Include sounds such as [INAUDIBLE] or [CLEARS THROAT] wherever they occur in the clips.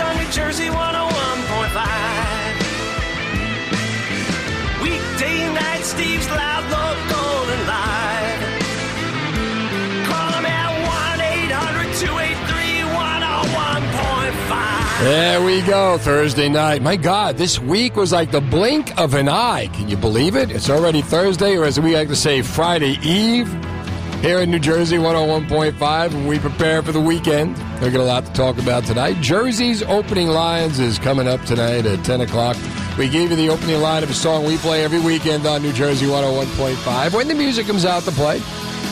On New Jersey 101.5. Weekday night, Steve's live, local, and live. Call him at 1 800 283 101.5. There we go, Thursday night. My God, this week was like the blink of an eye. Can you believe it? It's already Thursday, or as we like to say, Friday Eve. Here in New Jersey, 101.5, and we prepare for the weekend. We've got a lot to talk about tonight. Jersey's opening lines is coming up tonight at 10 o'clock. We gave you the opening line of a song we play every weekend on New Jersey 101.5 when the music comes out to play.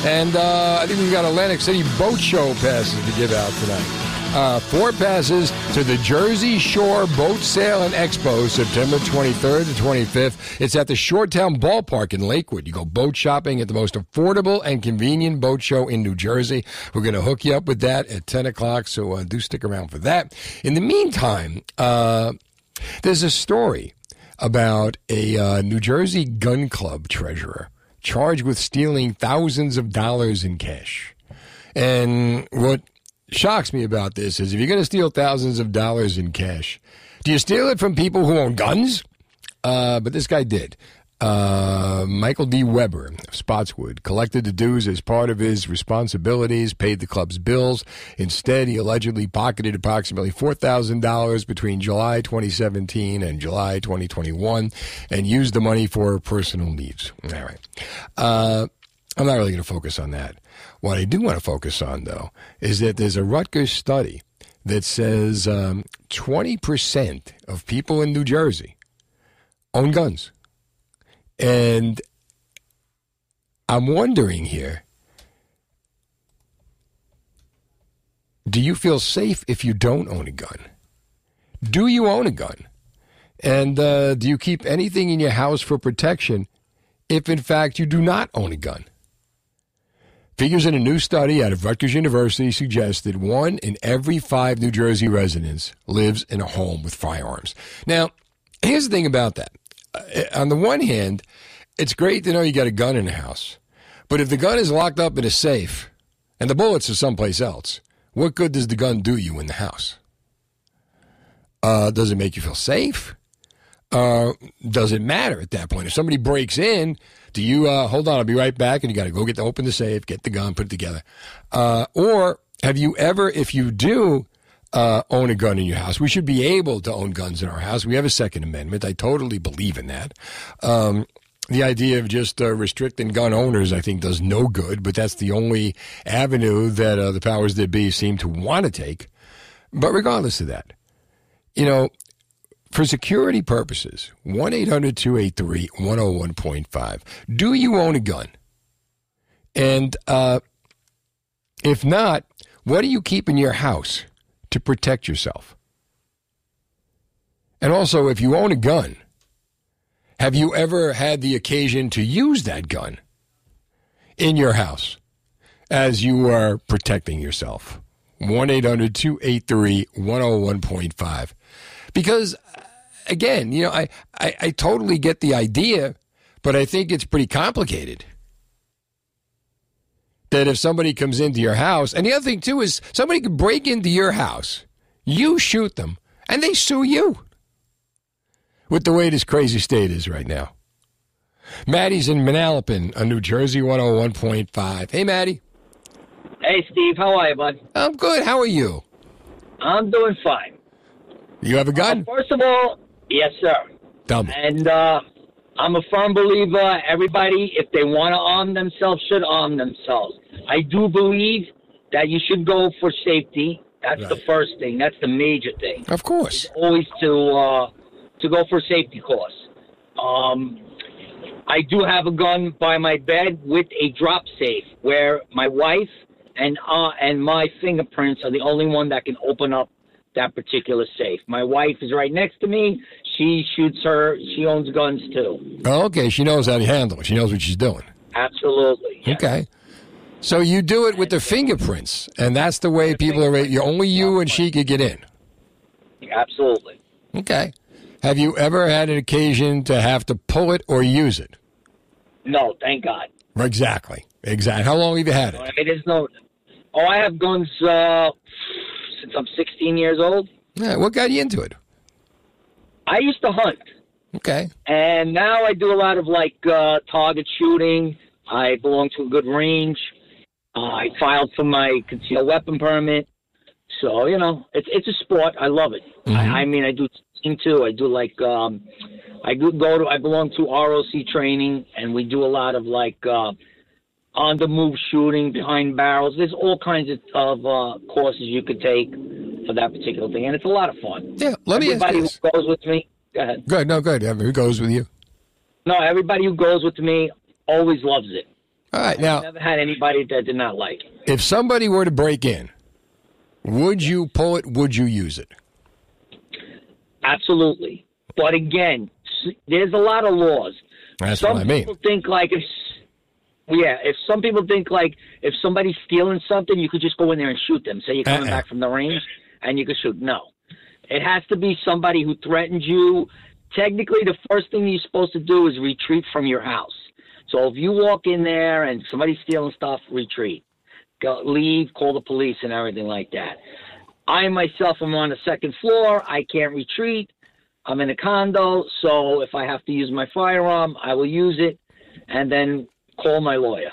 And uh, I think we've got Atlantic City Boat Show passes to give out tonight. Uh, four passes to the Jersey Shore Boat Sale and Expo, September 23rd to 25th. It's at the Shoretown Ballpark in Lakewood. You go boat shopping at the most affordable and convenient boat show in New Jersey. We're going to hook you up with that at 10 o'clock, so uh, do stick around for that. In the meantime, uh, there's a story about a uh, New Jersey gun club treasurer charged with stealing thousands of dollars in cash. And what shocks me about this is if you're going to steal thousands of dollars in cash, do you steal it from people who own guns? Uh, but this guy did. Uh, Michael D. Weber of Spotswood collected the dues as part of his responsibilities, paid the club's bills. Instead, he allegedly pocketed approximately $4,000 between July 2017 and July 2021 and used the money for personal needs. All right. Uh, I'm not really going to focus on that. What I do want to focus on, though, is that there's a Rutgers study that says um, 20% of people in New Jersey own guns. And I'm wondering here do you feel safe if you don't own a gun? Do you own a gun? And uh, do you keep anything in your house for protection if, in fact, you do not own a gun? Figures in a new study out of Rutgers University suggest that one in every five New Jersey residents lives in a home with firearms. Now, here's the thing about that. Uh, on the one hand, it's great to know you got a gun in the house. But if the gun is locked up in a safe and the bullets are someplace else, what good does the gun do you in the house? Uh, does it make you feel safe? Uh, does it matter at that point? If somebody breaks in, do you uh, hold on? I'll be right back, and you got to go get the open the safe, get the gun, put it together. Uh, or have you ever, if you do uh, own a gun in your house, we should be able to own guns in our house. We have a Second Amendment. I totally believe in that. Um, the idea of just uh, restricting gun owners, I think, does no good, but that's the only avenue that uh, the powers that be seem to want to take. But regardless of that, you know, for security purposes, 1 800 283 101.5. Do you own a gun? And uh, if not, what do you keep in your house to protect yourself? And also, if you own a gun, have you ever had the occasion to use that gun in your house as you are protecting yourself? 1 800 283 101.5. Because, again, you know, I, I, I totally get the idea, but I think it's pretty complicated. That if somebody comes into your house, and the other thing too is somebody could break into your house, you shoot them, and they sue you with the way this crazy state is right now. Maddie's in Manalapan on New Jersey 101.5. Hey, Maddie. Hey, Steve, how are you, bud? I'm good. How are you? I'm doing fine. You have a gun? Uh, first of all, yes, sir. Me. And uh, I'm a firm believer everybody, if they want to arm themselves, should arm themselves. I do believe that you should go for safety. That's the first thing. That's the major thing. Of course. Always to uh, to go for safety course. Um, I do have a gun by my bed with a drop safe where my wife and uh, and my fingerprints are the only one that can open up that particular safe. My wife is right next to me. She shoots her. She owns guns too. Oh, okay, she knows how to handle it. She knows what she's doing. Absolutely. yes. Okay. So you do it with the fingerprints, and that's the way people are. You only you and she could get in. Absolutely. Okay. Have you ever had an occasion to have to pull it or use it? No, thank God. Exactly. Exactly. How long have you had it? It is no. Oh, I have guns uh, since I'm 16 years old. Yeah, what got you into it? I used to hunt. Okay. And now I do a lot of like uh, target shooting. I belong to a good range. Uh, I filed for my concealed weapon permit. So you know, it's it's a sport. I love it. I, I mean, I do team too. I do like um, I do go to. I belong to ROC training, and we do a lot of like uh, on the move shooting behind barrels. There's all kinds of, of uh, courses you could take for that particular thing, and it's a lot of fun. Yeah. Let me ask Everybody you who goes with me, go ahead. Good. No, good. Who goes with you? No, everybody who goes with me always loves it. All right. Now, Never had anybody that did not like it. if somebody were to break in, would you pull it? Would you use it? Absolutely. But again, there's a lot of laws. That's some what I mean. people think like if, yeah, if some people think like if somebody's stealing something, you could just go in there and shoot them. Say you're coming Uh-uh. back from the range, and you could shoot. No, it has to be somebody who threatens you. Technically, the first thing you're supposed to do is retreat from your house. So if you walk in there and somebody's stealing stuff, retreat. Go, leave, call the police, and everything like that. I myself am on the second floor. I can't retreat. I'm in a condo, so if I have to use my firearm, I will use it, and then call my lawyer.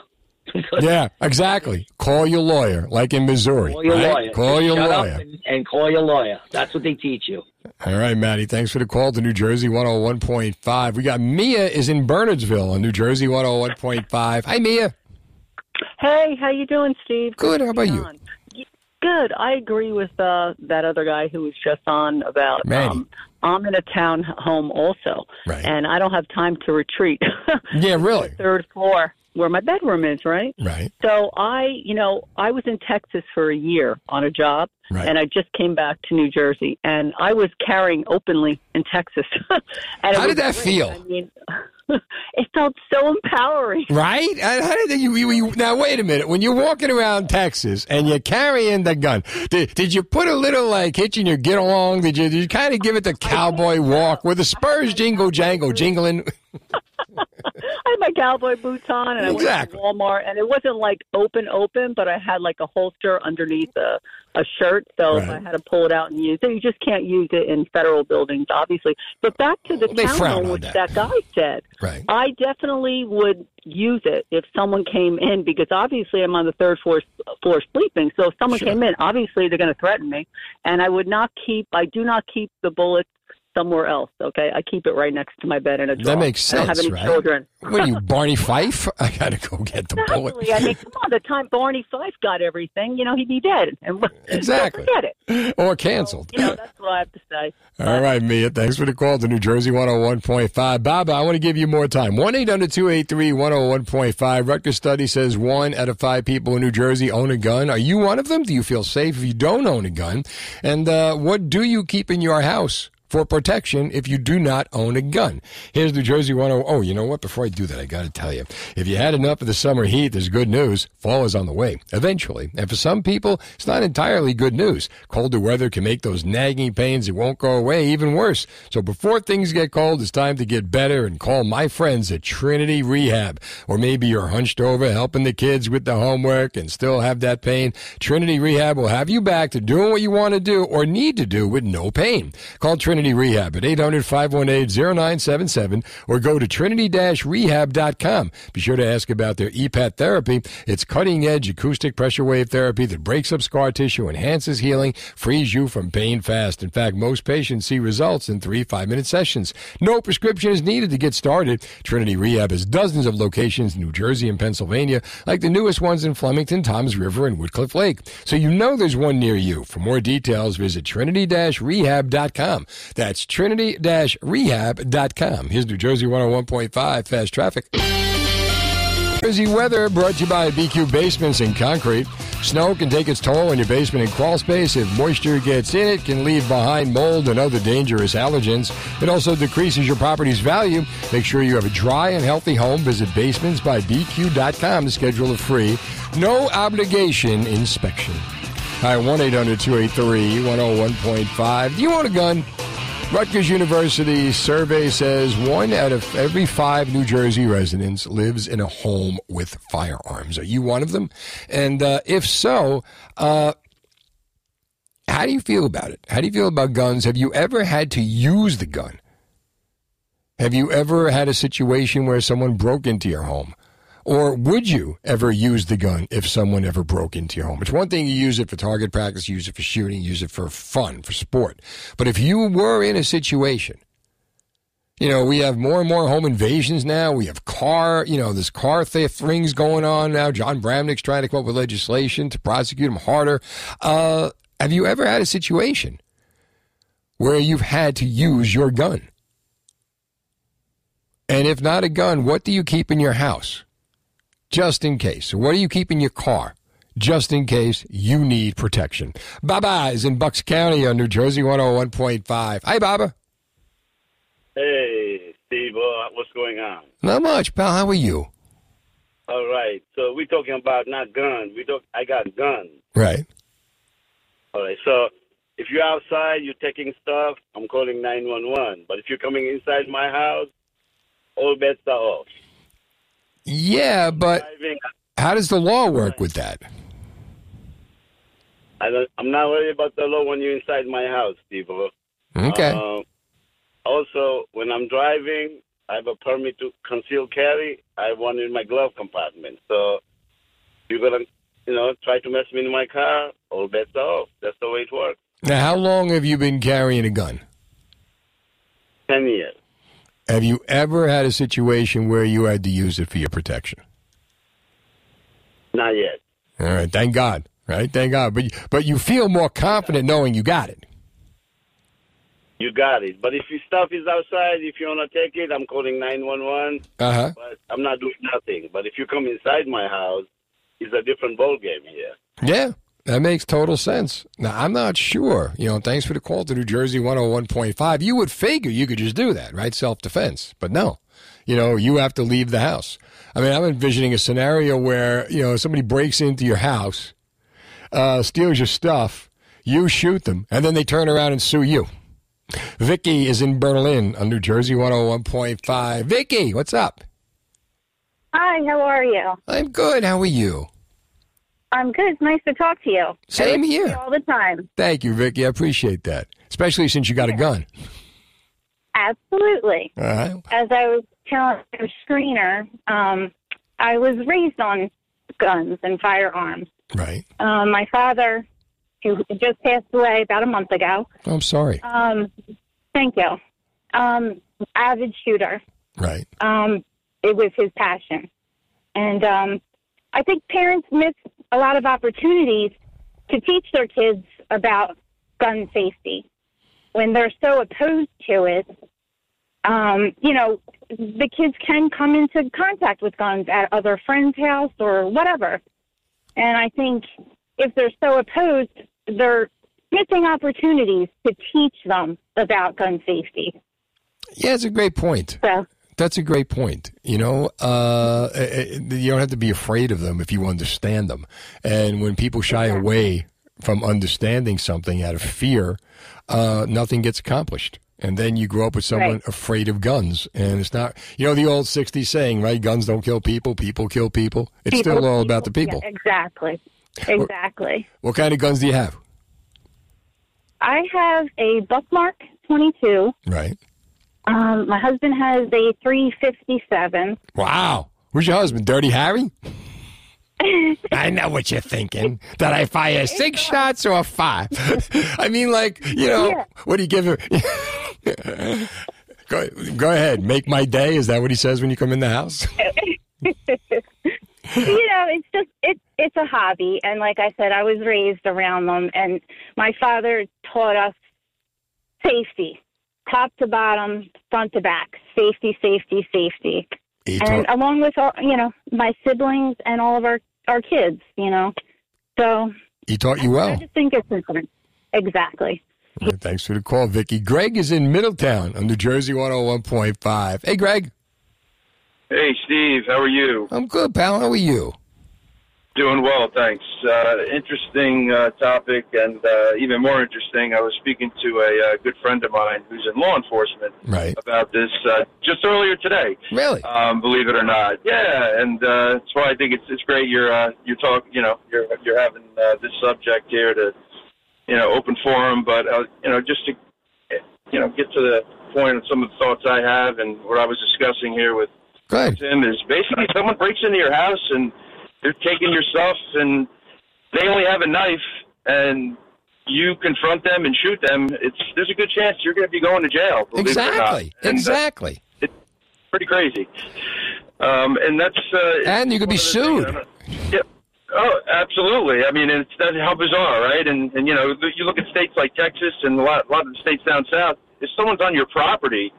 [LAUGHS] Yeah, exactly. Call your lawyer, like in Missouri. Call your right? lawyer. Call your Shut up lawyer. and, and call your lawyer. That's what they teach you. All right, Maddie. Thanks for the call to New Jersey 101.5. We got Mia is in Bernardsville on New Jersey 101.5. Hi, Mia. Hey, how you doing, Steve? Good. How about you? on. Good. I agree with uh, that other guy who was just on about. Um, I'm in a town home also, Right. and I don't have time to retreat. [LAUGHS] Yeah, really. Third floor, where my bedroom is, right? Right. So I, you know, I was in Texas for a year on a job, Right. and I just came back to New Jersey, and I was carrying openly in Texas. [LAUGHS] How did that great. feel? I mean, [LAUGHS] [LAUGHS] it felt so empowering. Right? How did you, you, you? Now wait a minute. When you're walking around Texas and you're carrying the gun, did, did you put a little like hitch in your get along? Did you, did you kind of give it the cowboy walk with the spurs jingle jangle jingling? [LAUGHS] Had my cowboy boots on, and Exactly. I went to Walmart, and it wasn't like open, open, but I had like a holster underneath a, a shirt, so Right. I had to pull it out and use it, you just can't use it in federal buildings, obviously. But back to the Well, on which that. that guy said, Right. I definitely would use it if someone came in because obviously I'm on the third floor floor sleeping. So if someone Sure. came in, obviously they're going to threaten me, and I would not keep. I do not keep the bullets somewhere else. Okay, I keep it right next to my bed in a drawer. That makes sense, I don't have any right? children. What are you, Barney Fife? [LAUGHS] I gotta go get the bullet. Exactly. I mean, come on. The time Barney Fife got everything, you know, he'd be dead. And [LAUGHS] Exactly. Forget it. Or canceled. You know, that's what I have to say. [LAUGHS] All right, Mia. Thanks for the call to New Jersey 101.5. Bob, I want to give you more time. 1 800 283 101.5. Rutgers study says one out of five people in New Jersey own a gun. Are you one of them? Do you feel safe if you don't own a gun? And uh, what do you keep in your house? For protection, if you do not own a gun. Here's New Jersey 10. Oh, you know what? Before I do that, I got to tell you. If you had enough of the summer heat, there's good news. Fall is on the way, eventually. And for some people, it's not entirely good news. Colder weather can make those nagging pains that won't go away even worse. So before things get cold, it's time to get better and call my friends at Trinity Rehab. Or maybe you're hunched over helping the kids with the homework and still have that pain. Trinity Rehab will have you back to doing what you want to do or need to do with no pain. Call Trinity Rehab at 800-518-0977 or go to trinity-rehab.com. Be sure to ask about their EPAT therapy. It's cutting-edge acoustic pressure wave therapy that breaks up scar tissue, enhances healing, frees you from pain fast. In fact, most patients see results in three five-minute sessions. No prescription is needed to get started. Trinity Rehab has dozens of locations in New Jersey and Pennsylvania, like the newest ones in Flemington, Toms River, and Woodcliff Lake. So you know there's one near you. For more details, visit trinity-rehab.com. That's trinity-rehab.com. Here's New Jersey 101.5 Fast Traffic. Busy weather brought to you by BQ Basements and Concrete. Snow can take its toll on your basement and crawl space. If moisture gets in, it can leave behind mold and other dangerous allergens. It also decreases your property's value. Make sure you have a dry and healthy home. Visit basementsbybq.com to schedule a free, no obligation inspection. Hi, 1 800 283 101.5. Do you own a gun? Rutgers University survey says one out of every five New Jersey residents lives in a home with firearms. Are you one of them? And uh, if so, uh, how do you feel about it? How do you feel about guns? Have you ever had to use the gun? Have you ever had a situation where someone broke into your home? Or would you ever use the gun if someone ever broke into your home? It's one thing you use it for target practice, use it for shooting, use it for fun, for sport. But if you were in a situation, you know, we have more and more home invasions now. We have car, you know, this car theft rings going on now. Jon Bramnick's trying to come up with legislation to prosecute them harder. Uh, have you ever had a situation where you've had to use your gun? And if not a gun, what do you keep in your house? Just in case. What do you keep in your car? Just in case you need protection. Baba is in Bucks County on New Jersey 101.5. Hi, Baba. Hey, Steve, uh, what's going on? Not much, pal. How are you? All right, so we're talking about not guns. We talk. I got guns. Right. All right, so if you're outside, you're taking stuff. I'm calling nine one one. But if you're coming inside my house, all bets are off. Yeah, but how does the law work with that? I don't, I'm not worried about the law when you're inside my house, Steve. Okay. Um, also, when I'm driving, I have a permit to conceal carry. I have one in my glove compartment. So you're gonna, you know, try to mess me in my car. All bets off. That's the way it works. Now, how long have you been carrying a gun? Ten years. Have you ever had a situation where you had to use it for your protection? Not yet. All right, thank God. Right, thank God. But but you feel more confident knowing you got it. You got it. But if your stuff is outside, if you want to take it, I'm calling 911. Uh huh. But I'm not doing nothing. But if you come inside my house, it's a different ball game here. Yeah, that makes total sense. Now, I'm not sure. You know, thanks for the call to New Jersey 101.5. You would figure you could just do that, right? Self defense. But no, you know, you have to leave the house. I mean, I'm envisioning a scenario where, you know, somebody breaks into your house, uh, steals your stuff, you shoot them, and then they turn around and sue you. Vicky is in Berlin on New Jersey 101.5. Vicky, what's up? Hi, how are you? I'm good. How are you? I'm good. It's nice to talk to you. Same I listen to here. all the time. Thank you, Vicky. I appreciate that, especially since you got a gun. Absolutely. All right. As I was telling your screener, um, I was raised on guns and firearms. Right. Um, my father, who just passed away about a month ago, I'm sorry. um, thank you, um, avid shooter. Right. um, it was his passion. And um, I think parents miss a lot of opportunities to teach their kids about gun safety when they're so opposed to it. Um, you know, the kids can come into contact with guns at other friends' house or whatever. And I think if they're so opposed, they're missing opportunities to teach them about gun safety. Yeah, it's a great point. So, That's a great point. You know, uh, eh, eh, you don't have to be afraid of them if you understand them. And when people shy away from understanding something out of fear, uh, nothing gets accomplished. And then you grow up with someone Right. afraid of guns. And it's not, you know, the old 60s saying, right? Guns don't kill people, people kill people. It's still people- all about the people. Yeah, exactly. Exactly. What kind of guns do you have? I have a Buckmark 22. Right. Um, my husband has a 357. Wow. Who's your husband? Dirty Harry? [LAUGHS] I know what you're thinking. That I fire six shots or five? [LAUGHS] I mean, like, you know, Yeah. what do you give her? [LAUGHS] go, go ahead. Make my day. Is that what he says when you come in the house? you know, it's just it it's a hobby, and like I said, I was raised around them, and my father taught us safety, top to bottom, front to back, safety, safety, safety, He and taught- along with all, you know, my siblings and all of our our kids, you know. So He taught you I well. I just think it's important. Exactly. All right, Thanks for the call, Vicky. Greg is in Middletown on New Jersey 101.5. Hey, Greg. Hey, Steve, how are you? I'm good, pal. How are you? Doing well, thanks. Uh, interesting uh, topic, and uh, even more interesting, I was speaking to a uh, good friend of mine who's in law enforcement Right. about this uh, just earlier today. Really? Um, believe it or not, yeah, and uh, that's why I think it's it's great you're uh, you're talk you know you're you're having uh, this subject here to you know open forum, but uh, you know just to you know get to the point of some of the thoughts I have and what I was discussing here with Tim is basically someone breaks into your house and they're taking your stuff and they only have a knife and you confront them and shoot them. It's there's a good chance you're going to be going to jail. Exactly. or not. Exactly. And, uh, Exactly. pretty crazy. Um, and that's uh, And you could be sued. of Yeah. Oh, absolutely. I mean, it's that's how bizarre, right? And and you know, you look at states like Texas and a lot, a lot of the states down south. If someone's on your property,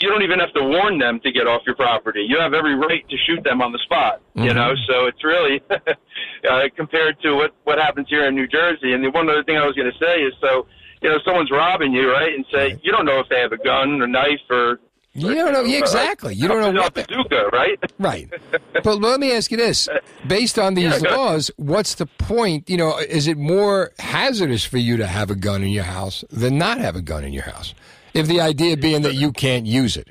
you don't even have to warn them to get off your property. You have every right to shoot them on the spot. You know, so it's really [LAUGHS] uh, compared to what what happens here in New Jersey. And the one other thing I was going to say is, so you know, someone's robbing you, right? And say Right. you don't know if they have a gun or knife or You don't know. yeah, exactly. You don't know what. the bazooka, right? [LAUGHS] right. But let me ask you this: based on these [LAUGHS] Yeah, laws, what's the point? You know, is it more hazardous for you to have a gun in your house than not have a gun in your house? If the idea being that you can't use it.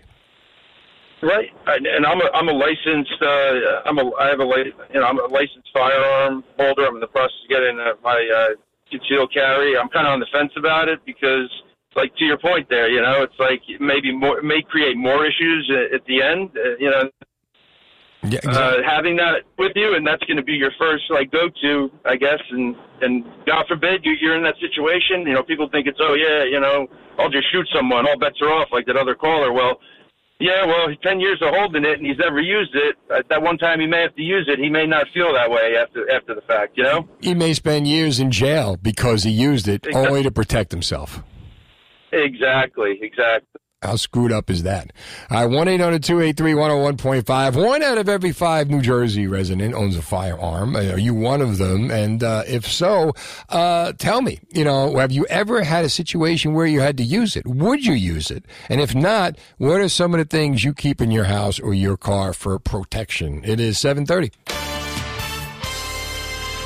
Right, and I'm a I'm a licensed uh, I'm a I have a you know I'm a licensed firearm holder. I'm in the process of getting uh, my uh, concealed carry. I'm kind of on the fence about it because, like to your point there, you know, it's like maybe more it may create more issues at, the end. Uh, you know, Yeah, uh, having that with you, and that's going to be your first like go to, I guess. And and God forbid you, you're in that situation. You know, people think it's oh yeah, you know, I'll just shoot someone, all bets are off, like that other caller. Well, yeah, well, ten years of holding it, and he's never used it. At that one time, he may have to use it. He may not feel that way after after the fact. You know. he may spend years in jail because he used it Exactly. only to protect himself. Exactly. Exactly. How screwed up is that? All right, 1 800 283 101.5. One out of every five New Jersey resident owns a firearm. Uh, Are you one of them? And uh, if so, uh, tell me, you know, have you ever had a situation where you had to use it? Would you use it? And if not, what are some of the things you keep in your house or your car for protection? It is 730.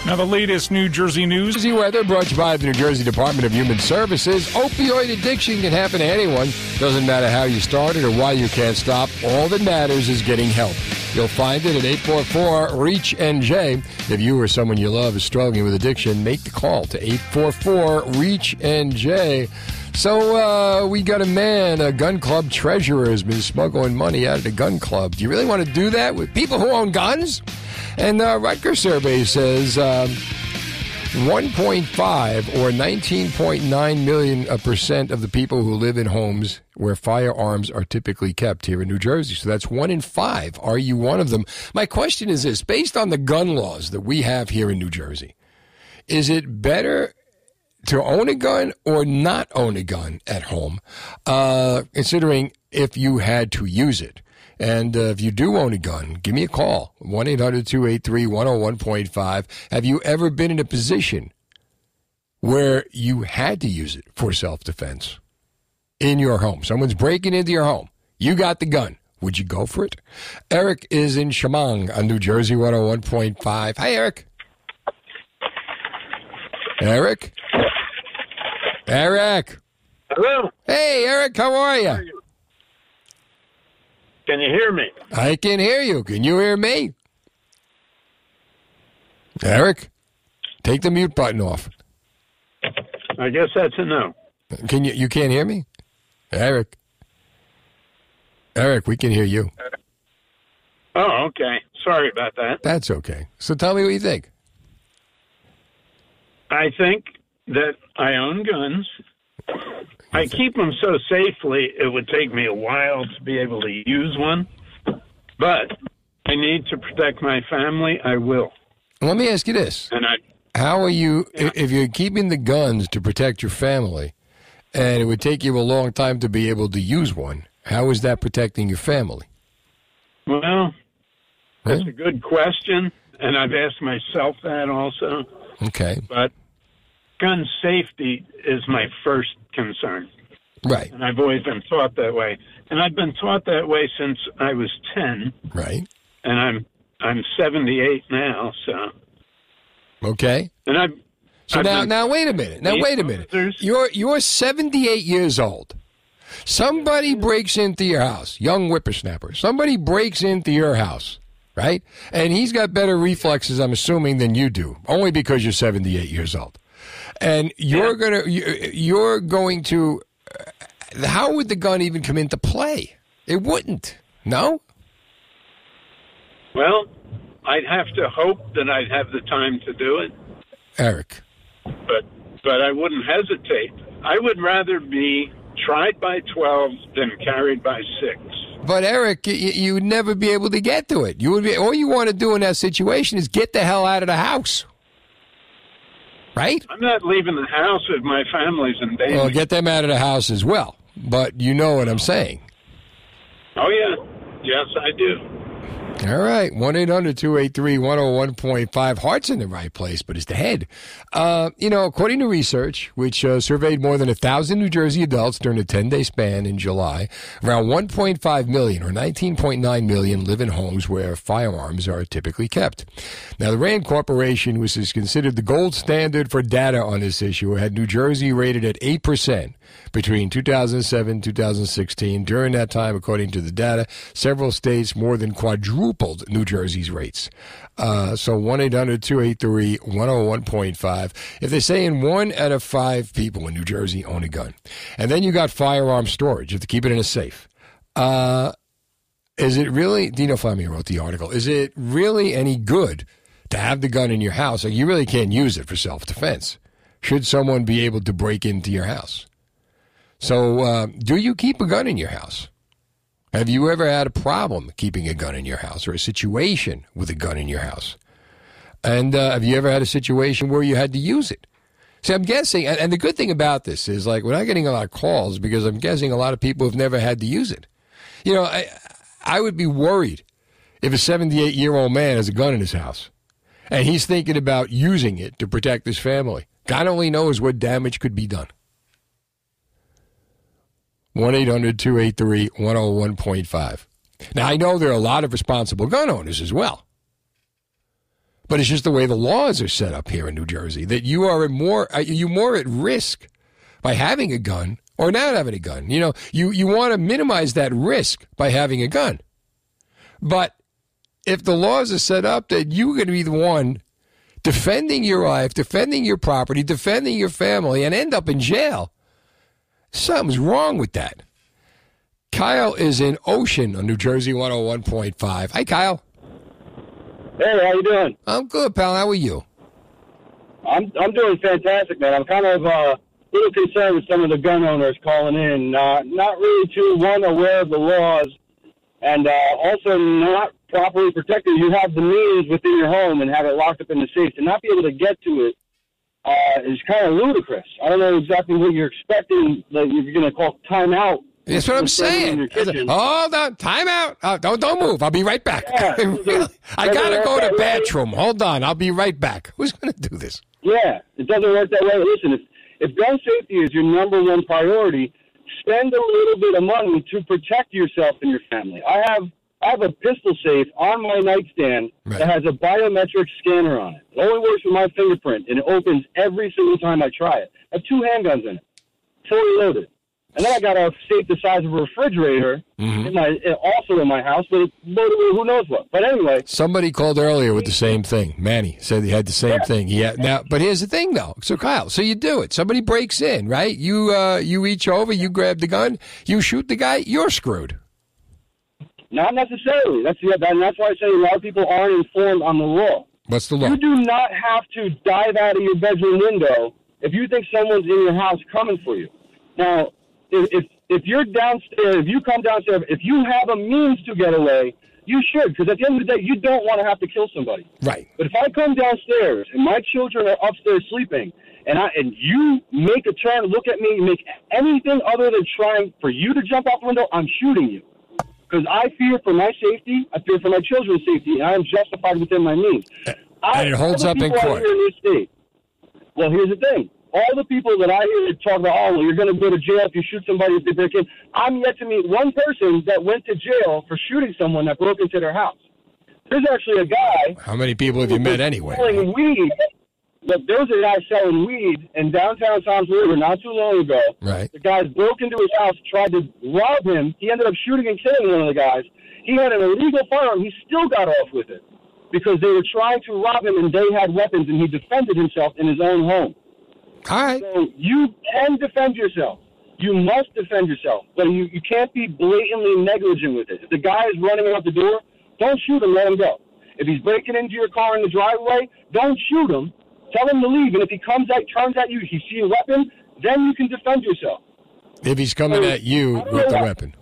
Now, the latest New Jersey news. Jersey weather brought to you by the New Jersey Department of Human Services. Opioid addiction can happen to anyone. Doesn't matter how you started or why you can't stop. All that matters is getting help. You'll find it at 844 REACH NJ. If you or someone you love is struggling with addiction, make the call to 844 REACH NJ. So uh, we got a man, a gun club treasurer, has been smuggling money out of the gun club. Do you really want to do that with people who own guns? And the Rutgers survey says um, 1.5 or 19.9 million uh, percent of the people who live in homes where firearms are typically kept here in New Jersey. So that's one in five. Are you one of them? My question is this based on the gun laws that we have here in New Jersey, is it better to own a gun or not own a gun at home, uh, considering if you had to use it? And uh, if you do own a gun, give me a call 1 800 283 101.5. Have you ever been in a position where you had to use it for self defense in your home? Someone's breaking into your home. You got the gun. Would you go for it? Eric is in Shamong on New Jersey 101.5. Hi, Eric. Eric? Eric. Hello, Hey, Eric, how are you? Can you hear me? I can hear you. Can you hear me? Eric, take the mute button off. I guess that's a no. Can you you can't hear me? Eric. Eric, we can hear you. Oh, okay. Sorry about that. That's okay. So tell me what you think. I think that I own guns. I keep them so safely, it would take me a while to be able to use one. But I need to protect my family. I will. Let me ask you this. And I, How are you i if you're keeping the guns to protect your family and it would take you a long time to be able to use one, how is that protecting your family? well, that's a good question. And I've asked myself that also. Okay. but gun safety is my first concern. Right. And I've always been taught that way. And I've been taught that way since I was 10. Right. And I'm I'm 78 now, so Okay. and I've So I've now, now wait a minute. Now wait a minute. officers- You're you're 78 years old. Somebody breaks into your house, young whippersnapper. Somebody breaks into your house, right? And he's got better reflexes, I'm assuming, than you do, only because you're 78 years old. And you're gonna you- you're going to. How would the gun even come into play? It wouldn't. No. well, I'd have to hope that I'd have the time to do it, Eric. but but I wouldn't hesitate. I would rather be tried by 12 than carried by 6. But Eric, you, you would never be able to get to it. You would be all you want to do in that situation is get the hell out of the house, right? I'm not leaving the house if my family's in danger. Well, get them out of the house as well. But you know what I'm saying. oh yeah. Yes, I do. All right, 1 800 283 101.5. Heart's in the right place, but it's the head. Uh, you know, according to research, which uh, surveyed more than a thousand New Jersey adults during a 10 day span in July, around 1.5 million or 19.9 million live in homes where firearms are typically kept. Now, the RAND Corporation, which is considered the gold standard for data on this issue, had New Jersey rated at 8% between 2007 and 2016. During that time, according to the data, several states more than quadrupled New Jersey's rates. Uh, so 1 800 283 101.5. If they say in one out of five people in New Jersey own a gun, and then you got firearm storage, you have to keep it in a safe. Uh, is it really, Dino Flammia wrote the article, is it really any good to have the gun in your house? Like you really can't use it for self defense. Should someone be able to break into your house? So, uh, do you keep a gun in your house? Have you ever had a problem keeping a gun in your house or a situation with a gun in your house? And uh, have you ever had a situation where you had to use it? See, I'm guessing, and, and the good thing about this is like we're not getting a lot of calls because I'm guessing a lot of people have never had to use it. You know, I, I would be worried if a 78 year old man has a gun in his house and he's thinking about using it to protect his family. God only knows what damage could be done. 1 800 283 101.5. Now, I know there are a lot of responsible gun owners as well. But it's just the way the laws are set up here in New Jersey that you are more uh, you more at risk by having a gun or not having a gun. You know, you, you want to minimize that risk by having a gun. But if the laws are set up that you're going to be the one defending your life, defending your property, defending your family, and end up in jail, something's wrong with that. Kyle is in Ocean on New Jersey 101.5. Hi, Kyle. Hey, how you doing? I'm good, pal. How are you? I'm I'm doing fantastic, man. I'm kind of uh, a little concerned with some of the gun owners calling in, uh, not really too one aware of the laws, and uh, also not properly protected. You have the means within your home and have it locked up in the safe to not be able to get to it uh, is kind of ludicrous. I don't know exactly what you're expecting that you're going to call timeout. That's what I'm Instead of in saying. Hold on, time out. Uh, don't don't move. I'll be right back. Yeah. [LAUGHS] Really? I gotta go to way. bathroom. Hold on, I'll be right back. Who's gonna do this? Yeah, it doesn't work that way. Listen, if, if gun safety is your number one priority, spend a little bit of money to protect yourself and your family. I have I have a pistol safe on my nightstand that has a biometric scanner on it. It only works with my fingerprint, and it opens every single time I try it. I have two handguns in it, fully loaded. And then I got a safe the size of a refrigerator in my also in my house, but it's loaded with who knows what. But anyway, Somebody called earlier with the same thing. Manny said he had the same thing. Yeah. Now, but here's the thing, though. So, Kyle, so you do it. Somebody breaks in, right? You uh, you reach over, you grab the gun, you shoot the guy. You're screwed. Not necessarily. That's the, and that's why I say a lot of people aren't informed on the law. What's the law? You do not have to dive out of your bedroom window if you think someone's in your house coming for you. Now, if if, if you're downstairs, if you come downstairs, if you have a means to get away, you should, because at the end of the day, you don't want to have to kill somebody. Right. But if I come downstairs and my children are upstairs sleeping, and I and you make a turn, look at me, make anything other than trying for you to jump out the window, I'm shooting you. Because I fear for my safety, I fear for my children's safety, and I am justified within my means. I, and it holds up in court. Here in this state, Well, here's the thing. All the people that I hear talk about, oh, well, you're going to go to jail if you shoot somebody if they break in. I'm yet to meet one person that went to jail for shooting someone that broke into their house. There's actually a guy How many people have you met anyway? selling weed. Look, there was a guy selling weed in downtown Toms River not too long ago. Right. The guys broke into his house, tried to rob him. He ended up shooting and killing one of the guys. He had an illegal firearm. He still got off with it because they were trying to rob him and they had weapons and he defended himself in his own home. All right. So you can defend yourself. You must defend yourself, but you, you can't be blatantly negligent with it. If the guy is running out the door, don't shoot him. Let him go. If he's breaking into your car in the driveway, don't shoot him. Tell him to leave. And if he comes at, turns at you, you see a weapon, then you can defend yourself. If he's coming at you with the weapon.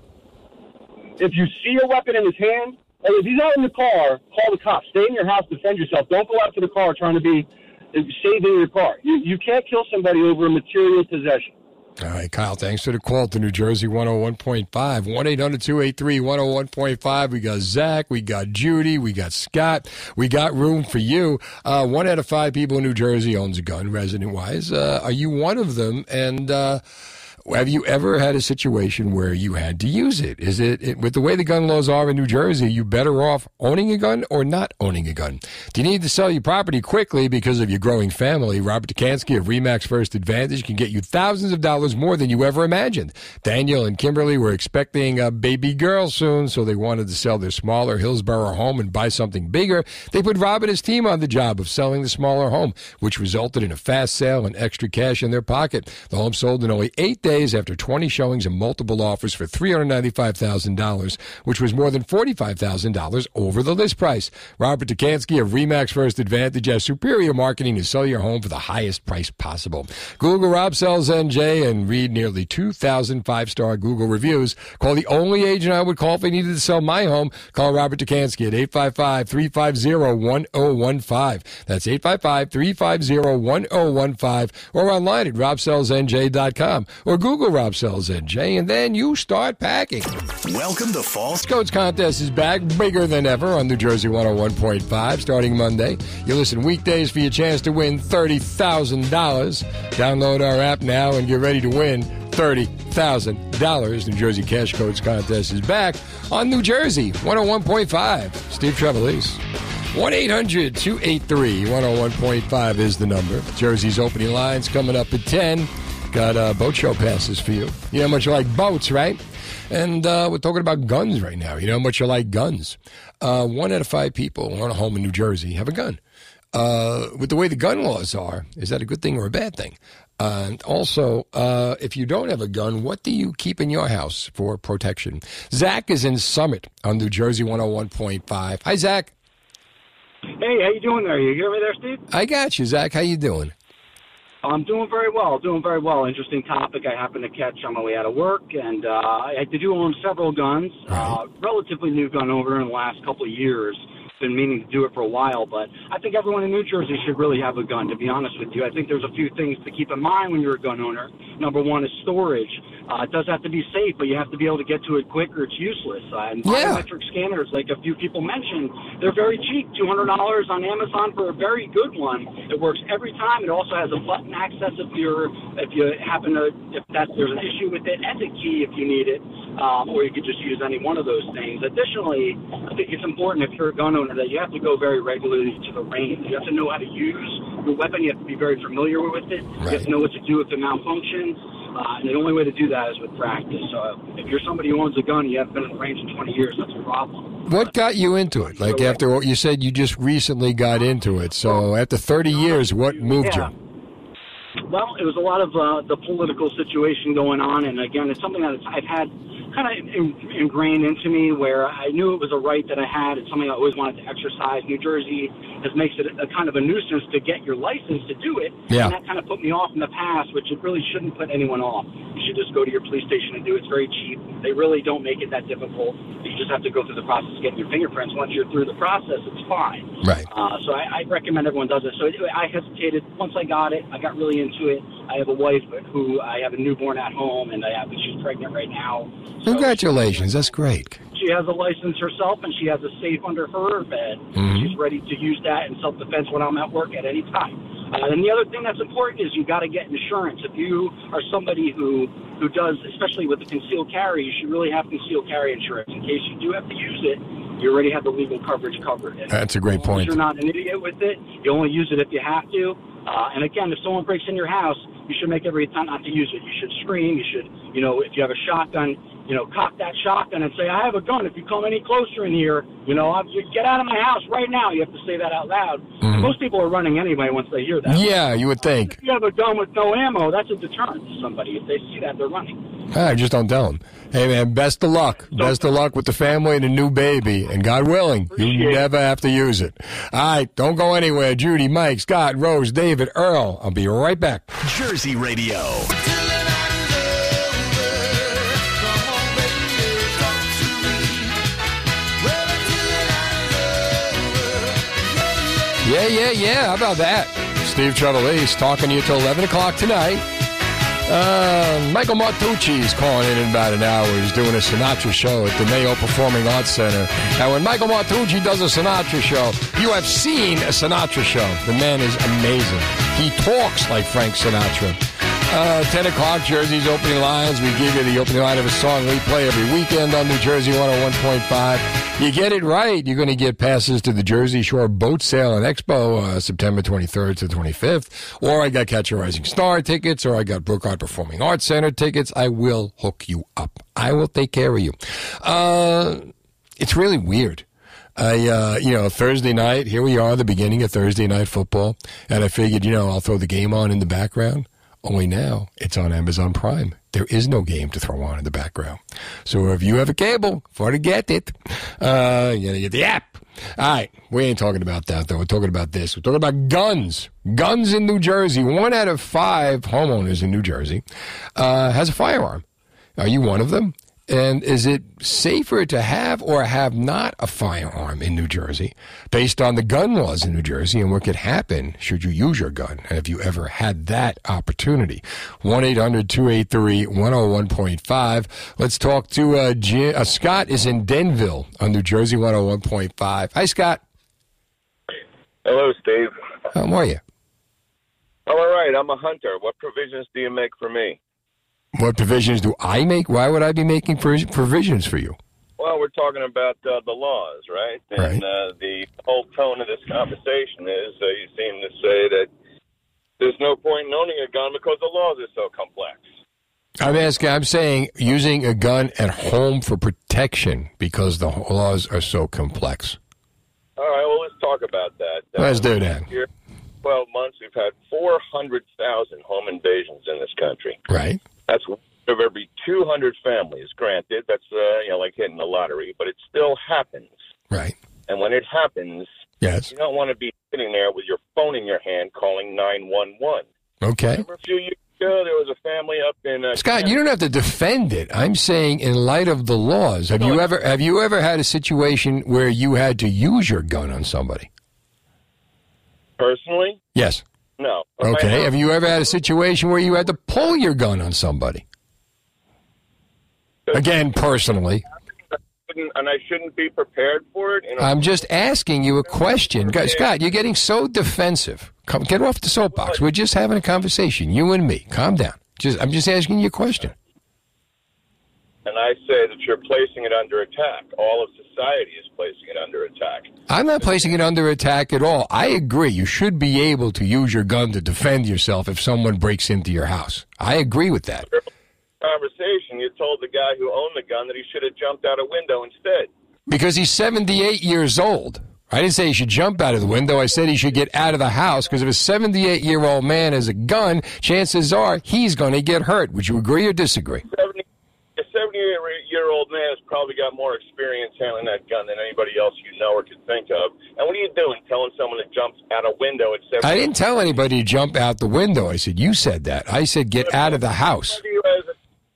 If you see a weapon in his hand, or if he's out in the car, call the cops. Stay in your house, defend yourself. Don't go out to the car trying to be saving your car. You, you can't kill somebody over a material possession. All right, Kyle, thanks for the call to New Jersey 101.5. 1 800 283 101.5. We got Zach, we got Judy, we got Scott, we got room for you. Uh, one out of five people in New Jersey owns a gun, resident wise. Uh, are you one of them? And, uh, have you ever had a situation where you had to use it? Is it, it with the way the gun laws are in New Jersey? You better off owning a gun or not owning a gun? Do you need to sell your property quickly because of your growing family? Robert Dekanski of Remax First Advantage can get you thousands of dollars more than you ever imagined. Daniel and Kimberly were expecting a baby girl soon, so they wanted to sell their smaller Hillsborough home and buy something bigger. They put Rob and his team on the job of selling the smaller home, which resulted in a fast sale and extra cash in their pocket. The home sold in only eight days after 20 showings and multiple offers for $395,000, which was more than $45,000 over the list price. Robert Dekanski of Remax First Advantage has superior marketing to sell your home for the highest price possible. Google Rob Sells NJ and read nearly 2,000 five-star Google reviews. Call the only agent I would call if I needed to sell my home. Call Robert Dekanski at 855-350-1015. That's 855-350-1015 or online at robsellsnj.com or Google Rob Sells NJ and then you start packing. Welcome to Fall Coats contest is back bigger than ever on New Jersey 101.5 starting Monday. You listen weekdays for your chance to win $30,000. Download our app now and get ready to win $30,000. New Jersey Cash Codes contest is back on New Jersey 101.5. Steve Trevelise. 1 800 283 101.5 is the number. Jersey's opening lines coming up at 10. Got uh, boat show passes for you. You know how much you like boats, right? And uh, we're talking about guns right now. You know how much you like guns. Uh, one out of five people who own a home in New Jersey have a gun. Uh, with the way the gun laws are, is that a good thing or a bad thing? Uh, and also, uh, if you don't have a gun, what do you keep in your house for protection? Zach is in Summit on New Jersey 101.5. Hi, Zach. Hey, how you doing there? You over there, Steve? I got you, Zach. How you doing? I'm doing very well. Doing very well. Interesting topic I happened to catch on my way out of work, and uh, I do own several guns. Uh, relatively new gun owner in the last couple of years. Been meaning to do it for a while, but I think everyone in New Jersey should really have a gun. To be honest with you, I think there's a few things to keep in mind when you're a gun owner. Number one is storage. Uh, it does have to be safe, but you have to be able to get to it quick, or it's useless. Uh, and Yeah. biometric scanners, like a few people mentioned, they're very cheap. Two hundred dollars on Amazon for a very good one. It works every time. It also has a button access if you're if you happen to if that there's an issue with it, and a key if you need it, um, or you could just use any one of those things. Additionally, I think it's important if you're a gun owner that you have to go very regularly to the range. You have to know how to use your weapon. You have to be very familiar with it. You have to know what to do if it malfunctions. Uh, and the only way to do that is with practice. So if you're somebody who owns a gun and you haven't been in the range in 20 years, that's a problem. What got you into it? Like after what you said, you just recently got into it. So after 30 years, what moved Yeah. you? Well, it was a lot of uh, the political situation going on, and again, it's something that I've had kind of in, ingrained into me, where I knew it was a right that I had. It's something I always wanted to exercise. New Jersey has makes it a kind of a nuisance to get your license to do it, Yeah. and that kind of put me off in the past, which it really shouldn't put anyone off. You should just go to your police station and do it. It's very cheap. They really don't make it that difficult. You just have to go through the process of getting your fingerprints. Once you're through the process, it's fine. Right. Uh, so I, I recommend everyone does it. So I hesitated. Once I got it, I got really into it. I have a wife who I have a newborn at home, and I have she's pregnant right now. Congratulations. That's great. She has a license herself, and she has a safe under her bed. Mhm. She's ready to use that in self defense when I'm at work at any time. Uh, and the other thing that's important is you got to get insurance. If you are somebody who who does, especially with the concealed carry, you should really have concealed carry insurance in case you do have to use it. You already have the legal coverage covered. And That's a great as long as point. You're not an idiot with it. You only use it if you have to. Uh, and again, if someone breaks in your house, you should make every attempt not to use it. You should scream. You should, you know, if you have a shotgun, you know, cock that shotgun and say, "I have a gun. If you come any closer in here, you know, I'm, you get out of my house right now." You have to say that out loud. And most people are running anyway once they hear that. Yeah, you would think. If you have a gun with no ammo, that's a deterrent to somebody. If they see that, they're running. Ah, I just don't tell them. Hey, man, best of luck. Best of luck with the family and the new baby. And God willing, you never have to use it. All right, don't go anywhere. Judy, Mike, Scott, Rose, David, Earl. I'll be right back. Jersey Radio. Yeah, yeah, yeah. How about that? Steve Trevelise talking to you till 11 o'clock tonight. Uh, Michael Martucci is calling in in about an hour. He's doing a Sinatra show at the Mayo Performing Arts Center. Now, when Michael Martucci does a Sinatra show, you have seen a Sinatra show. The man is amazing. He talks like Frank Sinatra. Uh, 10 o'clock, Jersey's opening lines. We give you the opening line of a song we play every weekend on New Jersey 101.5. You get it right, you're going to get passes to the Jersey Shore Boat Sale and Expo uh, September 23rd to 25th. Or I got Catch a Rising Star tickets, or I got Brookhart Performing Arts Center tickets. I will hook you up. I will take care of you. Uh, it's really weird. I, uh, you know, Thursday night, here we are, the beginning of Thursday night football, and I figured, you know, I'll throw the game on in the background. Only now it's on Amazon Prime. There is no game to throw on in the background. So if you have a cable, forget it. Uh, you gotta get the app. All right, we ain't talking about that though. We're talking about this. We're talking about guns. Guns in New Jersey. One out of five homeowners in New Jersey uh, has a firearm. Are you one of them? And is it safer to have or have not a firearm in New Jersey based on the gun laws in New Jersey and what could happen should you use your gun? And have you ever had that opportunity? 1 800 283 101.5. Let's talk to uh, Jim, uh, Scott is in Denville on New Jersey 101.5. Hi, Scott. Hello, Steve. How are you? I'm all right. I'm a hunter. What provisions do you make for me? What provisions do I make? Why would I be making provisions for you? Well, we're talking about uh, the laws, right? And uh, the whole tone of this conversation is uh, you seem to say that there's no point in owning a gun because the laws are so complex. I'm asking, I'm saying using a gun at home for protection because the laws are so complex. All right, well, let's talk about that. Let's do that. Here, 12 months, we've had 400,000 home invasions in this country. Right. That's one of every 200 families. Granted, that's uh, you know like hitting the lottery, but it still happens. Right. And when it happens, yes, you don't want to be sitting there with your phone in your hand calling 911. Okay. Remember a few years ago, there was a family up in uh, Scott, you don't have to defend it. I'm saying, in light of the laws, have you ever have you ever had a situation where you had to use your gun on somebody? personally. Yes. No. Okay. Have you ever had a situation where you had to pull your gun on somebody? Again, personally, and I shouldn't be prepared for it. I'm just asking you a question. Scott, you're getting so defensive. Come, get off the soapbox. We're just having a conversation, you and me. Calm down. Just, I'm just asking you a question. And I say that you're placing it under attack. All of society is placing it under attack. I'm not placing it under attack at all. I agree. You should be able to use your gun to defend yourself if someone breaks into your house. I agree with that. Conversation. You told the guy who owned the gun that he should have jumped out a window instead. Because he's 78 years old. I didn't say he should jump out of the window. I said he should get out of the house because if a 78 year old man has a gun, chances are he's going to get hurt. Would you agree or disagree? 70, a 78-year-old man has probably got more experience handling that gun than anybody else you know or could think of. And what are you doing, telling someone to jump out a window at 70? I didn't tell anybody to jump out the window. I said, you said that. I said, get out of the house. Anybody who has a,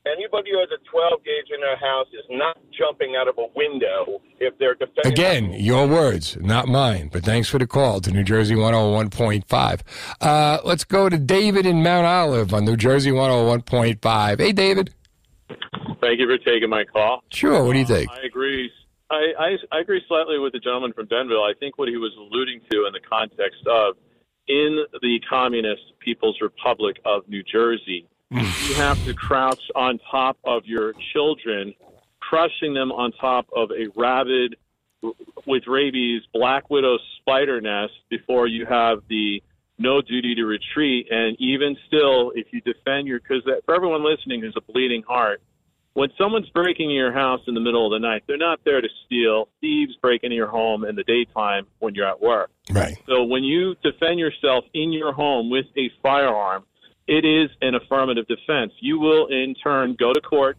anybody who has a 12 gauge in their house is not jumping out of a window if they're defending. Again, your words, not mine. But thanks for the call to New Jersey 101.5. Uh, let's go to David in Mount Olive on New Jersey 101.5. Hey, David. Thank you for taking my call. Sure. What do you think? I agree. I, I, I agree slightly with the gentleman from Denville. I think what he was alluding to in the context of in the Communist People's Republic of New Jersey, mm. you have to crouch on top of your children, crushing them on top of a rabid, with rabies, black widow spider nest before you have the no duty to retreat. And even still, if you defend your, because for everyone listening who's a bleeding heart, when someone's breaking your house in the middle of the night, they're not there to steal. Thieves break into your home in the daytime when you're at work. Right. So when you defend yourself in your home with a firearm, it is an affirmative defense. You will in turn go to court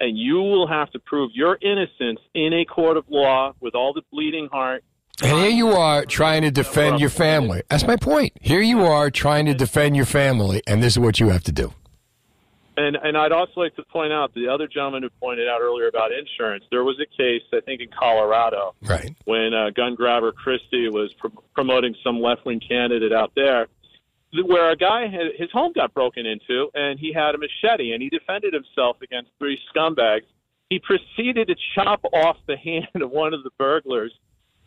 and you will have to prove your innocence in a court of law with all the bleeding heart. And here you are trying to defend your family. That's my point. Here you are trying to defend your family, and this is what you have to do. And and I'd also like to point out the other gentleman who pointed out earlier about insurance. There was a case I think in Colorado, right, when uh, gun grabber Christie was pr- promoting some left wing candidate out there, where a guy had his home got broken into and he had a machete and he defended himself against three scumbags. He proceeded to chop off the [LAUGHS] hand of one of the burglars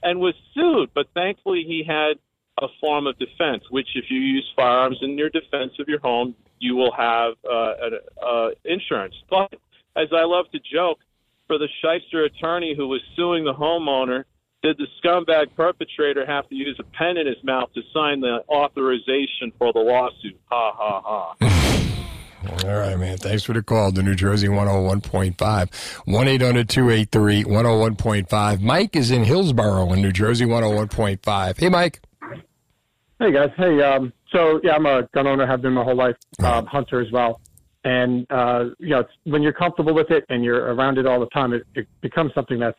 and was sued, but thankfully he had a form of defense, which if you use firearms in your defense of your home, you will have uh, uh, insurance. But as I love to joke, for the shyster attorney who was suing the homeowner, did the scumbag perpetrator have to use a pen in his mouth to sign the authorization for the lawsuit? Ha ha ha. All right, man. Thanks for the call to New Jersey 101.5. 1 800 283 101.5. Mike is in Hillsborough in New Jersey 101.5. Hey, Mike. Hey, guys. Hey, um, so yeah, I'm a gun owner, have been my whole life, um, hunter as well. And, uh, you know, it's, when you're comfortable with it and you're around it all the time, it, it becomes something that's,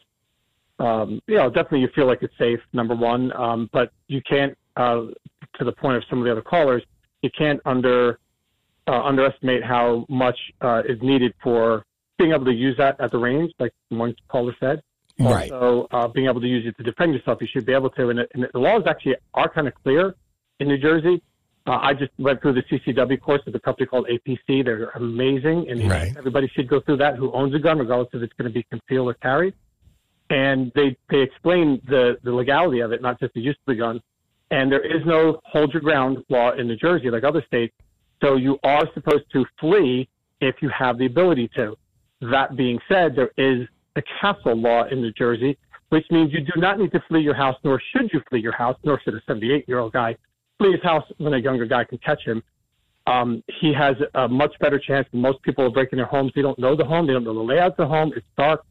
um, you know, definitely you feel like it's safe, number one. Um, but you can't, uh, to the point of some of the other callers, you can't under, uh, underestimate how much, uh, is needed for being able to use that at the range, like one caller said. Right. Also, uh, being able to use it to defend yourself, you should be able to. And, it, and the laws actually are kind of clear in New Jersey. Uh, I just went through the CCW course with a company called APC. They're amazing, and Right. everybody should go through that who owns a gun, regardless if it's going to be concealed or carried. And they they explain the the legality of it, not just the use of the gun. And there is no hold your ground law in New Jersey like other states. So you are supposed to flee if you have the ability to. That being said, there is a castle law in New Jersey, which means you do not need to flee your house, nor should you flee your house, nor should a 78 year old guy flee his house when a younger guy can catch him. Um, he has a much better chance than most people are breaking their homes. They don't know the home, they don't know the layout of the home. It's dark.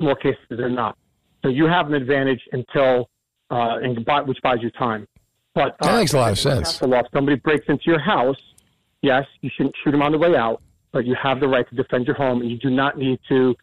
More cases than not. So you have an advantage until, uh, and buy, which buys you time. But uh, That makes a lot of sense. castle law, if somebody breaks into your house, yes, you shouldn't shoot them on the way out, but you have the right to defend your home, and you do not need to,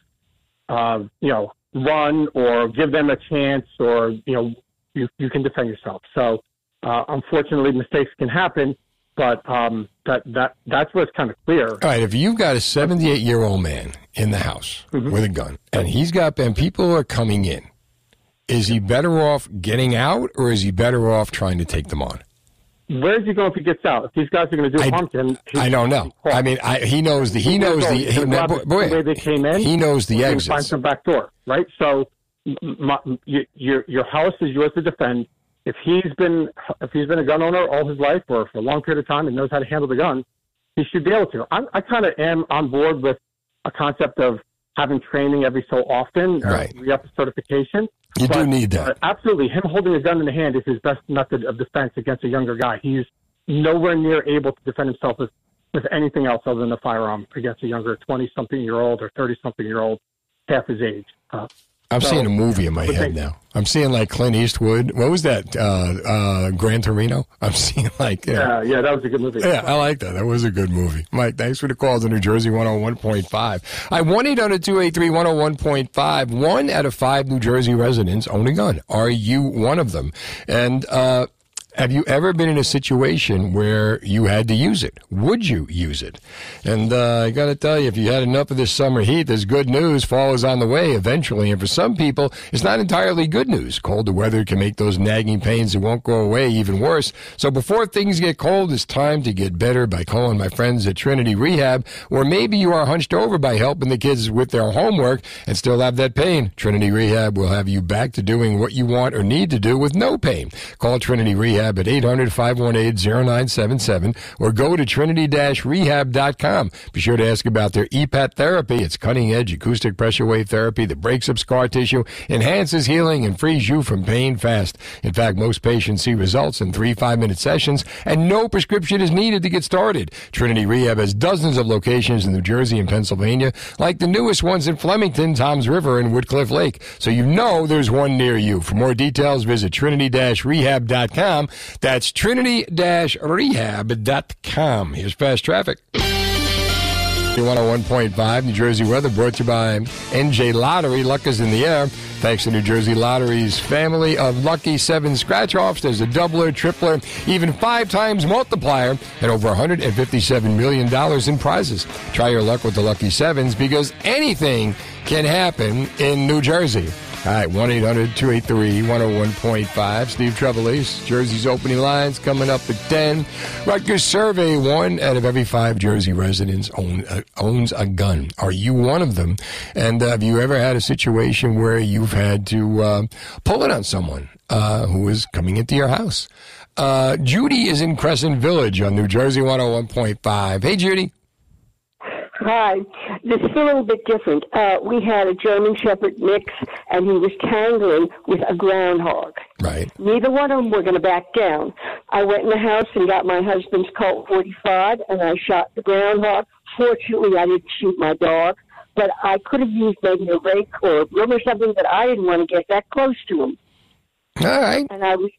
uh, you know, run or give them a chance, or you know, you you can defend yourself. So, uh, unfortunately, mistakes can happen, but um, that that that's where it's kind of clear. All right, if you've got a 78 year old man in the house Mm-hmm. with a gun and he's got, and people are coming in, is he better off getting out or is he better off trying to take them on? Where's he going if he gets out? If these guys are going to do harm to him, I don't know. I mean, I, he knows the, he knows the, He's he, gonna boy, the way they came in. he knows the exits. Find some back door, right? So, my, your your house is yours to defend. If he's been if he's been a gun owner all his life or for a long period of time and knows how to handle the gun, he should be able to. I, I kind of am on board with a concept of having training every so often, Right. uh, re-up certification. You do need that. Uh, absolutely, him holding a gun in the hand is his best method of defense against a younger guy. He's nowhere near able to defend himself with, with anything else other than a firearm against a younger twenty-something year old or thirty-something year old, half his age. Uh, I'm so- seeing a movie in my head they- now. I'm seeing like Clint Eastwood. What was that? Uh, uh, Gran Torino. I'm [LAUGHS] seeing like Yeah, yeah, that was a good movie. Yeah, I like that. That was a good movie. Mike, thanks for the call to New Jersey 101.5. I 1 800 283 101.5. One out of five New Jersey residents own a gun. Are you one of them? And, uh, have you ever been in a situation where you had to use it? Would you use it? And uh, I got to tell you, if you had enough of this summer heat, there's good news. Fall is on the way eventually. And for some people, it's not entirely good news. Colder weather can make those nagging pains that won't go away even worse. So before things get cold, it's time to get better by calling my friends at Trinity Rehab. Or maybe you are hunched over by helping the kids with their homework and still have that pain. Trinity Rehab will have you back to doing what you want or need to do with no pain. Call Trinity Rehab Rehab at 800 518 0977 or go to trinity rehab.com. Be sure to ask about their EPAT therapy. It's cutting edge acoustic pressure wave therapy that breaks up scar tissue, enhances healing, and frees you from pain fast. In fact, most patients see results in three five minute sessions, and no prescription is needed to get started. Trinity Rehab has dozens of locations in New Jersey and Pennsylvania, like the newest ones in Flemington, Toms River, and Woodcliff Lake. So you know there's one near you. For more details, visit trinity rehab.com. That's trinity rehab.com. Here's fast traffic. 101.5 New Jersey weather brought to you by NJ Lottery. Luck is in the air. Thanks to New Jersey Lottery's family of Lucky 7 scratch offs. There's a doubler, tripler, even five times multiplier, and over $157 million in prizes. Try your luck with the Lucky Sevens because anything can happen in New Jersey. All right, 1 800 283 101.5. Steve Trevelise, Jersey's opening lines coming up at 10. Rutgers survey one out of every five Jersey residents own, uh, owns a gun. Are you one of them? And uh, have you ever had a situation where you've had to uh, pull it on someone uh, who is coming into your house? Uh, Judy is in Crescent Village on New Jersey 101.5. Hey, Judy. Hi. This is a little bit different. Uh, we had a German Shepherd mix, and he was tangling with a groundhog. Right. Neither one of them were going to back down. I went in the house and got my husband's Colt 45, and I shot the groundhog. Fortunately, I didn't shoot my dog, but I could have used maybe a rake or a broom or something, but I didn't want to get that close to him. All right. And I was,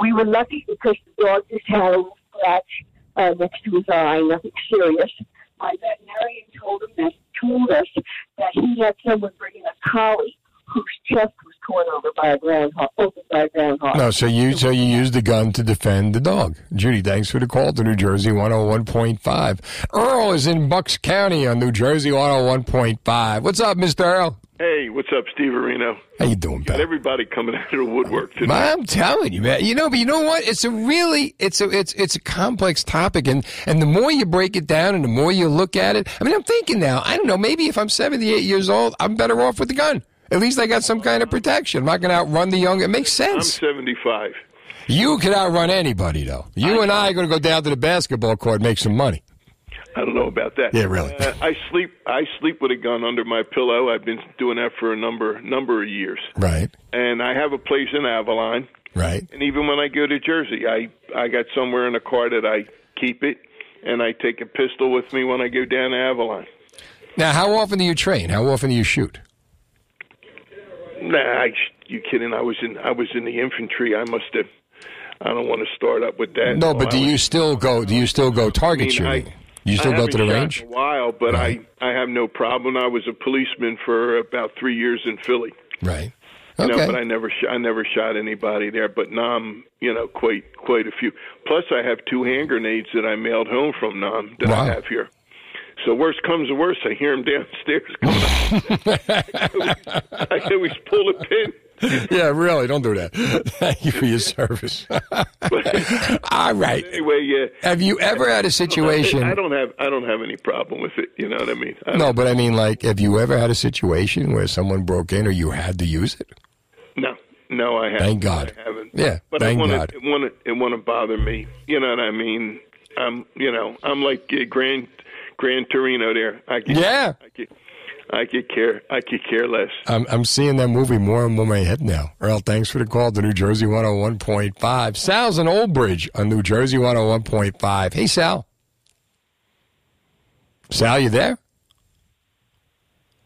we were lucky because the dog just had a little scratch uh, to his eye, nothing serious. My veterinarian told him that told us that he had someone bringing a collie whose chest torn over by a groundhog, opened by a groundhog. No, so you so you used the gun to defend the dog. Judy, thanks for the call to New Jersey 101.5. Earl is in Bucks County on New Jersey 101.5. What's up, Mr. Earl? Hey, what's up, Steve Areno? How you doing, Got everybody coming out of the woodwork tonight. I'm telling you, man. You know, but you know what? It's a really, it's a, it's, it's a complex topic, and and the more you break it down, and the more you look at it. I mean, I'm thinking now. I don't know. Maybe if I'm 78 years old, I'm better off with the gun. At least I got some kind of protection. I'm not going to outrun the young. It makes sense. I'm 75. You can outrun anybody, though. You and I are going to go down to the basketball court, and make some money. I don't know about that. Yeah, really. Uh, I sleep. I sleep with a gun under my pillow. I've been doing that for a number number of years. Right. And I have a place in Avalon. Right. And even when I go to Jersey, I I got somewhere in the car that I keep it, and I take a pistol with me when I go down to Avalon. Now, how often do you train? How often do you shoot? Nah, I, you kidding? I was in I was in the infantry. I must have. I don't want to start up with that. No, but do was- you still go? Do you still go target I mean, I- shooting? you still I go to the range? a while, but I I have no problem. I was a policeman for about three years in Philly. Right. You know, Okay. but I never sh- I never shot anybody there. But Nam, you know, quite quite a few. Plus, I have two hand grenades that I mailed home from Nam that I have here. So worst comes to worst, I hear him downstairs [LAUGHS] coming. up. I can always pull a pin. yeah, really. Don't do that. [LAUGHS] Thank you for your service. [LAUGHS] All right. Anyway, yeah. Have you ever had a situation? I don't have I don't have any problem with it. You know what I mean? I No, but I mean, like, have you ever had a situation where someone broke in or you had to use it? No, no, I haven't. Thank God. I haven't. Yeah, but thank I want God. It want it want bother me. You know what I mean? I'm, you know, I'm like uh, Grand Grand Torino there. I could, Yeah. I could, I could care. I could care less. I'm, I'm seeing that movie more and more in my head now. Earl, thanks for the call to New Jersey 101.5. Sal's in Old Bridge on New Jersey 101.5. Hey, Sal. Sal, you there?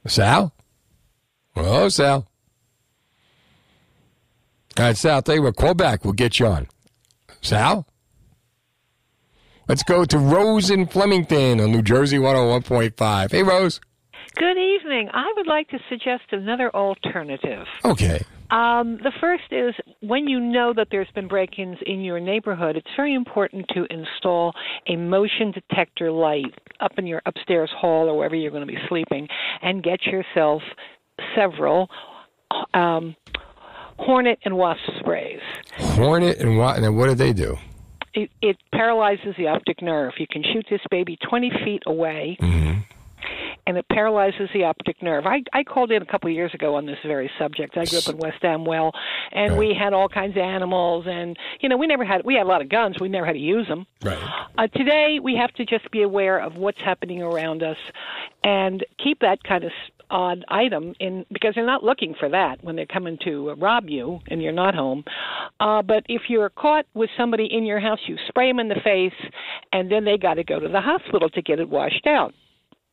Sal? Oh, Sal. All right, Sal, I'll tell you what, call back. We'll get you on. Sal? Let's go to Rose in Flemington on New Jersey 101.5. Hey, Rose. Good evening. I would like to suggest another alternative. Okay. Um, the first is when you know that there's been break ins in your neighborhood, it's very important to install a motion detector light up in your upstairs hall or wherever you're going to be sleeping and get yourself several um, hornet and wasp sprays. Hornet and what? And what do they do? It, it paralyzes the optic nerve. You can shoot this baby 20 feet away. and it paralyzes the optic nerve. I I called in a couple of years ago on this very subject. I grew up in West Amwell, and we had all kinds of animals, and you know we never had we had a lot of guns. We never had to use them. Right. Uh, today, we have to just be aware of what's happening around us and keep that kind of odd item in because they're not looking for that when they're coming to rob you and you're not home. Uh, but if you're caught with somebody in your house, you spray them in the face, and then they got to go to the hospital to get it washed out.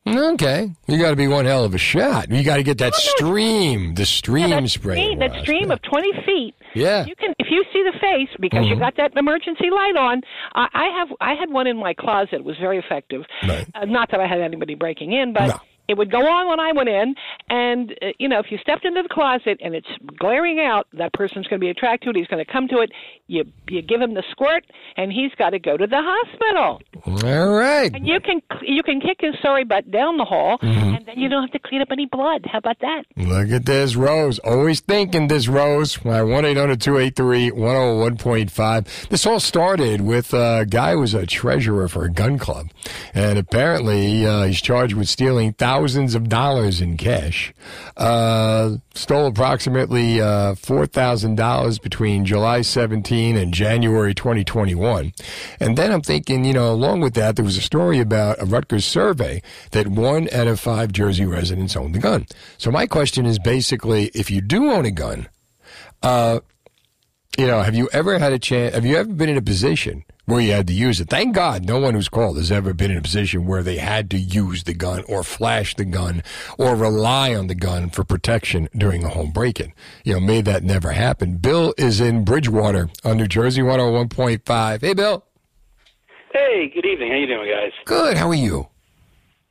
Okay, you got to be one hell of a shot. You got to get that stream, the stream spray. Stream, that stream of 20 feet. Yeah. You can if you see the face because you Mhm. got that emergency light on. I, I have I had one in my closet. It was very effective. Uh, not that I had anybody breaking in, but it would go on when I went in. And uh, you know, if you stepped into the closet and it's glaring out, that person's going to be attracted to it. He's going to come to it. You you give him the squirt, and he's got to go to the hospital. All right. And you can you can kick his sorry butt down the hall, Mhm. and then you don't have to clean up any blood. How about that? Look at this, Rose. Always thinking this, Rose. 1 800 283 101.5. This all started with a guy who was a treasurer for a gun club. And apparently, uh, he's charged with stealing thousands of dollars in cash. Uh, stole approximately uh, $4,000 between July 17 and January 2021. And then I'm thinking, you know, along with that, there was a story about a Rutgers survey that one out of five Jersey residents owned a gun. So my question is basically, if you do own a gun, uh, you know, have you ever had a chance? Have you ever been in a position where you had to use it? Thank God, no one who's called has ever been in a position where they had to use the gun or flash the gun or rely on the gun for protection during a home break-in. You know, may that never happen. Bill is in Bridgewater on New Jersey 101.5. Hey, Bill. Hey, good evening. How you doing, guys? Good. How are you?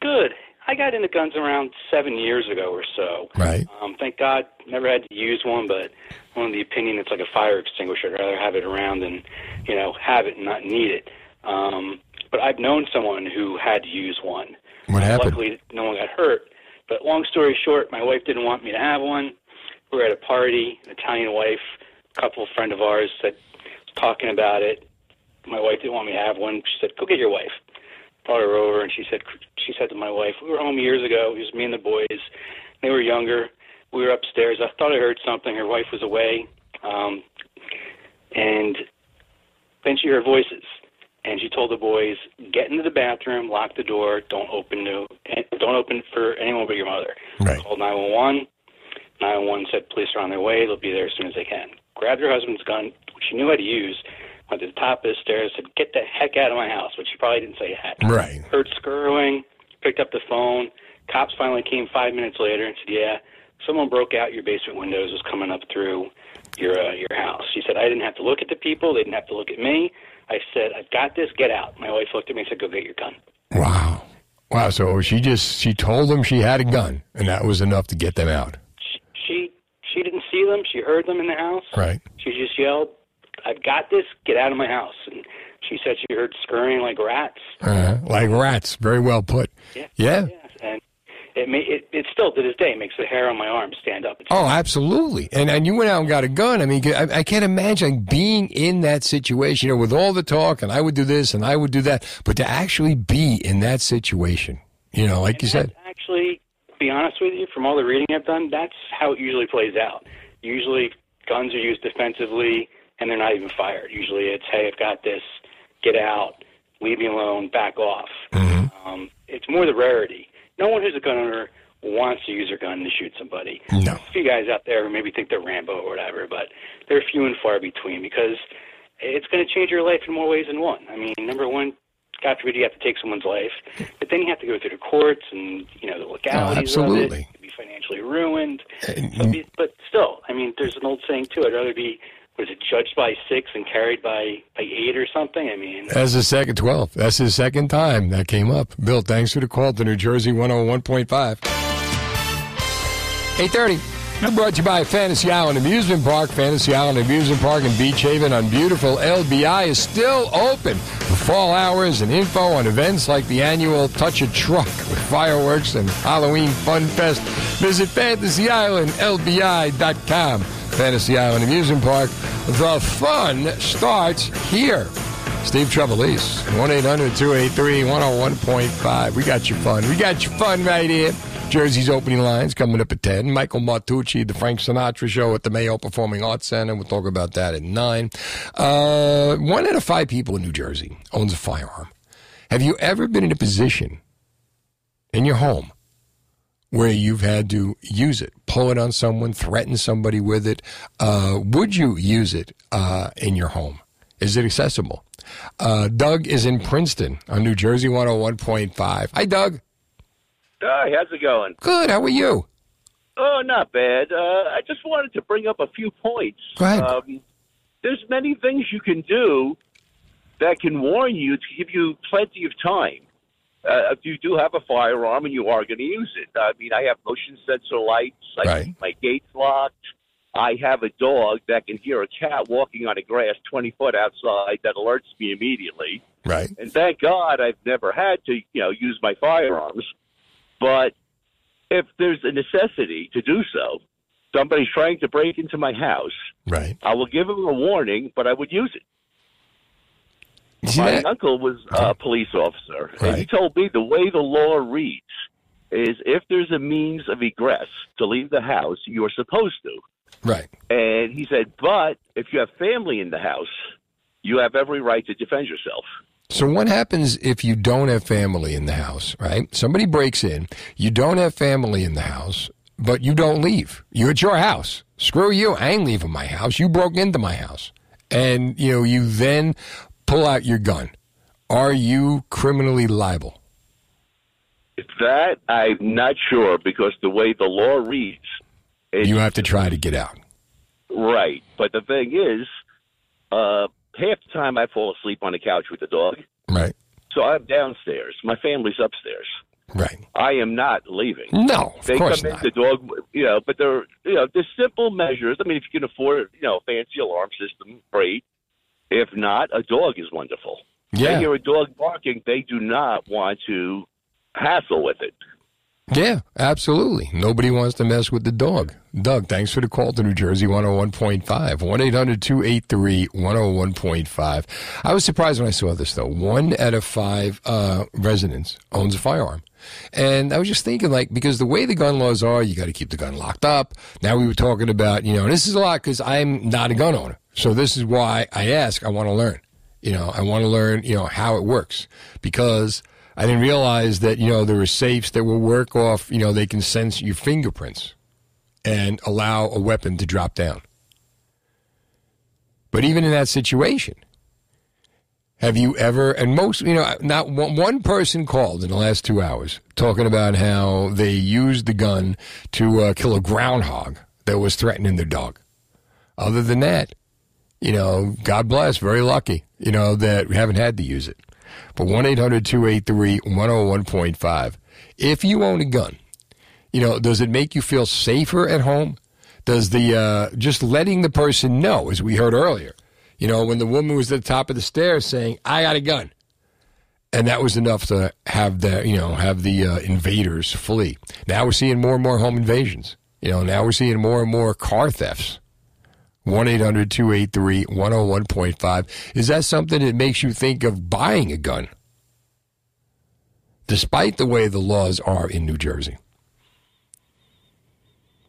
Good. I got into guns around seven years ago or so. Right. Um, thank God, never had to use one, but I'm of the opinion it's like a fire extinguisher. I'd rather have it around than, you know, have it and not need it. Um, but I've known someone who had to use one. What happened? Luckily, no one got hurt. But long story short, my wife didn't want me to have one. We were at a party. An Italian wife, a couple friend of ours, said was talking about it. My wife didn't want me to have one. She said, "Go get your wife." Brought her over, and she said, "She said to my wife, we were home years ago. It was me and the boys. They were younger. We were upstairs. I thought I heard something. Her wife was away, um, and then she heard voices." And she told the boys, "Get into the bathroom, lock the door, don't open to, don't open for anyone but your mother." Right. Called 911. 911 said police are on their way. They'll be there as soon as they can. Grabbed her husband's gun, which she knew how to use. Went to the top of the stairs. Said, "Get the heck out of my house," which she probably didn't say heck. Right. Heard scurrying. Picked up the phone. Cops finally came five minutes later and said, "Yeah, someone broke out your basement windows. Was coming up through your uh, your house." She said, "I didn't have to look at the people. They didn't have to look at me." I said, "I've got this. Get out." My wife looked at me and said, "Go get your gun." Wow. Wow, so she just, she told them she had a gun, and that was enough to get them out. She she didn't see them. She heard them in the house. Right. She just yelled, "I've got this! Get out of my house!" And she said she heard scurrying like rats. Uh, like rats. Very well put. Yeah. Yeah. And it may it, it still to this day makes the hair on my arm stand up. Oh, absolutely. And and you went out and got a gun. I mean, I, I can't imagine being in that situation, you know, with all the talk and I would do this and I would do that, but to actually be in that situation, you know, like you said. Actually, be honest with you, from all the reading I've done, that's how it usually plays out. Usually, guns are used defensively, and they're not even fired. Usually, it's "Hey, I've got this. Get out. Leave me alone. Back off." Um, it's more the rarity. No one who's a gun owner wants to use their gun to shoot somebody. No. A few guys out there who maybe think they're Rambo or whatever, but they're few and far between because it's going to change your life in more ways than one. I mean, number one, God forbid you have to take someone's life, but then you have to go through the courts and you know the legalities of it. Oh, absolutely. You could be financially ruined. So be, but still, I mean, there's an old saying too. I'd rather be was it judged by six and carried by by eight or something. I mean, That's the second 12. That's the second time that came up. Bill, thanks for the call to New Jersey 101.5. 830. Brought to you by Fantasy Island Amusement Park. Fantasy Island Amusement Park in Beach Haven on beautiful LBI is still open for fall hours and info on events like the annual Touch a Truck with fireworks and Halloween Fun Fest. Visit fantasyislandlbi.com. Fantasy Island Amusement Park. The fun starts here. Steve Trevelise, 1 800 283 101.5. We got your fun. We got your fun right here. Jersey's opening lines coming up at 10. Michael Martucci, the Frank Sinatra Show at the Mayo Performing Arts Center. We'll talk about that at 9. Uh, one out of five people in New Jersey owns a firearm. Have you ever been in a position in your home where you've had to use it, pull it on someone, threaten somebody with it? Uh, would you use it uh, in your home? Is it accessible? Uh, Doug is in Princeton on New Jersey 101.5. Hi, Doug. Hi, how's it going? Good. How are you? Oh, not bad. Uh, I just wanted to bring up a few points. Go ahead. Um, there's many things you can do that can warn you to give you plenty of time. Uh, if you do have a firearm and you are going to use it, I mean, I have motion sensor lights. I Right. keep my gates locked. I have a dog that can hear a cat walking on the grass 20 foot outside that alerts me immediately. Right. And thank God I've never had to, you know, use my firearms. But if there's a necessity to do so, somebody's trying to break into my house, right? I will give them a warning, but I would use it. My that? uncle was a police officer, and he told me the way the law reads is if there's a means of egress to leave the house, you are supposed to. Right. And he said, but if you have family in the house, you have every right to defend yourself. So what happens if you don't have family in the house, right? Somebody breaks in, you don't have family in the house, but you don't leave. You're at your house. Screw you. I ain't leaving my house. You broke into my house. And, you know, you then pull out your gun. Are you criminally liable? That I'm not sure because the way the law reads, You have to try to get out. right. But the thing is, uh, half the time I fall asleep on the couch with the dog. Right. So I'm downstairs. My family's upstairs. Right. I am not leaving. No, of they course come not. in, the dog, you know, but they're, you know, there's simple measures. I mean, if you can afford, you know, a fancy alarm system, great. If not, a dog is wonderful. Yeah. They hear a dog barking, they do not want to hassle with it. Yeah, absolutely. Nobody wants to mess with the dog. Doug, thanks for the call to New Jersey 101.5. 1 800 283 101.5. I was surprised when I saw this, though. One out of five uh, residents owns a firearm. And I was just thinking, like, because the way the gun laws are, you got to keep the gun locked up. Now we were talking about, you know, this is a lot because I'm not a gun owner. So this is why I ask, I want to learn. You know, I want to learn, you know, how it works because I didn't realize that, you know, there were safes that will work off, you know, they can sense your fingerprints and allow a weapon to drop down. But even in that situation, have you ever, and most, you know, not one, one person called in the last two hours talking about how they used the gun to uh, kill a groundhog that was threatening their dog. Other than that, you know, God bless, very lucky, you know, that we haven't had to use it. But 1 800 283 101.5. If you own a gun, you know, does it make you feel safer at home? Does the, uh, just letting the person know, as we heard earlier, you know, when the woman was at the top of the stairs saying, I got a gun. And that was enough to have the, you know, have the uh, invaders flee. Now we're seeing more and more home invasions. You know, now we're seeing more and more car thefts. 1 800 283 101.5. Is that something that makes you think of buying a gun? Despite the way the laws are in New Jersey.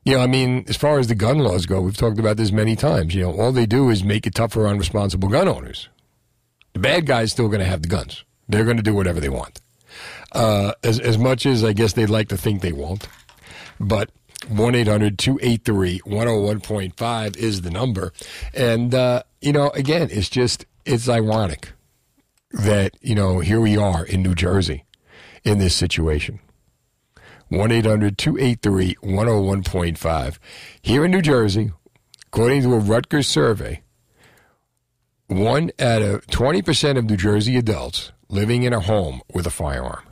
You know, I mean, as far as the gun laws go, we've talked about this many times. You know, all they do is make it tougher on responsible gun owners. The bad guys still going to have the guns. They're going to do whatever they want. Uh, as as much as I guess they'd like to think they won't, but 1 800 283 101.5 is the number. And, uh, you know, again, it's just, it's ironic that, you know, here we are in New Jersey in this situation. 1 800 283 101.5. Here in New Jersey, according to a Rutgers survey, one out of 20% of New Jersey adults living in a home with a firearm.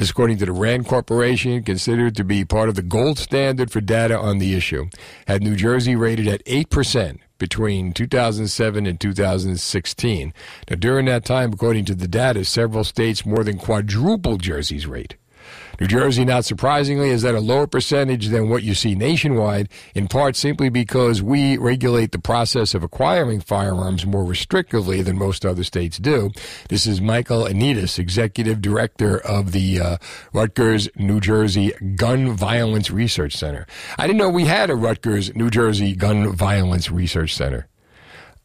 This, according to the RAND Corporation, considered to be part of the gold standard for data on the issue, had New Jersey rated at 8% between 2007 and 2016. Now, during that time, according to the data, several states more than quadrupled Jersey's rate. New Jersey, not surprisingly, is at a lower percentage than what you see nationwide, in part simply because we regulate the process of acquiring firearms more restrictively than most other states do. This is Michael Anestis, Executive Director of the uh, Rutgers, New Jersey Gun Violence Research Center. I didn't know we had a Rutgers, New Jersey Gun Violence Research Center.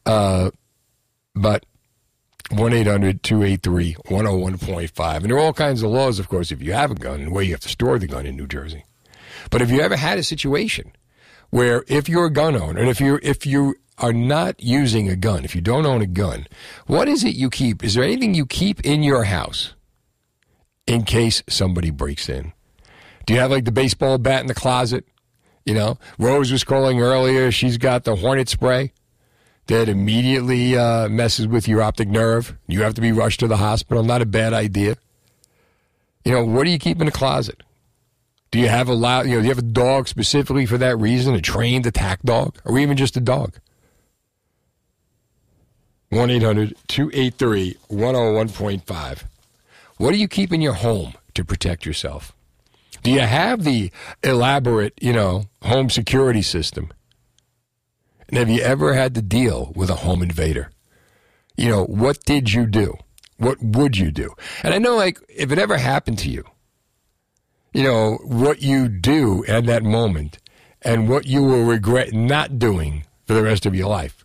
Uh, but 1 800 283 101.5. And there are all kinds of laws, of course, if you have a gun and where you have to store the gun in New Jersey. But if you ever had a situation where if you're a gun owner and if you if you are not using a gun, if you don't own a gun, what is it you keep? Is there anything you keep in your house in case somebody breaks in? Do you have like the baseball bat in the closet? You know, Rose was calling earlier. She's got the hornet spray that immediately uh, messes with your optic nerve. You have to be rushed to the hospital. Not a bad idea. You know, what do you keep in the closet? Do you have a loud, you know, do you have a dog specifically for that reason, a trained attack dog, or even just a dog? 1 800 283 101.5. What do you keep in your home to protect yourself? Do you have the elaborate, you know, home security system? And have you ever had to deal with a home invader? You know, what did you do? What would you do? And I know, like, if it ever happened to you, you know, what you do at that moment and what you will regret not doing for the rest of your life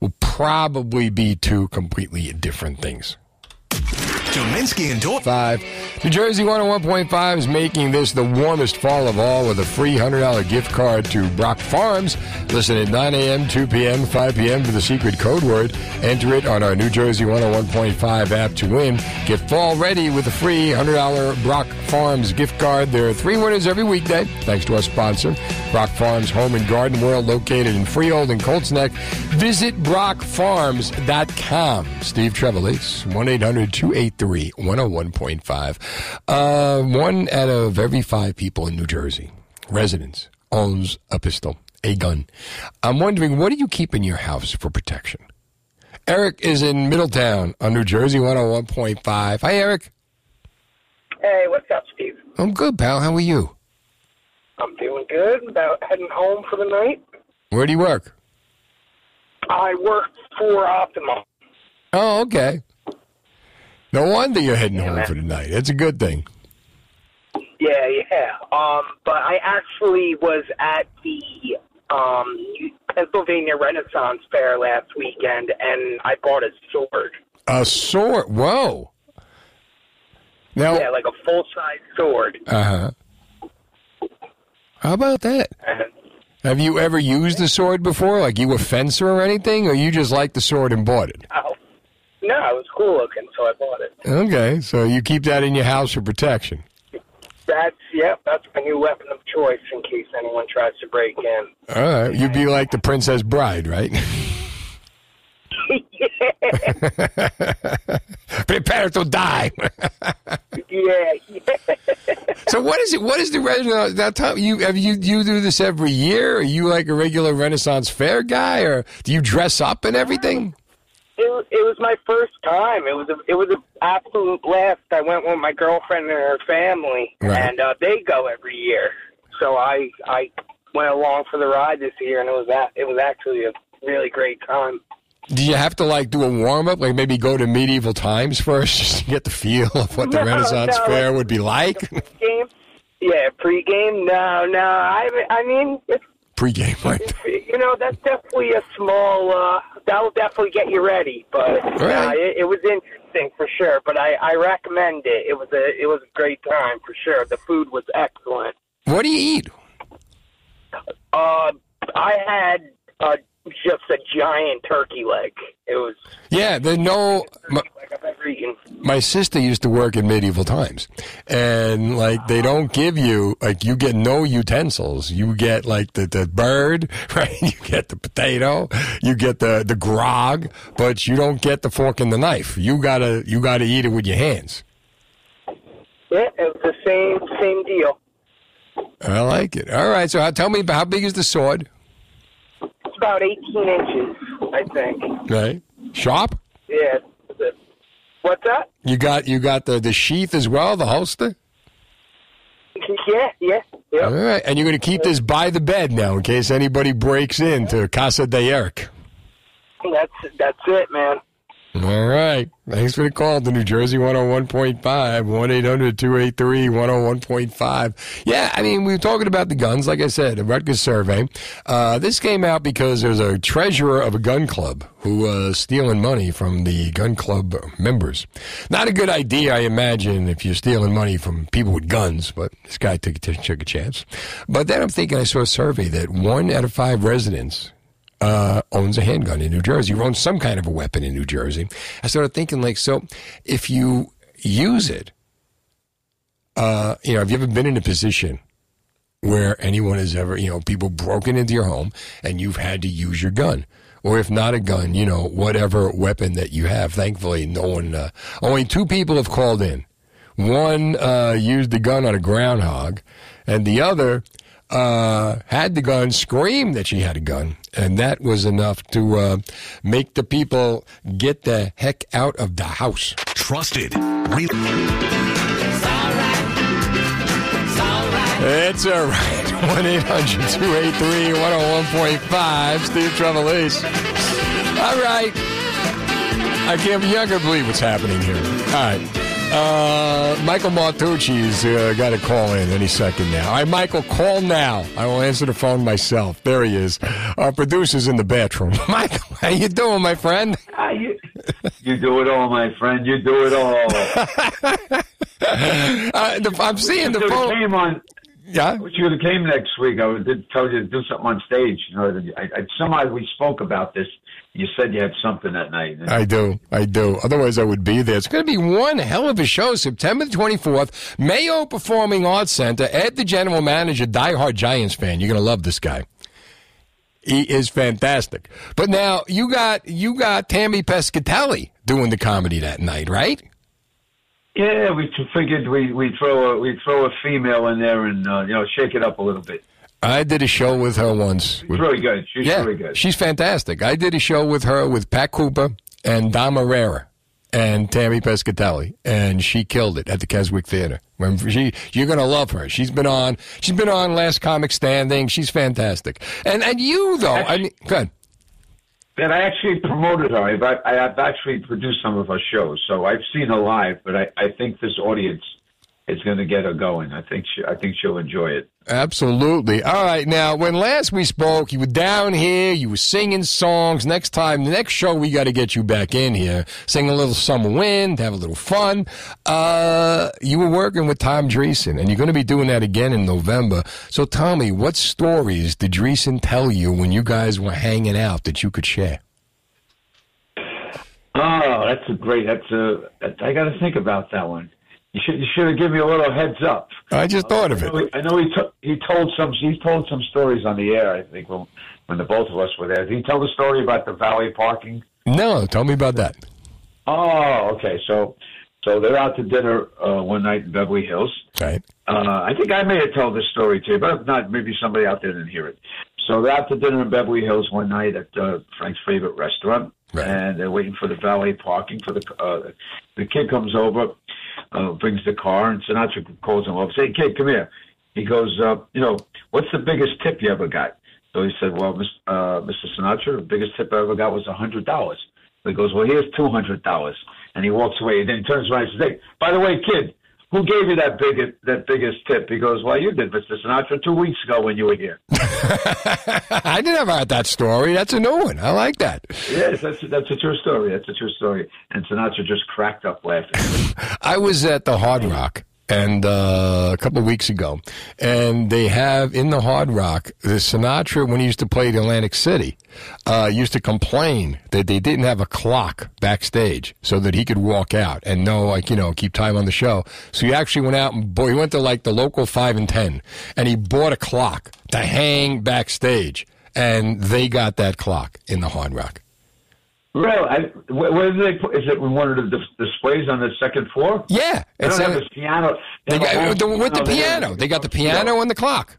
will probably be two completely different things. Deminski and Dor- Five. New Jersey 101.5 is making this the warmest fall of all with a free $100 gift card to Brock Farms. Listen at 9 a.m., 2 p.m., 5 p.m. for the secret code word. Enter it on our New Jersey 101.5 app to win. Get fall ready with a free $100 Brock Farms gift card. There are three winners every weekday, thanks to our sponsor, Brock Farms Home and Garden World, located in Freehold and Colts Neck. Visit brockfarms.com. Steve Trevelise, 1 800 283 101.5. Uh, one out of every five people in New Jersey, residents, owns a pistol, a gun. I'm wondering, what do you keep in your house for protection? Eric is in Middletown on New Jersey 101.5. Hi, Eric. Hey, what's up, Steve? I'm good, pal. How are you? I'm doing good. About heading home for the night. Where do you work? I work for Optima. Oh, okay. No wonder you're heading home for the night. That's a good thing. Yeah, yeah. Um, but I actually was at the um Pennsylvania Renaissance Fair last weekend, and I bought a sword. A sword. Whoa. Now, yeah, like a full size sword. uh huh. How about that? Have you ever used the sword before? Like you a fencer or anything, or you just like the sword and bought it? Oh, no, it was cool looking, so I bought it. Okay, so you keep that in your house for protection. That's yep. That's my new weapon of choice in case anyone tries to break in. All right, you'd be like the Princess Bride, right? [LAUGHS] [LAUGHS] Prepare to die. yeah. [LAUGHS] so what is it? What is the Renaissance? Uh, that time you have you you do this every year? Are you like a regular Renaissance fair guy, or do you dress up and everything? It, was- it was my first time. It was a, it was an absolute blast. I went with my girlfriend and her family, Right. and uh, they go every year. So I I went along for the ride this year, and it was that it was actually a really great time. Do you have to like do a warm up, like maybe go to medieval times first, [LAUGHS] just to get the feel of what the No, Renaissance no. fair would be like? [LAUGHS] Game, yeah, pregame. No, no. I I mean, it's, Pre-game, right? you know, that's definitely a small. uh That'll definitely get you ready, but nah, it, it was interesting for sure. But I I recommend it. It was a it was a great time for sure. The food was excellent. What do you eat? Uh, I had uh, just a giant turkey leg. It was Yeah, there's no. My, like I've ever eaten. my sister used to work in medieval times, and like they don't give you like you get no utensils. You get like the, the bird, [LAUGHS] right? You get the potato, you get the the grog, but you don't get the fork and the knife. You gotta you gotta eat it with your hands. Yeah, it was the same same deal. I like it. All right, so how, tell me how big is the sword? It's about 18 inches, I think. Right, sharp. Yeah. What's that? You got you got the the sheath as well, the holster. Yeah, yeah, yeah. All right, and you're going to keep this by the bed now in case anybody breaks into Casa de Eric. That's that's it, man. All right. Thanks for the call to New Jersey 101.5, 1 800 283 101.5. Yeah, I mean, we were talking about the guns. Like I said, a Rutgers survey. Uh, this came out because there's a treasurer of a gun club who was stealing money from the gun club members. Not a good idea, I imagine, if you're stealing money from people with guns, but this guy took, took a chance. But then I'm thinking I saw a survey that one out of five residents uh, owns a handgun in New Jersey, or owns some kind of a weapon in New Jersey. I started thinking, like, so if you use it, uh, you know, have you ever been in a position where anyone has ever, you know, people broken into your home and you've had to use your gun? Or if not a gun, you know, whatever weapon that you have. Thankfully, no one, uh, only two people have called in. One uh, used the gun on a groundhog, and the other uh, had the gun, screamed that she had a gun, and that was enough to uh, make the people get the heck out of the house. Trusted. Re- It's all right. [LAUGHS] 1 800 283 101.5. Steve Trevelise. All right. I can't, not believe what's happening here. All right. Uh, Michael Martocci's uh, got to call in any second now. All right, Michael, call now. I will answer the phone myself. There he is. Our producer's in the bathroom. [LAUGHS] Michael, how you doing, my friend? You, you do it all, my friend. You do it all. [LAUGHS] Uh, the, I'm seeing the phone. Came on. Yeah. Wish you would have came next week. I would did tell you to do something on stage. You know, I, I, somehow we spoke about this. You said you had something that night. I do. I do. Otherwise, I would be there. It's going to be one hell of a show. September the 24th, Mayo Performing Arts Center. Ed, the general manager, diehard Giants fan. You're going to love this guy. He is fantastic. But now you got you got Tammy Pescatelli doing the comedy that night, right? Yeah, we figured we we throw a we throw a female in there and uh, you know shake it up a little bit. I did a show with her once. She's really good. She's yeah, really good. she's fantastic. I did a show with her with Pat Cooper and Dom Irrera and Tammy Pescatelli, and she killed it at the Keswick Theater. When she, you're gonna love her. She's been on. She's been on Last Comic Standing. She's fantastic. And and you though, I mean, good. And I actually promoted her. I've, I have actually produced some of her shows, so I've seen her live. But I, I think this audience is going to get her going. I think she, I think she'll enjoy it. Absolutely. All right. Now, when last we spoke, you were down here, you were singing songs. Next time, the next show, we got to get you back in here, sing a little Summer Wind, have a little fun. Uh, you were working with Tom Dreesen, and you're going to be doing that again in November. So tell me, what stories did Dreesen tell you when you guys were hanging out that you could share? Oh, that's a great. That's a. I got to think about that one. You should you should have given me a little heads up. I just thought of I it. know, he, I know he to, he told some he told some stories on the air. I think when when the both of us were there. Did he tell the story about the valet parking? No, tell me about that. Oh, okay. So so they're out to dinner uh, one night in Beverly Hills. Right. Uh, I think I may have told this story too, but if not, maybe somebody out there didn't hear it. So they're out to dinner in Beverly Hills one night at uh, Frank's favorite restaurant, and they're waiting for the valet parking for the. Uh, the kid comes over, uh, brings the car, and Sinatra calls him up. Say, kid, come here. He goes, uh, you know, what's the biggest tip you ever got? So he said, well, Miss, uh, Mr. Sinatra, the biggest tip I ever got was a hundred dollars. He goes, well, here's two hundred dollars, and he walks away. And then he turns around and says, hey, by the way, kid, who gave you that biggest that biggest tip? He goes, well, you did, Mr. Sinatra, two weeks ago when you were here. [LAUGHS] I didn't have that story. That's a new one. I like that. Yes, that's that's a true story. That's a true story. And Sinatra just cracked up laughing. [LAUGHS] I was at the Hard Rock and uh, a couple of weeks ago, and they have in the Hard Rock the Sinatra when he used to play the Atlantic City uh, used to complain that they didn't have a clock backstage so that he could walk out and know like you know keep time on the show. So he actually went out and boy, he went to like the local five and ten, and he bought a clock to hang backstage, and they got that clock in the Hard Rock. Really? I, where, where do they put? Is it one of the displays on the second floor? Yeah, They it's don't have a- piano. They got, the, with the piano. They got the piano and the clock.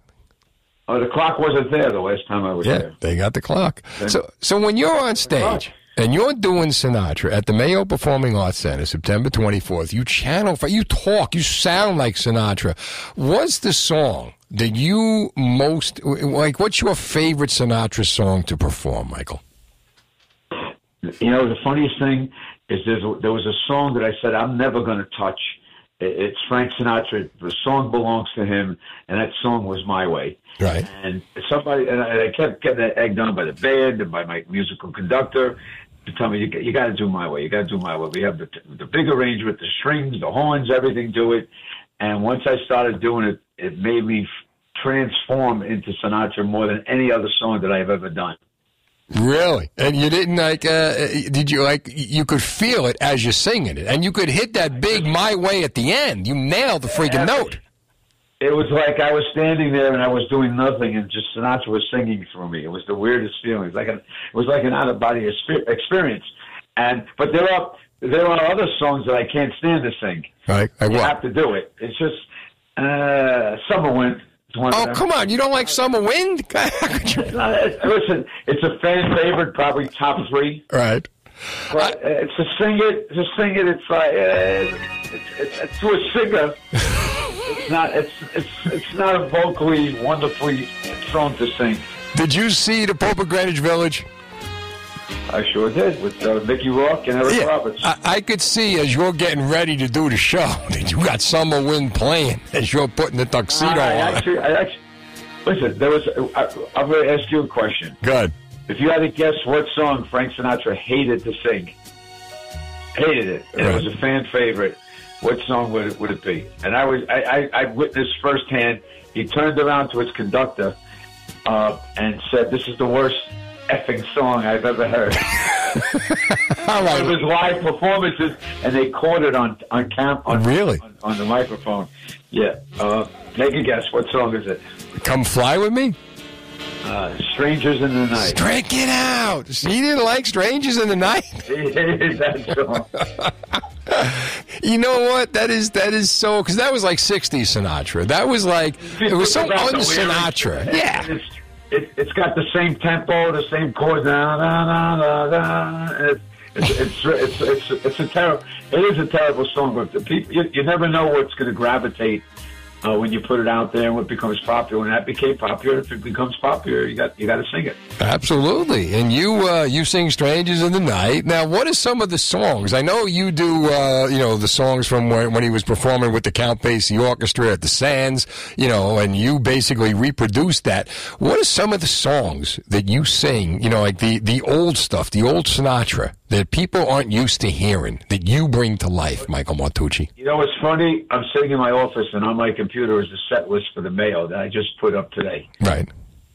Oh, the clock wasn't there the last time I was Yeah, there. they got the clock. So, so when you're on stage, And you're doing Sinatra at the Mayo Performing Arts Center, September 24th. You channel, you talk, you sound like Sinatra. What's the song that you most like? What's your favorite Sinatra song to perform, Michael? You know, the funniest thing is there was a song that I said I'm never going to touch. It's Frank Sinatra. The song belongs to him, and that song was My Way. Right. And somebody, and I, I kept getting that egged on by the band and by my musical conductor to tell me you, you got to do My Way. You got to do My Way. We have the the big arrangement, the strings, the horns, everything to it. And once I started doing it, it made me transform into Sinatra more than any other song that I've ever done. Really? And you didn't like? Uh, did you like? You could feel it as you're singing it, and you could hit that big "My Way" at the end. You nailed the freaking note. It was like I was standing there and I was doing nothing, and just Sinatra was singing for me. It was the weirdest feeling. It was like an, it was like an out of body experience. And but there are there are other songs that I can't stand to sing. Right, I you have to do it. It's just uh, Summer Wind. Oh come on! You don't like Summer Wind? [LAUGHS] [LAUGHS] Listen, it's a fan favorite, probably top three. Right. But uh, to sing it, to sing it, it's like uh, it's, it's, it's to a singer. [LAUGHS] it's not. It's it's it's not a vocally wonderfully song to sing. Did you see the Pope of Greenwich Village? I sure did with uh, Mickey Rourke and Eric Yeah, Roberts. I, I could see as you're getting ready to do the show [LAUGHS] that you got Summer Wind playing [LAUGHS] as you're putting the tuxedo I on. actually, I actually, listen. There was. I, I'm going to ask you a question. Good. If you had to guess what song Frank Sinatra hated to sing, hated it, and it was a fan favorite, what song would it, would it be? And I was I, I, I witnessed firsthand. He turned around to his conductor uh, and said, "This is the worst effing song I've ever heard." [LAUGHS] It was live performances, and they caught it on on cam on really on, on the microphone. Yeah, uh, take a guess. What song is it? Come fly with me. Uh, Strangers in the Night. Drink it out. He didn't like Strangers in the Night. [LAUGHS] that song. [LAUGHS] You know what? That is that is so because that was like '60s Sinatra. That was like it was so un. Sinatra. Yeah. It, it's got the same tempo, the same chords. Da, da, da, da, da. It, it's, it's, it's, it's, a terrible. It is a terrible song, but you never know what's going to gravitate uh, when you put it out there and what becomes popular. When that became popular, if it becomes popular, you got you got to sing it. Absolutely, and you uh, you sing "Strangers in the Night." Now, what are some of the songs? I know you do. Uh, you know the songs from when, when he was performing with the Count Basie Orchestra at the Sands. You know, and you basically reproduced that. What are some of the songs that you sing? You know, like the the old stuff, the old Sinatra that people aren't used to hearing that you bring to life, Michael Martocci. You know what's funny? I'm sitting in my office and on my computer is the set list for the mail that I just put up today. Right.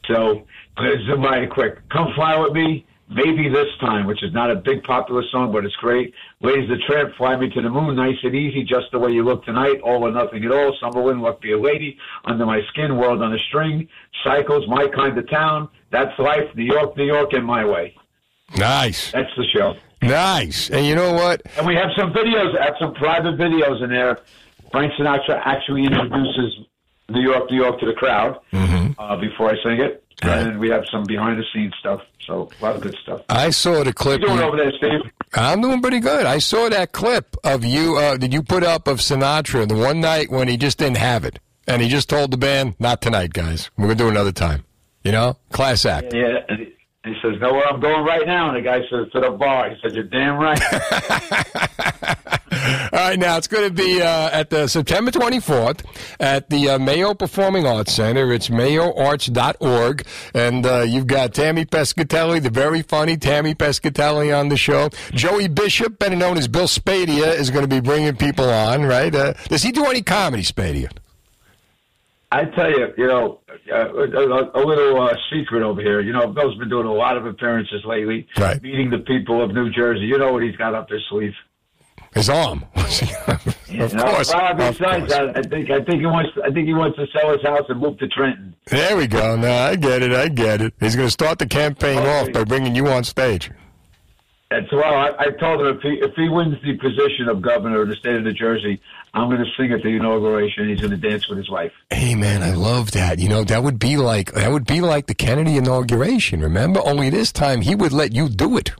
So I'm going to zoom by it quick. Come fly with me. Maybe this time, which is not a big popular song, but it's great. Ladies the Tramp, Fly Me to the Moon, Nice and Easy, Just the Way You Look Tonight, All or Nothing at All, Summer Wind, Luck Be a Lady, Under My Skin, World on a String, Cycles, My Kind of Town, That's Life, New York, New York, and My Way. Nice. That's the show. Nice. And you know what? And we have some videos, have some private videos in there. Frank Sinatra actually introduces New York, New York to the crowd uh, before I sing it. And we have some behind the scenes stuff. So a lot of good stuff. I saw the clip. How you doing over there, Steve? I'm doing pretty good. I saw that clip of you uh, that you put up of Sinatra the one night when he just didn't have it, and he just told the band, "Not tonight, guys. We're gonna do another time." You know, class act. Yeah. And he, and he says, know where I'm going right now? And the guy says, to the bar. He says, you're damn right. [LAUGHS] All right, now it's going to be uh, at the September 24th at the uh, Mayo Performing Arts Center. It's mayoarts.org. And uh, you've got Tammy Pescatelli, the very funny Tammy Pescatelli on the show. Joey Bishop, better known as Bill Spadea, is going to be bringing people on, right? Uh, does he do any comedy, Spadea? I tell you, you know, uh, a, a little uh, secret over here. You know, Bill's been doing a lot of appearances lately, right. meeting the people of New Jersey. You know what he's got up his sleeve. His arm. [LAUGHS] of You know, course. well, besides, I, I think I think he wants I think he wants to sell his house and move to Trenton. There we go. No, I get it. I get it. He's going to start the campaign off by bringing you on stage. So well, I, I told him if he if he wins the position of governor of the state of New Jersey, I'm going to sing at the inauguration. He's going to dance with his wife. Hey man, I love that. You know, that would be like that would be like the Kennedy inauguration. Remember? Only this time he would let you do it.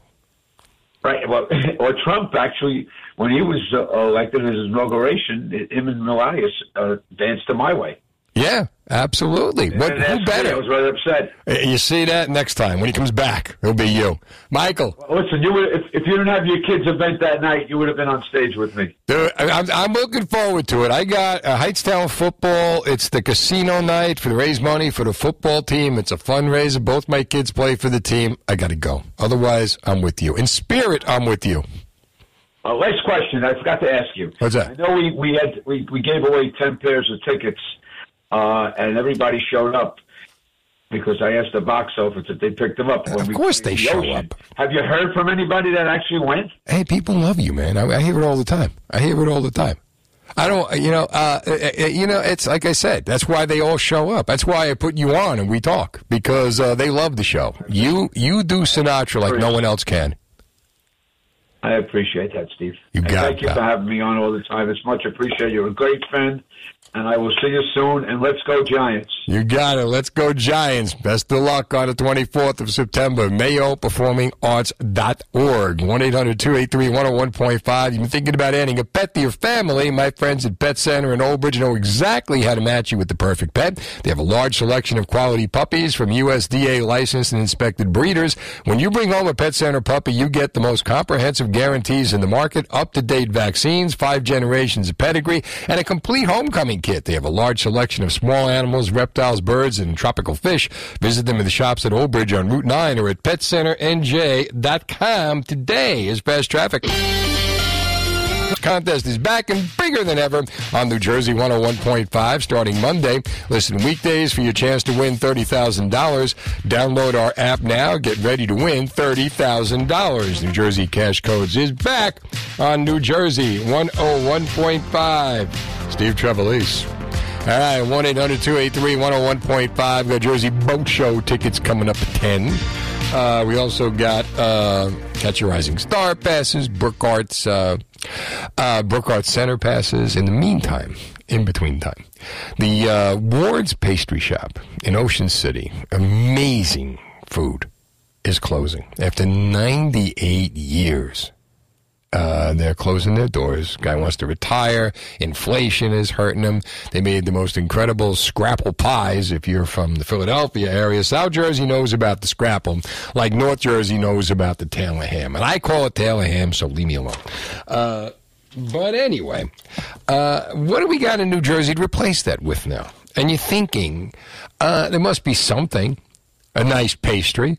Right. Well, [LAUGHS] or Trump actually, when he was uh, elected in his inauguration, him and Melania uh, danced to "My Way." Yeah, absolutely. What, who that's me. better? I was really upset. You see that next time when he comes back, it'll be you, Michael. Well, listen, you would if, if you didn't have your kids' event that night, you would have been on stage with me. Dude, I'm, I'm looking forward to it. I got uh, Hightstown football. It's the casino night for the raise money for the football team. It's a fundraiser. Both my kids play for the team. I got to go. Otherwise, I'm with you. In spirit, I'm with you. Uh, last question. I forgot to ask you. What's that? I know we we had we, we gave away ten pairs of tickets, uh, and everybody showed up because I asked the box office if they picked them up. Of course they show up. Have you heard from anybody that actually went? Hey, people love you, man. I, I hear it all the time. I hear it all the time. I don't, you know, uh, uh, uh, you know, it's like I said. That's why they all show up. That's why I put you on and we talk because uh, they love the show. You, you do Sinatra like no one else can. I appreciate that, Steve. You And got Thank it, you pal. for having me on all the time. It's much appreciated. You're a great friend, and I will see you soon. And let's go Giants. You got it. Let's go Giants. Best of luck on the 24th of September. MayoPerformingArts.org. 1-800-283-101.5. You've been thinking about adding a pet to your family. My friends at Pet Center in Old Bridge know exactly how to match you with the perfect pet. They have a large selection of quality puppies from USDA licensed and inspected breeders. When you bring home a Pet Center puppy, you get the most comprehensive guarantees in the market, up-to-date vaccines, five generations of pedigree, and a complete homecoming kit. They have a large selection of small animals, reptiles, birds, and tropical fish. Visit them in the shops at Old Bridge on Route 9 or at PetCenterNJ.com today. Is fast traffic. Contest is back and bigger than ever on New Jersey 101.5 starting Monday. Listen weekdays for your chance to win $30,000. Download our app now. Get ready to win $30,000. New Jersey Cash Codes is back on New Jersey 101.5. Steve Trevelise. All right, 1 800 283 101.5. Got Jersey Boat Show tickets coming up at 10. Uh, we also got uh, Catch Your Rising Star passes, Brook Arts, uh, uh, Brookart's Center passes. In the meantime, in between time, the uh, Ward's Pastry Shop in Ocean City, amazing food, is closing after 98 years. Uh, they're closing their doors. Guy wants to retire. Inflation is hurting him. They made the most incredible scrapple pies. If you're from the Philadelphia area, South Jersey knows about the scrapple, like North Jersey knows about the Taylor ham. And I call it Taylor ham, so leave me alone. Uh, but anyway, uh, what do we got in New Jersey to replace that with now? And you're thinking uh, there must be something, a nice pastry.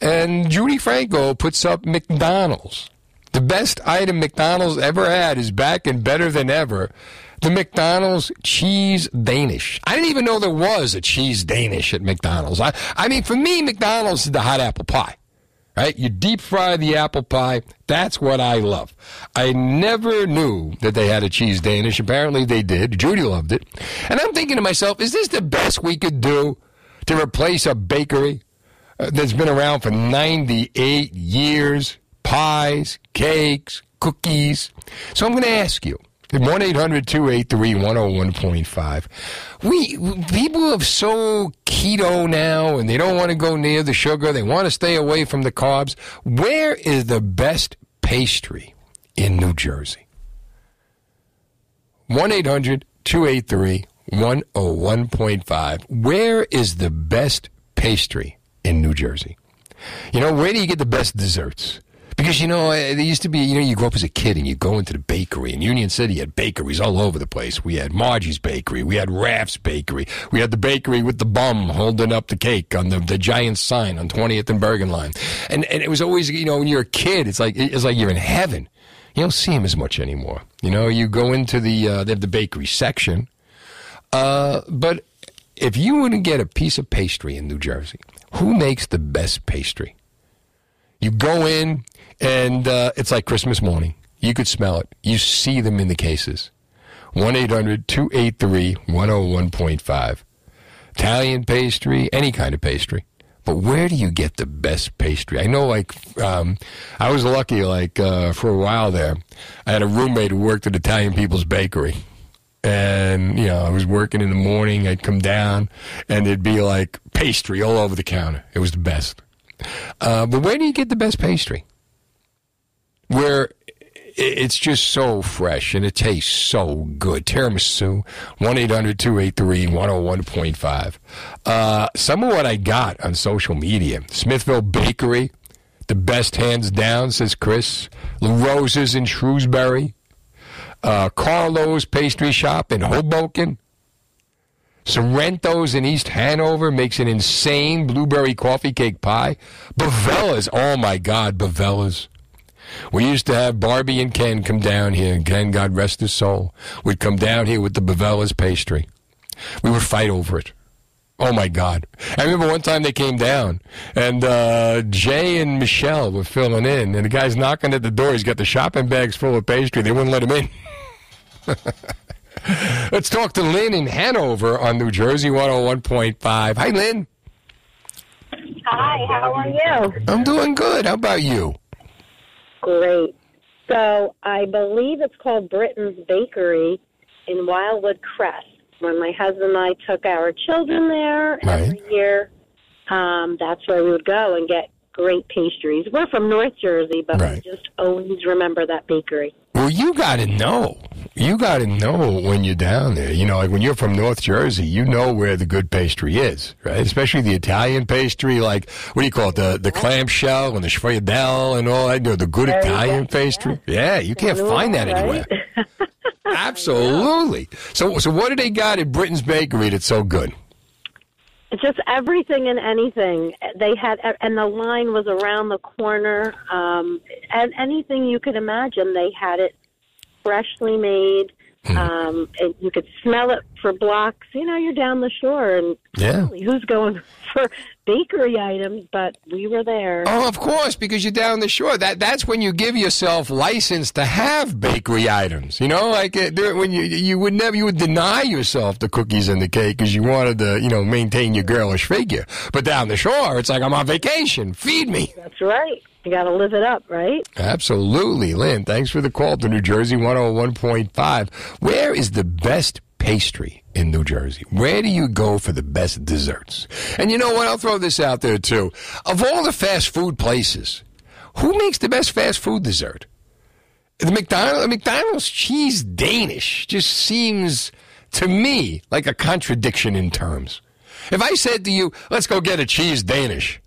And Judi Franco puts up McDonald's. The best item McDonald's ever had is back and better than ever. The McDonald's cheese Danish. I didn't even know there was a cheese Danish at McDonald's. I, I mean, for me, McDonald's is the hot apple pie. Right? You deep fry the apple pie. That's what I love. I never knew that they had a cheese Danish. Apparently they did. Judi loved it. And I'm thinking to myself, is this the best we could do to replace a bakery uh, that's been around for 98 years? Pies, cakes, cookies. So I'm going to ask you. 1 800 283 101.5. We, people are so keto now and they don't want to go near the sugar. They want to stay away from the carbs. Where is the best pastry in New Jersey? 1 800 283 101.5. Where is the best pastry in New Jersey? You know, where do you get the best desserts? Because, you know, uh, there used to be, you know, you grow up as a kid and you go into the bakery. In Union City, you had bakeries all over the place. We had Margie's Bakery. We had Raff's Bakery. We had the bakery with the bum holding up the cake on the, the giant sign on 20th and Bergenline. And, and it was always, you know, when you're a kid, it's like, it's like you're in heaven. You don't see them as much anymore. You know, you go into the, uh, they have the bakery section. Uh, but if you want to get a piece of pastry in New Jersey, who makes the best pastry? You go in, and uh, it's like Christmas morning. You could smell it. You see them in the cases. 1 800 283 101.5. Italian pastry, any kind of pastry. But where do you get the best pastry? I know, like, um, I was lucky, like, uh, for a while there. I had a roommate who worked at Italian People's Bakery. And, you know, I was working in the morning. I'd come down, and it'd be like pastry all over the counter. It was the best. Uh, but where do you get the best pastry? Where it's just so fresh and it tastes so good. Tiramisu, 1 800 283 101.5. Uh, some of what I got on social media Smithville Bakery, the best hands down, says Chris. La Roses in Shrewsbury. Uh, Carlo's Pastry Shop in Hoboken. Sorrento's in East Hanover makes an insane blueberry coffee cake pie. Bovella's, oh my God, Bovella's. We used to have Barbie and Ken come down here, and Ken, God rest his soul, would come down here with the Bovella's pastry. We would fight over it. Oh my God! I remember one time they came down, and uh, Jay and Michelle were filling in, and the guy's knocking at the door. He's got the shopping bags full of pastry. They wouldn't let him in. [LAUGHS] Let's talk to Lynn in Hanover on New Jersey 101.5. Hi, Lynn. Hi, how are you? I'm doing good. How about you? Great. So I believe it's called Britain's Bakery in Wildwood Crest. When my husband and I took our children there every year, um, that's where we would go and get great pastries. We're from North Jersey, but we just always remember that bakery. Well, you got to know. You got to know when you're down there. You know, like when you're from North Jersey, you know where the good pastry is, right? Especially the Italian pastry, like what do you call it, the the clamshell and the sfogliatelle and all that. You know, the good Italian pastry. Yeah, you can't find that anywhere. [LAUGHS] Absolutely. So, so what do they got at Britain's Bakery that's so good? Just everything and anything. They had, and the line was around the corner. Um, and anything you could imagine, they had it freshly made. Um, and you could smell it for blocks. You know, you're down the shore, and Yeah. who's going [LAUGHS] for bakery items? But we were there. Oh, of course, because you're down the shore. That that's when you give yourself license to have bakery items. You know, like uh, there- when you you would never you would deny yourself the cookies and the cake because you wanted to you know maintain your girlish figure. But down the shore, it's like I'm on vacation. Feed me. That's right. You got to live it up, right? Absolutely, Lynn. Thanks for the call to New Jersey 101.5. Where is the best pastry in New Jersey? Where do you go for the best desserts? And you know what? I'll throw this out there too. Of all the fast food places, who makes the best fast food dessert? The McDonald's, McDonald's cheese Danish just seems to me like a contradiction in terms. If I said to you, let's go get a cheese Danish,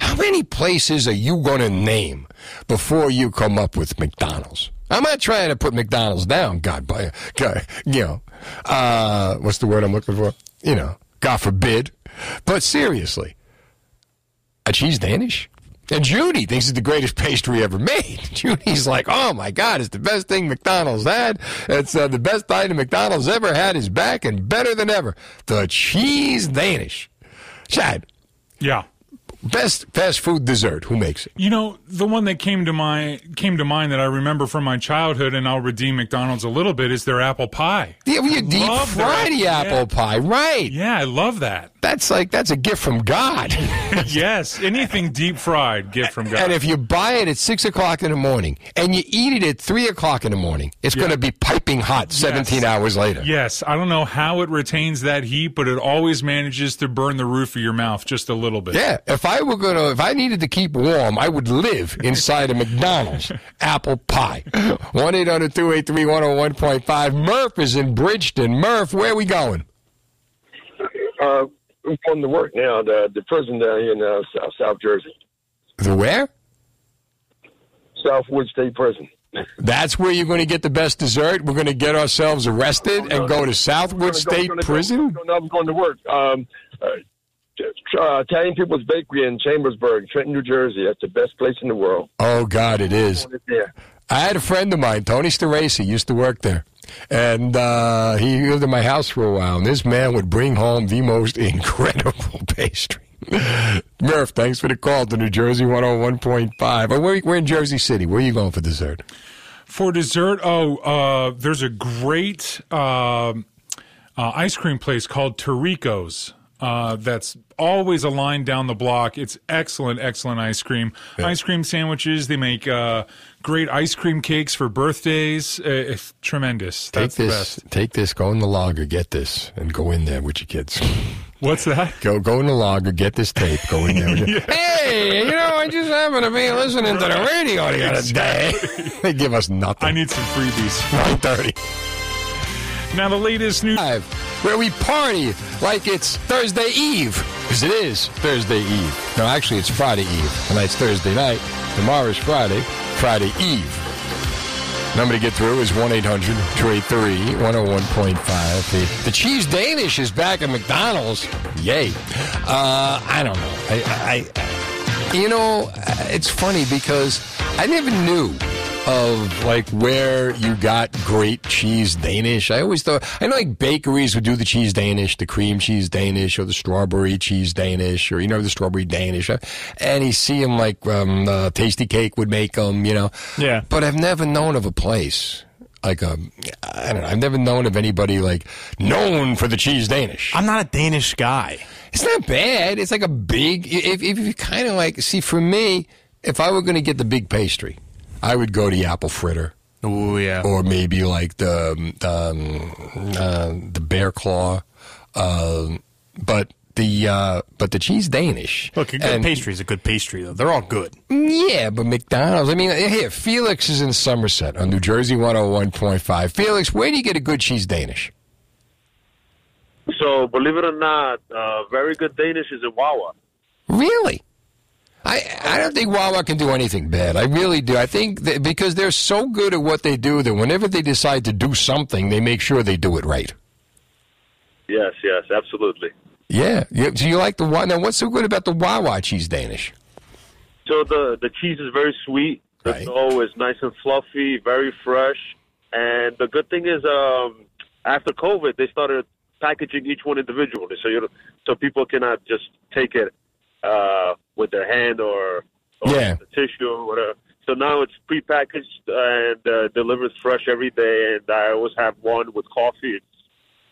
how many places are you going to name before you come up with McDonald's? I'm not trying to put McDonald's down, God, but, God, you know, uh, what's the word I'm looking for? You know, God forbid. But seriously, a cheese Danish? And Judi thinks it's the greatest pastry ever made. [LAUGHS] Judi's like, oh my God, it's the best thing McDonald's had. It's uh, the best item McDonald's ever had is back and better than ever. The cheese Danish. Chad. Yeah. Best fast food dessert. Who makes it? You know, the one that came to my came to mind that I remember from my childhood, and I'll redeem McDonald's a little bit, is their apple pie. Yeah, well, you deep fried their fry the apple- apple pie, right? Yeah, I love that. That's like that's a gift from God. [LAUGHS] yes, anything deep fried, gift from God. And if you buy it at six o'clock in the morning and you eat it at three o'clock in the morning, it's going to be piping hot seventeen hours later. Yes, I don't know how it retains that heat, but it always manages to burn the roof of your mouth just a little bit. Yeah, if I were gonna, if I needed to keep warm, I would live inside a McDonald's apple pie. One 1015 Murph is in Bridgeton. Murph, where are we going? Uh, I'm going to work now. The the prison down here in uh, South, South Jersey, The where? Southwood State Prison. That's where you're going to get the best dessert. We're going to get ourselves arrested and go to Southwood State go- Prison. No, I'm going to work. Um, uh, uh, Italian People's Bakery in Chambersburg, Trenton, New Jersey. That's the best place in the world. Oh God, it is. Yeah. I had a friend of mine, Tony Staracy, used to work there. And uh, he lived in my house for a while. And this man would bring home the most [LAUGHS] incredible pastry. [LAUGHS] Murph, thanks for the call to New Jersey 101.5. Oh, we're, we're in Jersey City. Where are you going for dessert? For dessert, oh, uh, there's a great um uh, ice cream place called Torico's. Uh, that's always a line down the block. It's excellent, excellent ice cream. Ice cream sandwiches. They make uh, great ice cream cakes for birthdays. Uh, it's tremendous. Take That's the this, best. take this, go in the logger, get this, and go in there with your kids. [LAUGHS] What's that? Go go in the logger, get this tape, go in there. [LAUGHS] Hey, you know, I just happen to be listening to the radio the other day. [LAUGHS] they give us nothing. I need some freebies. Nine thirty. Now the latest news where we party like it's Thursday Eve, because it is Thursday Eve. No, actually, it's Friday Eve. Tonight's Thursday night. Tomorrow is Friday, Friday Eve. Number to get through is 1 800 283 101.5. The, Cheese Danish is back at McDonald's. Yay. Uh, I don't know. I, I, I, you know, it's funny because I never knew of like where you got great cheese Danish. I always thought I know like bakeries would do the cheese Danish, the cream cheese Danish, or the strawberry cheese Danish, or you know the strawberry Danish. And you see them like um, uh, Tastykake would make them, you know. Yeah. But I've never known of a place like a I don't know. I've never known of anybody like known for the cheese Danish. I'm not a Danish guy. It's not bad. It's like a big. If, if you kind of like see for me, if I were going to get the big pastry. I would go to the apple fritter. Oh yeah, or maybe like the um, uh, the bear claw, uh, but the uh, but the cheese Danish. Look, a good and, pastry is a good pastry though. They're all good. Yeah, but McDonald's. I mean, here Felix is in Somerset on New Jersey one hundred one point five. Felix, where do you get a good cheese Danish? So, believe it or not, uh, very good Danish is in Wawa. Really? I, I don't think Wawa can do anything bad. I really do. I think that because they're so good at what they do that whenever they decide to do something, they make sure they do it right. Yes, yes, absolutely. Yeah. So you like the Wawa? Now, what's so good about the Wawa cheese Danish? So the the cheese is very sweet. The right. dough is nice and fluffy, very fresh. And the good thing is, um, after COVID, they started packaging each one individually, so you so people cannot just take it uh, with their hand or, or yeah. the tissue or whatever. So now it's prepackaged and uh, delivers fresh every day. And I always have one with coffee.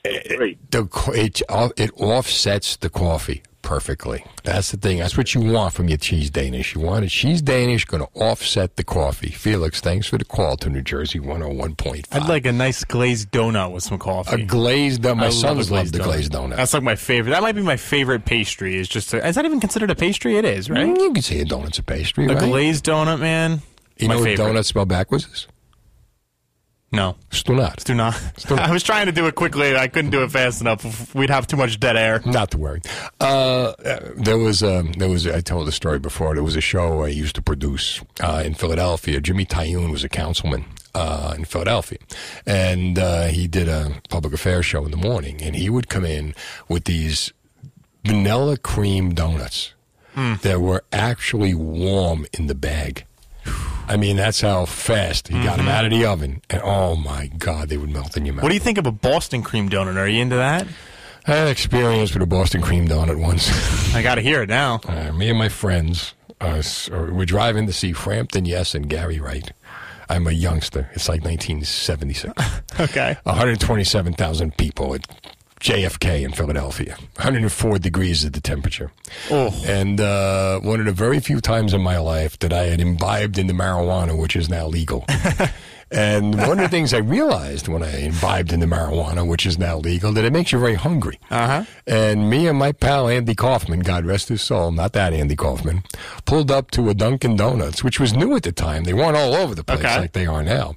It's great. The, it, it offsets the coffee perfectly. That's the thing. That's what you want from your cheese Danish. You want a cheese Danish going to offset the coffee. Felix, thanks for the call to New Jersey 101.5. I'd like a nice glazed donut with some coffee. A glazed donut. My I sons love, the glazed donut. That's like my favorite. That might be my favorite pastry. Is just a, is that even considered a pastry? It is, right? Mm, you can say a donut's a pastry. A right? glazed donut, man. You my know favorite. what donut spelled backwards is? No. Stunat. Stunat. Stunat. I was trying to do it quickly. I couldn't do it fast enough. We'd have too much dead air. Not to worry. Uh, there was, um, there was. I told the story before. There was a show I used to produce uh, in Philadelphia. Jimmy Tayoun was a councilman. Uh, in Philadelphia, and uh, he did a public affairs show in the morning, and he would come in with these vanilla cream donuts mm. that were actually warm in the bag. I mean, that's how fast he mm-hmm. got them out of the oven. And oh my God, they would melt in your mouth. What do you think of a Boston cream donut? Are you into that? I had experience with a Boston cream donut once. [LAUGHS] I got to hear it now. Uh, me and my friends, uh, we're driving to see Frampton Yes and Gary Wright. I'm a youngster. It's like 1976. [LAUGHS] okay. 127,000 people at JFK in Philadelphia. 104 degrees is the temperature. Oh. And uh, one of the very few times in my life that I had imbibed in the marijuana, which is now legal. [LAUGHS] and one of the things I realized when I imbibed in the marijuana, which is now legal, that it makes you very hungry. Uh-huh. And me and my pal Andy Kaufman, God rest his soul, not that Andy Kaufman, pulled up to a Dunkin' Donuts, which was new at the time. They weren't all over the place okay. like they are now,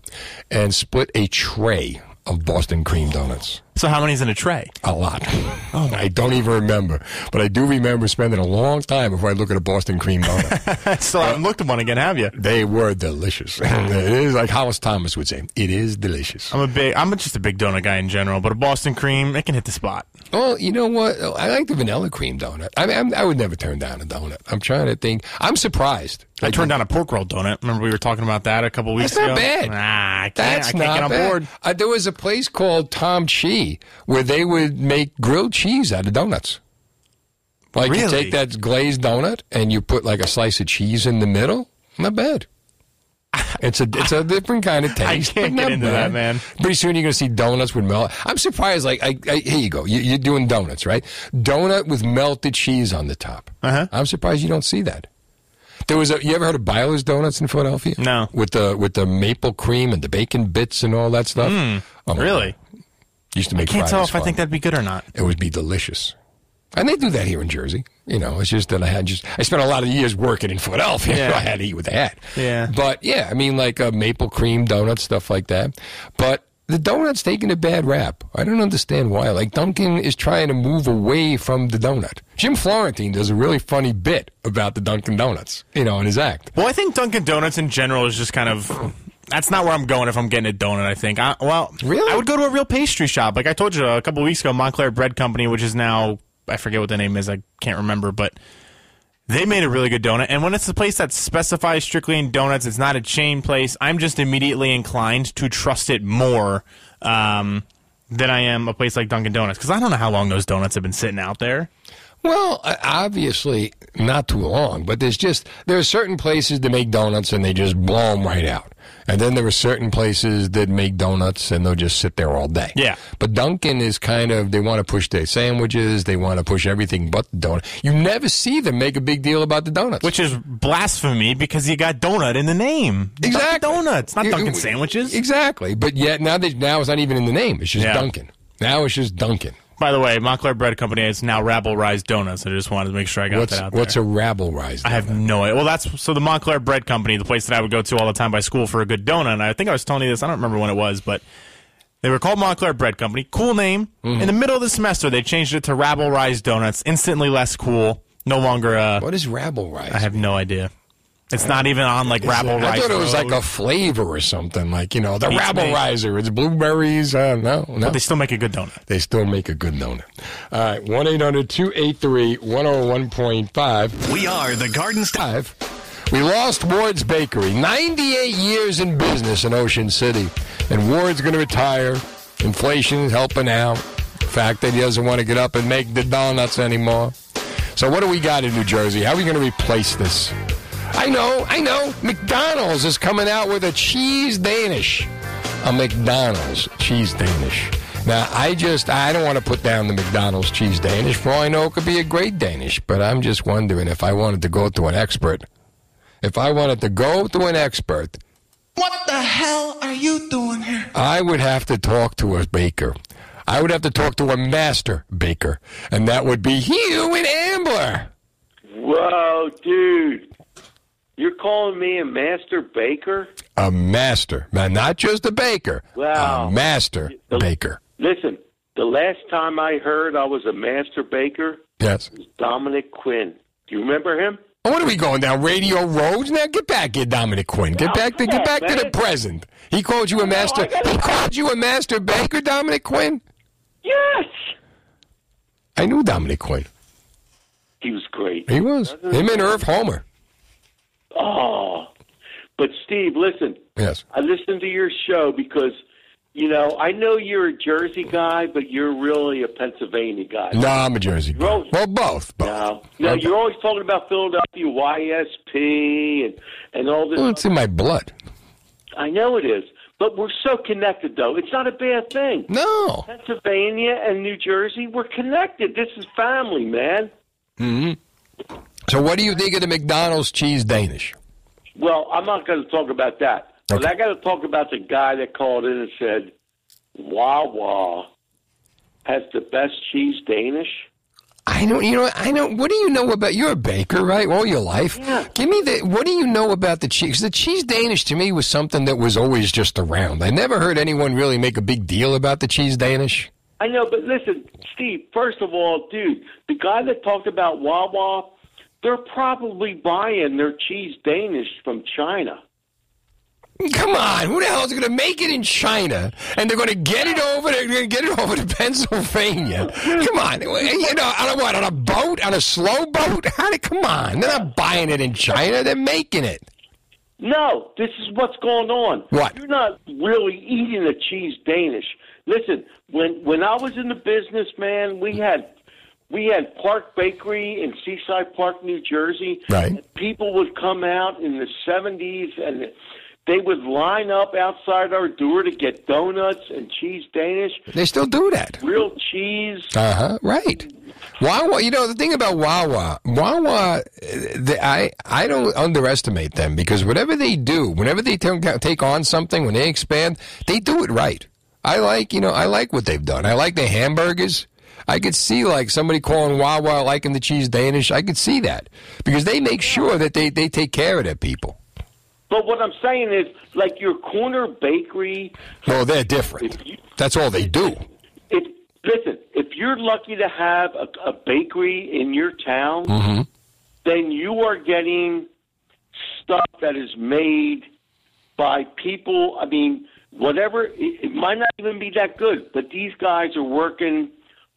and split a tray of Boston cream donuts. So how many's in a tray? A lot. [LAUGHS] Oh, I don't even remember, but I do remember spending a long time before I look at a Boston cream donut. [LAUGHS] Still haven't looked at one again, have you? They were delicious. [LAUGHS] it is like Hollis Thomas would say. It is delicious. I'm a big. I'm just a big donut guy in general, but a Boston cream, it can hit the spot. Well, you know what? I like the vanilla cream donut. I mean, I'm, i would never turn down a donut. I'm trying to think. I'm surprised. I, I turned down a pork roll donut. Remember we were talking about that a couple weeks That's ago. That's not bad. Nah, I can't. That's I can't not get on bad. board. Uh, there was a place called Tom Chi where they would make grilled cheese out of donuts. Like you take that glazed donut and you put like a slice of cheese in the middle. Not bad. [LAUGHS] It's a it's a different kind of taste. I can't get into bad. that, man. Pretty soon you're going to see donuts with melt. I'm surprised. Like, I, I, here you go. You, you're doing donuts, right? Donut with melted cheese on the top. Uh-huh. I'm surprised you don't see that. There was a. You ever heard of Beiler's Donuts in Philadelphia? No. With the with the maple cream and the bacon bits and all that stuff. Mm, Oh, really? God. Used to make. I can't tell if I think that'd be good or not. It would be delicious. And they do that here in Jersey. You know, it's just that I had just I spent a lot of years working in Philadelphia. [LAUGHS] Yeah. I had to eat what they had. Yeah. But yeah, I mean like uh, maple cream donuts, stuff like that. But the donut's taking a bad rap. I don't understand why. Like Dunkin' is trying to move away from the donut. Jim Florentine does a really funny bit about the Dunkin' Donuts, you know, in his act. Well, I think Dunkin' Donuts in general is just kind of. That's not where I'm going if I'm getting a donut. I think. I, well, really, I would go to a real pastry shop. Like I told you a couple of weeks ago, Montclair Bread Company, which is now I forget what the name is. I can't remember, but they made a really good donut. And when it's a place that specifies strictly in donuts, it's not a chain place. I'm just immediately inclined to trust it more um, than I am a place like Dunkin' Donuts because I don't know how long those donuts have been sitting out there. Well, obviously not too long, but there's just there are certain places that make donuts and they just blow them right out, and then there are certain places that make donuts and they'll just sit there all day. Yeah. But Dunkin' is kind of they want to push their sandwiches, they want to push everything but the donut. You never see them make a big deal about the donuts, which is blasphemy because you got donut in the name. Exactly. Dunkin' Donuts, not Dunkin' sandwiches. Exactly. But yet now they now it's not even in the name. It's just Yeah. Dunkin'. Now it's just Dunkin'. By the way, Montclair Bread Company is now Rabble Rise Donuts. I just wanted to make sure I got What's that out there. what's a rabble rise? I have no idea. Well, that's so the Montclair Bread Company, the place that I would go to all the time by school for a good donut. And I think I was telling you this. I don't remember when it was, but they were called Montclair Bread Company. Cool name. Mm-hmm. In the middle of the semester, they changed it to Rabble Rise Donuts. Instantly less cool. No longer. Uh, what is Rabble Rise? I have no idea. It's not even on like Rabble riser. I thought it was like a flavor or something, like you know the Beats Rabble me. Riser. It's blueberries. Uh, no, no. But they still make a good donut. They still make a good donut. All right, one 283 101.5 We are the Garden Five. We lost Ward's Bakery. 98 years in business in Ocean City. And Ward's going to retire. Inflation is helping out. The fact that he doesn't want to get up and make the donuts anymore. So, what do we got in New Jersey? How are we going to replace this? I know, I know. McDonald's is coming out with a cheese Danish. A McDonald's cheese Danish. Now, I just, I don't want to put down the McDonald's cheese Danish. For all I know, it could be a great Danish. But I'm just wondering if I wanted to go to an expert. If I wanted to go to an expert, What the hell are you doing here? I would have to talk to a baker. I would have to talk to a master baker. And that would be Hugh and Ambler. Whoa, dude. You're calling me a master baker? A master. Man, not just a baker. Wow. A master baker. Listen, the last time I heard I was a master baker Yes. was Dominic Quinn. Do you remember him? Oh, What are we going down radio roads now? Get back here, Dominic Quinn. Get back to get back to the present. He called you a master. He called you a master baker, Dominic Quinn. Yes. I knew Dominic Quinn. He was great. He was. Him and Irv Homer. Oh. But Steve, listen. Yes. I listened to your show because, you know, I know you're a Jersey guy, but you're really a Pennsylvania guy. No, I'm a Jersey. Always, Well, both. no, no, you're always talking about Philadelphia YSP and and all this. Well, it's in my blood. I know it is, but we're so connected, though. It's not a bad thing. No. Pennsylvania and New Jersey, we're connected. This is family, man. hmm So, what do you think of the McDonald's cheese Danish? Well, I'm not going to talk about that. But I got to talk about the guy that called in and said, Wawa has the best cheese Danish. I don't. You know. I know. What do you know about? You're a baker, right? All your life. Yeah. Give me the. What do you know about the cheese? The cheese Danish to me was something that was always just around. I never heard anyone really make a big deal about the cheese Danish. I know, but listen, Steve, first of all, dude, the guy that talked about Wawa, they're probably buying their cheese Danish from China. Come on, who the hell is going to make it in China and they're going to get it over? They're going to get it over to Pennsylvania. Come on, you know, on a what? On a boat? On a slow boat? How? did- Come on, they're not buying it in China. They're making it. No, this is what's going on. What? You're not really eating a cheese Danish. Listen, when when I was in the business, man, we had we had Park Bakery in Seaside Park, New Jersey. Right. People would come out in the seventies and they would line up outside our door to get donuts and cheese Danish. They still do that. Real cheese. Uh huh. Right. Wawa. You know the thing about Wawa. Wawa. The, I I don't underestimate them because whatever they do, whenever they take take on something, when they expand, they do it right. I like you know I like what they've done. I like the hamburgers. I could see like somebody calling Wawa liking the cheese Danish. I could see that because they make sure that they, they take care of their people. But what I'm saying is, like your corner bakery. No, they're different. That's all they do. If listen, if you're lucky to have a, a bakery in your town, Mm-hmm. then you are getting stuff that is made by people. I mean, whatever. It, it might not even be that good, but these guys are working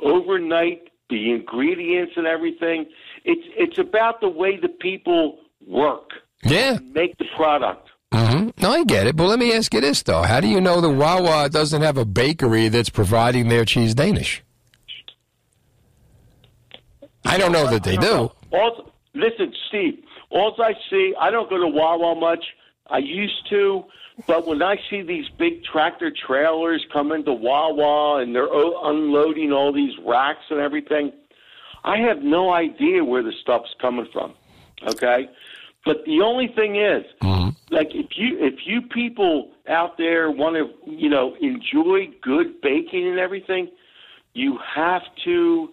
overnight. The ingredients and everything. It's it's about the way the people work. Yeah. Make the product. hmm No, I get it. But let me ask you this, though. How do you know the Wawa doesn't have a bakery that's providing their cheese Danish? I don't know that they do. All, listen, Steve. All I see, I don't go to Wawa much. I used to, but when I see these big tractor trailers come into Wawa and they're o- unloading all these racks and everything, I have no idea where the stuff's coming from. Okay, but the only thing is, mm-hmm. like if you if you people out there want to you know enjoy good baking and everything, you have to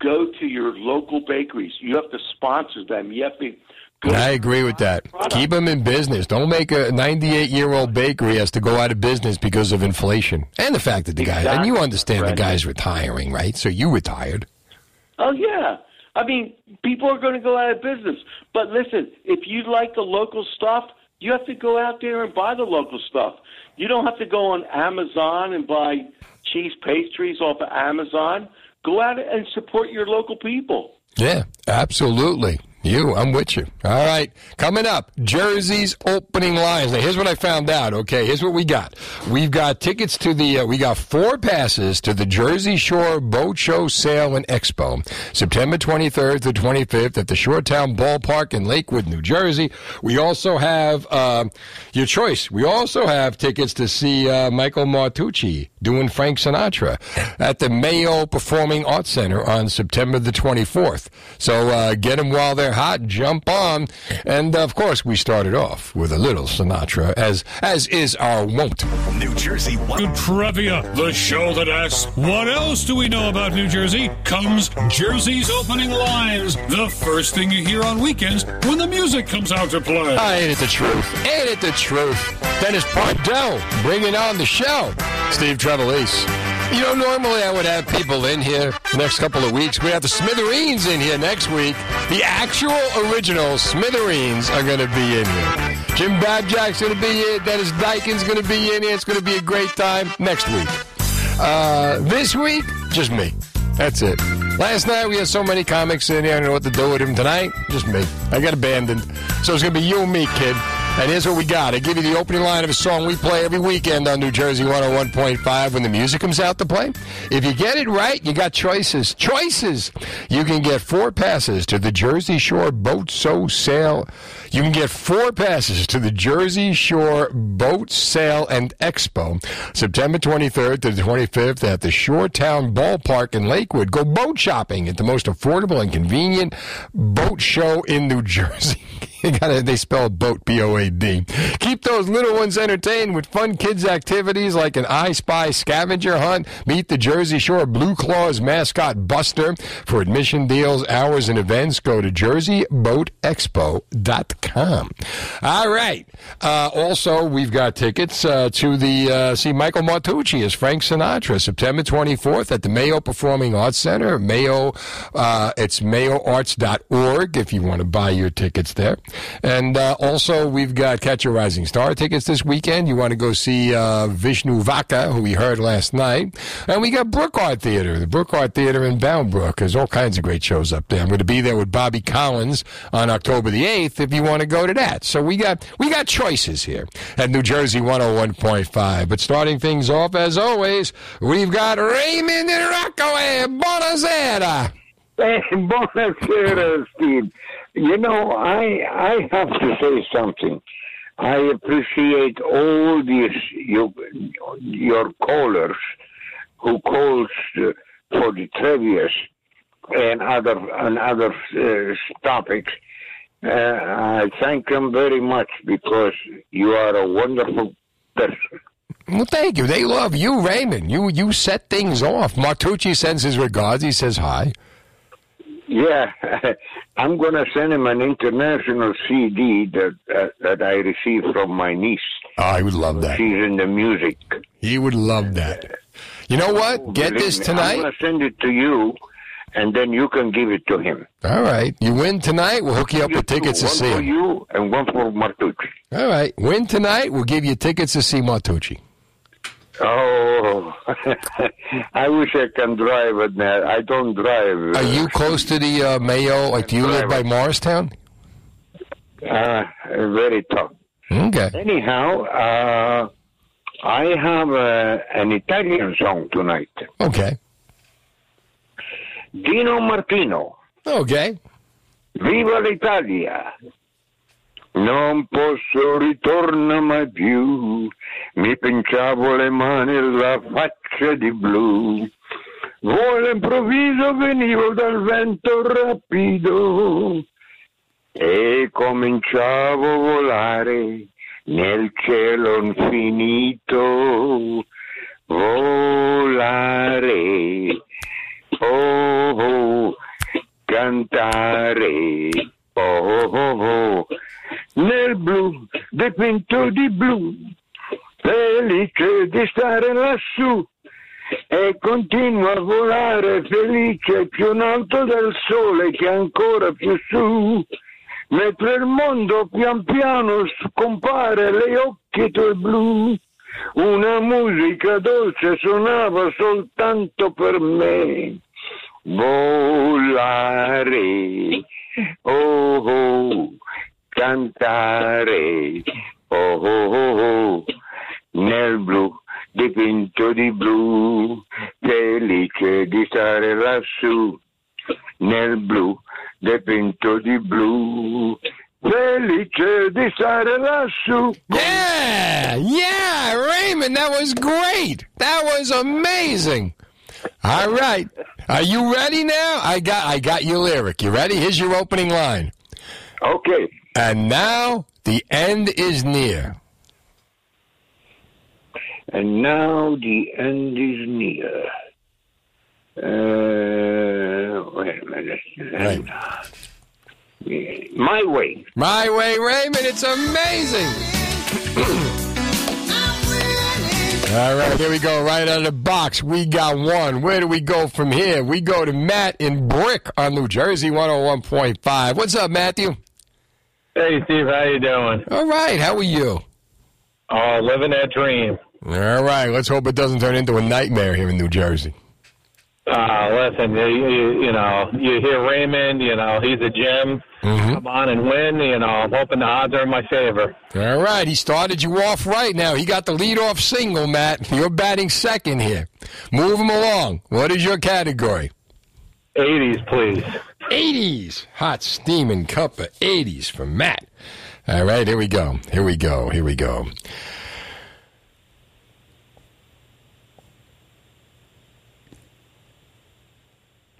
go to your local bakeries. You have to sponsor them. You have to. I agree with that. Keep them in business. Don't make a 98 year old bakery has to go out of business because of inflation and the fact that the guy and you understand the guy's retiring, right? So you retired. Oh yeah. I mean, people are going to go out of business. But listen, if you like the local stuff, you have to go out there and buy the local stuff. You don't have to go on Amazon and buy cheese pastries off of Amazon. Go out and support your local people. Yeah, absolutely. You, I'm with you. All right, coming up, Jersey's opening lines. Now, here's what I found out. Okay, here's what we got. We've got tickets to the. Uh, we got four passes to the Jersey Shore Boat Show Sale and Expo, September 23rd to 25th at the Shoretown Ballpark in Lakewood, New Jersey. We also have uh, your choice. We also have tickets to see uh, Michael Martucci doing Frank Sinatra at the Mayo Performing Arts Center on September the 24th. So uh, get them while they're hot, jump on. And of course, we started off with a little Sinatra, as as is our wont. New Jersey Good Trivia, the show that asks, what else do we know about New Jersey? Comes Jersey's opening lines, the first thing you hear on weekends when the music comes out to play. Ah, ain't it the truth? Ain't it the truth? Dennis Pardo bringing on the show. Steve Trevelise. You know, normally I would have people in here next couple of weeks. We have the Smithereens in here next week. The actual original Smithereens are going to be in here. Jim Babjak's going to be here. Dennis Diken's going to be in here. It's going to be a great time next week. Uh, this week, just me. That's it. Last night we had so many comics in here. I don't know what to do with them tonight. Just me. I got abandoned. So it's going to be you and me, kid. And here's what we got. I give you the opening line of a song we play every weekend on New Jersey 101.5 when the music comes out to play. If you get it right, you got choices. Choices! You can get four passes to the Jersey Shore Boat Show Sale. You can get four passes to the Jersey Shore Boat Sale and Expo, September 23rd to the 25th at the Shoretown Ballpark in Lakewood. Go boat shopping at the most affordable and convenient boat show in New [LAUGHS] Jersey. Gotta, they spell boat B O A D. Keep those little ones entertained with fun kids activities like an I Spy scavenger hunt. Meet the Jersey Shore Blue Claws mascot Buster. For admission deals, hours, and events, go to jerseyboatexpo.com. All right. Uh, also, we've got tickets uh, to the uh, see Michael Martucci as Frank Sinatra, September 24th at the Mayo Performing Arts Center. Mayo, uh, it's mayoarts.org if you want to buy your tickets there. And uh, also, we've got Catch a Rising Star tickets this weekend. You want to go see uh, Vishnu Vaka, who we heard last night. And we got Brook Art Theater, the Brook Art Theater in Boundbrook. There's all kinds of great shows up there. I'm going to be there with Bobby Collins on October the 8th if you want to go to that. So we got we got choices here at New Jersey 101.5. But starting things off, as always, we've got Raymond and Rockaway. Buonasera. Buonasera, Steve. You know, I I have to say something. I appreciate all these you, your callers who calls uh, for the trivias and other and other uh, topics. Uh, I thank them very much because you are a wonderful person. Well, thank you. They love you, Raymond. You you set things off. Martucci sends his regards. He says hi. Yeah, [LAUGHS] I'm going to send him an international CD that uh, that I received from my niece. Oh, I would love that. She's in the music. He would love that. You know what? Get this tonight. I'm going to send it to you, and then you can give it to him. All right. You win tonight. We'll hook you up with tickets to see him. one for you and one for Martucci. All right. Win tonight. We'll give you tickets to see Martucci. Oh, [LAUGHS] I wish I can drive, but uh, I don't drive. Are you close to the uh, Mayo? Like, do you live by Morristown? Uh, very tough. Okay. Anyhow, uh, I have uh, an Italian song tonight. Okay. Dino Martino. Okay. Viva l'Italia! Non posso ritornare mai più, mi pinciavo le mani e la faccia di blu. Volo improvviso venivo dal vento rapido e cominciavo a volare nel cielo infinito. Volare, oh, oh cantare, oh, oh, oh, nel blu, dipinto di blu, felice di stare lassù. E continua a volare felice più in alto del sole che ancora più su. Mentre il mondo pian piano scompare le occhi tue blu, una musica dolce suonava soltanto per me volare, oh, oh, cantare, oh, oh, oh, oh, nel blu, dipinto di blu, felice di stare lassù, nel blu, dipinto di blu, felice di stare lassù. Yeah, yeah, Raymond, that was great. That was amazing. All right. Are you ready now? I got I got your lyric. You ready? Here's your opening line. Okay. And now the end is near. And now the end is near. Uh, wait a minute. Right. My way. My way, Raymond. It's amazing. [CLEARS THROAT] All right, here we go. Right out of the box, we got one. Where do we go from here? We go to Matt in Brick on New Jersey 101.5. What's up, Matthew? Hey, Steve, how you doing? All right, how are you? Oh, living that dream. All right, let's hope it doesn't turn into a nightmare here in New Jersey. Uh, listen, you, you, you know, you hear Raymond, you know, he's a gem. Mm-hmm. Come on and win. You know, I'm hoping the odds are in my favor. All right, he started you off right now. He got the lead-off single, Matt. You're batting second here. Move him along. What is your category? 80s, please. 80s. Hot steaming cup of 80s for Matt. All right, here we go. Here we go. Here we go.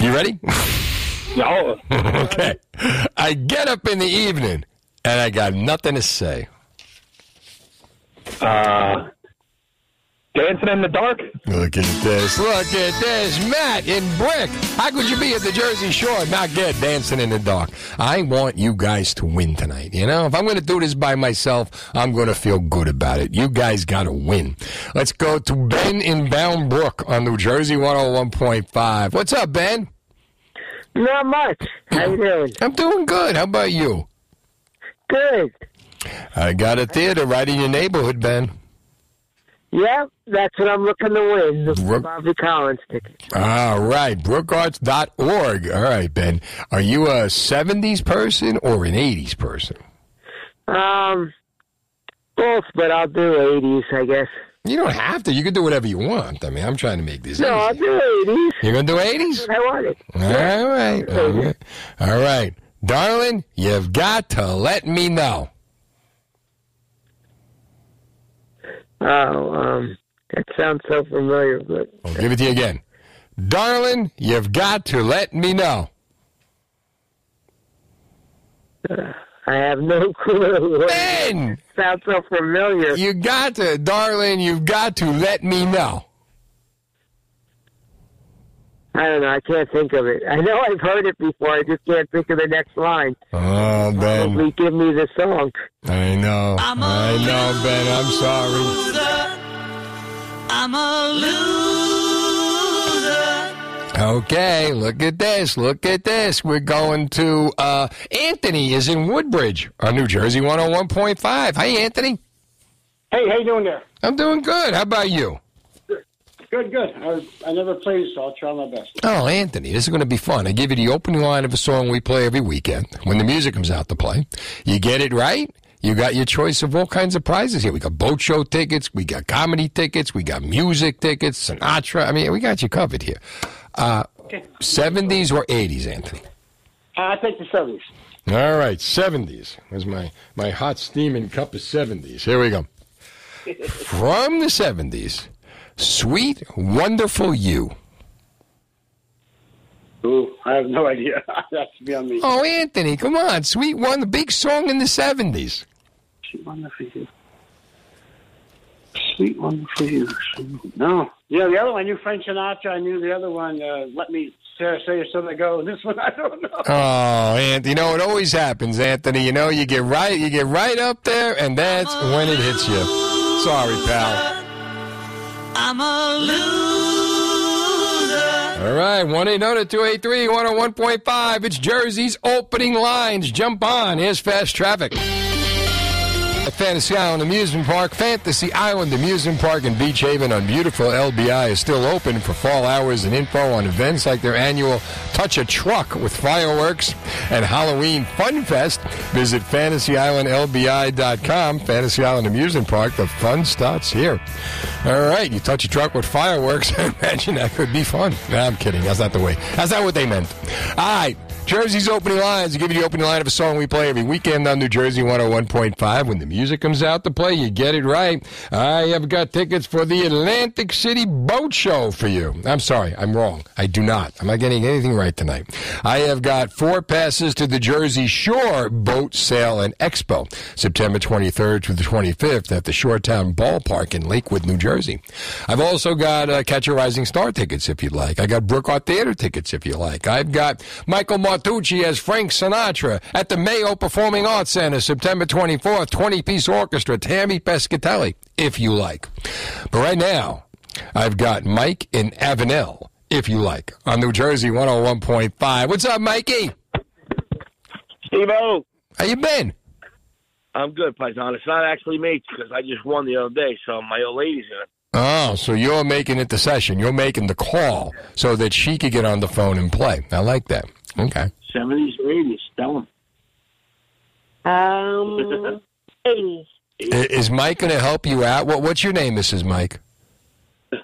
You ready? No. [LAUGHS] okay. I get up in the evening and I got nothing to say. Uh, dancing in the dark? Look at this. Look at this. Matt in Brick. How could you be at the Jersey Shore and not get dancing in the dark? I want you guys to win tonight. You know, if I'm going to do this by myself, I'm going to feel good about it. You guys got to win. Let's go to Ben in Bound Brook on New Jersey 101.5. What's up, Ben? Not much. How you doing? I'm doing good. How about you? Good. I got a theater right in your neighborhood, Ben. Yeah, that's what I'm looking to win. The Brook- Bobby Collins ticket. All right, brookarts.org. All right, Ben. Are you a 70s person or an 80s person? Um, both, but I'll do 80s, I guess. You don't have to. You can do whatever you want. I mean, I'm trying to make this No, easy. I'll do 80s. You're going to do 80s? That's what I wanted. All right. All right. All right. Darling, you've got to let me know. Oh, um, that sounds so familiar, but I'll give it to you again. Darling, you've got to let me know. uh, I have no [LAUGHS] clue. Ben! Sounds so familiar. You got to, darling, you've got to let me know. I don't know. I can't think of it. I know [LAUGHS] I've heard it before. I just can't think of the next line. Oh, Ben. Please give me the song. I know. I know, Ben. I'm sorry. I'm a loser. Okay, look at this. Look at this. We're going to uh, Anthony is in Woodbridge on New Jersey 101.5. Hi, Anthony. Hey, how you doing there? I'm doing good. How about you? Good, good. I, I never played, so I'll try my best. Oh, Anthony, this is going to be fun. I give you the opening line of a song we play every weekend when the music comes out to play. You get it right, you got your choice of all kinds of prizes here. We got boat show tickets, we got comedy tickets, we got music tickets, Sinatra. I mean, we got you covered here. Uh, 70s or 80s, Anthony? Uh, I think the 70s. All right, 70s. There's my, my hot steaming cup of 70s. Here we go. [LAUGHS] From the 70s, Sweet, Wonderful You. Ooh, I have no idea. [LAUGHS] That's beyond me. Oh, Anthony, come on. Sweet One, the big song in the 70s. Sweet wonderful you. Sweet wonderful you. No. Yeah, the other one, I knew Frank Sinatra. I knew the other one, uh, Let Me Say, say Something Go. [LAUGHS] This one, I don't know. Oh, and you know it always happens, Anthony. You know you get right, you get right up there, and that's when it hits you. Sorry, pal. I'm a loser. All right, one eight hundred two eight three one hundred one point five. It's Jersey's opening lines. Jump on. Here's fast traffic. At Fantasy Island Amusement Park, Fantasy Island Amusement Park in Beach Haven on beautiful LBI is still open for fall hours and info on events like their annual Touch a Truck with fireworks and Halloween Fun Fest. Visit fantasyislandlbi.com. Fantasy Island Amusement Park, the fun starts here. All right, you touch a truck with fireworks. [LAUGHS] I imagine that could be fun. Nah, I'm kidding. That's not the way. That's not what they meant. All right. Jersey's opening lines. I give you the opening line of a song we play every weekend on New Jersey 101.5. When the music comes out to play, you get it right. I have got tickets for the Atlantic City Boat Show for you. I'm sorry, I'm wrong. I do not. I'm not getting anything right tonight. I have got four passes to the Jersey Shore Boat Sale and Expo, September 23rd to the 25th at the Shoretown Ballpark in Lakewood, New Jersey. I've also got uh, Catch a Rising Star tickets if you'd like. I got Brook Art Theater tickets if you like. I've got Michael Martucci as Frank Sinatra at the Mayo Performing Arts Center, September 24th, 20 piece orchestra, Tammy Pescatelli, if you like. But right now, I've got Mike in Avenel, if you like, on New Jersey 101.5. What's up, Mikey? Steve-O. How you been? I'm good, Paisan. It's not actually me because I just won the other day, so my old lady's in it. Oh, so you're making it the session. You're making the call so that she could get on the phone and play. I like that. Okay. 70s or 80s. Tell him. Um, [LAUGHS] 80s. Is Mike going to help you out? What, what's your name, Mrs. Mike?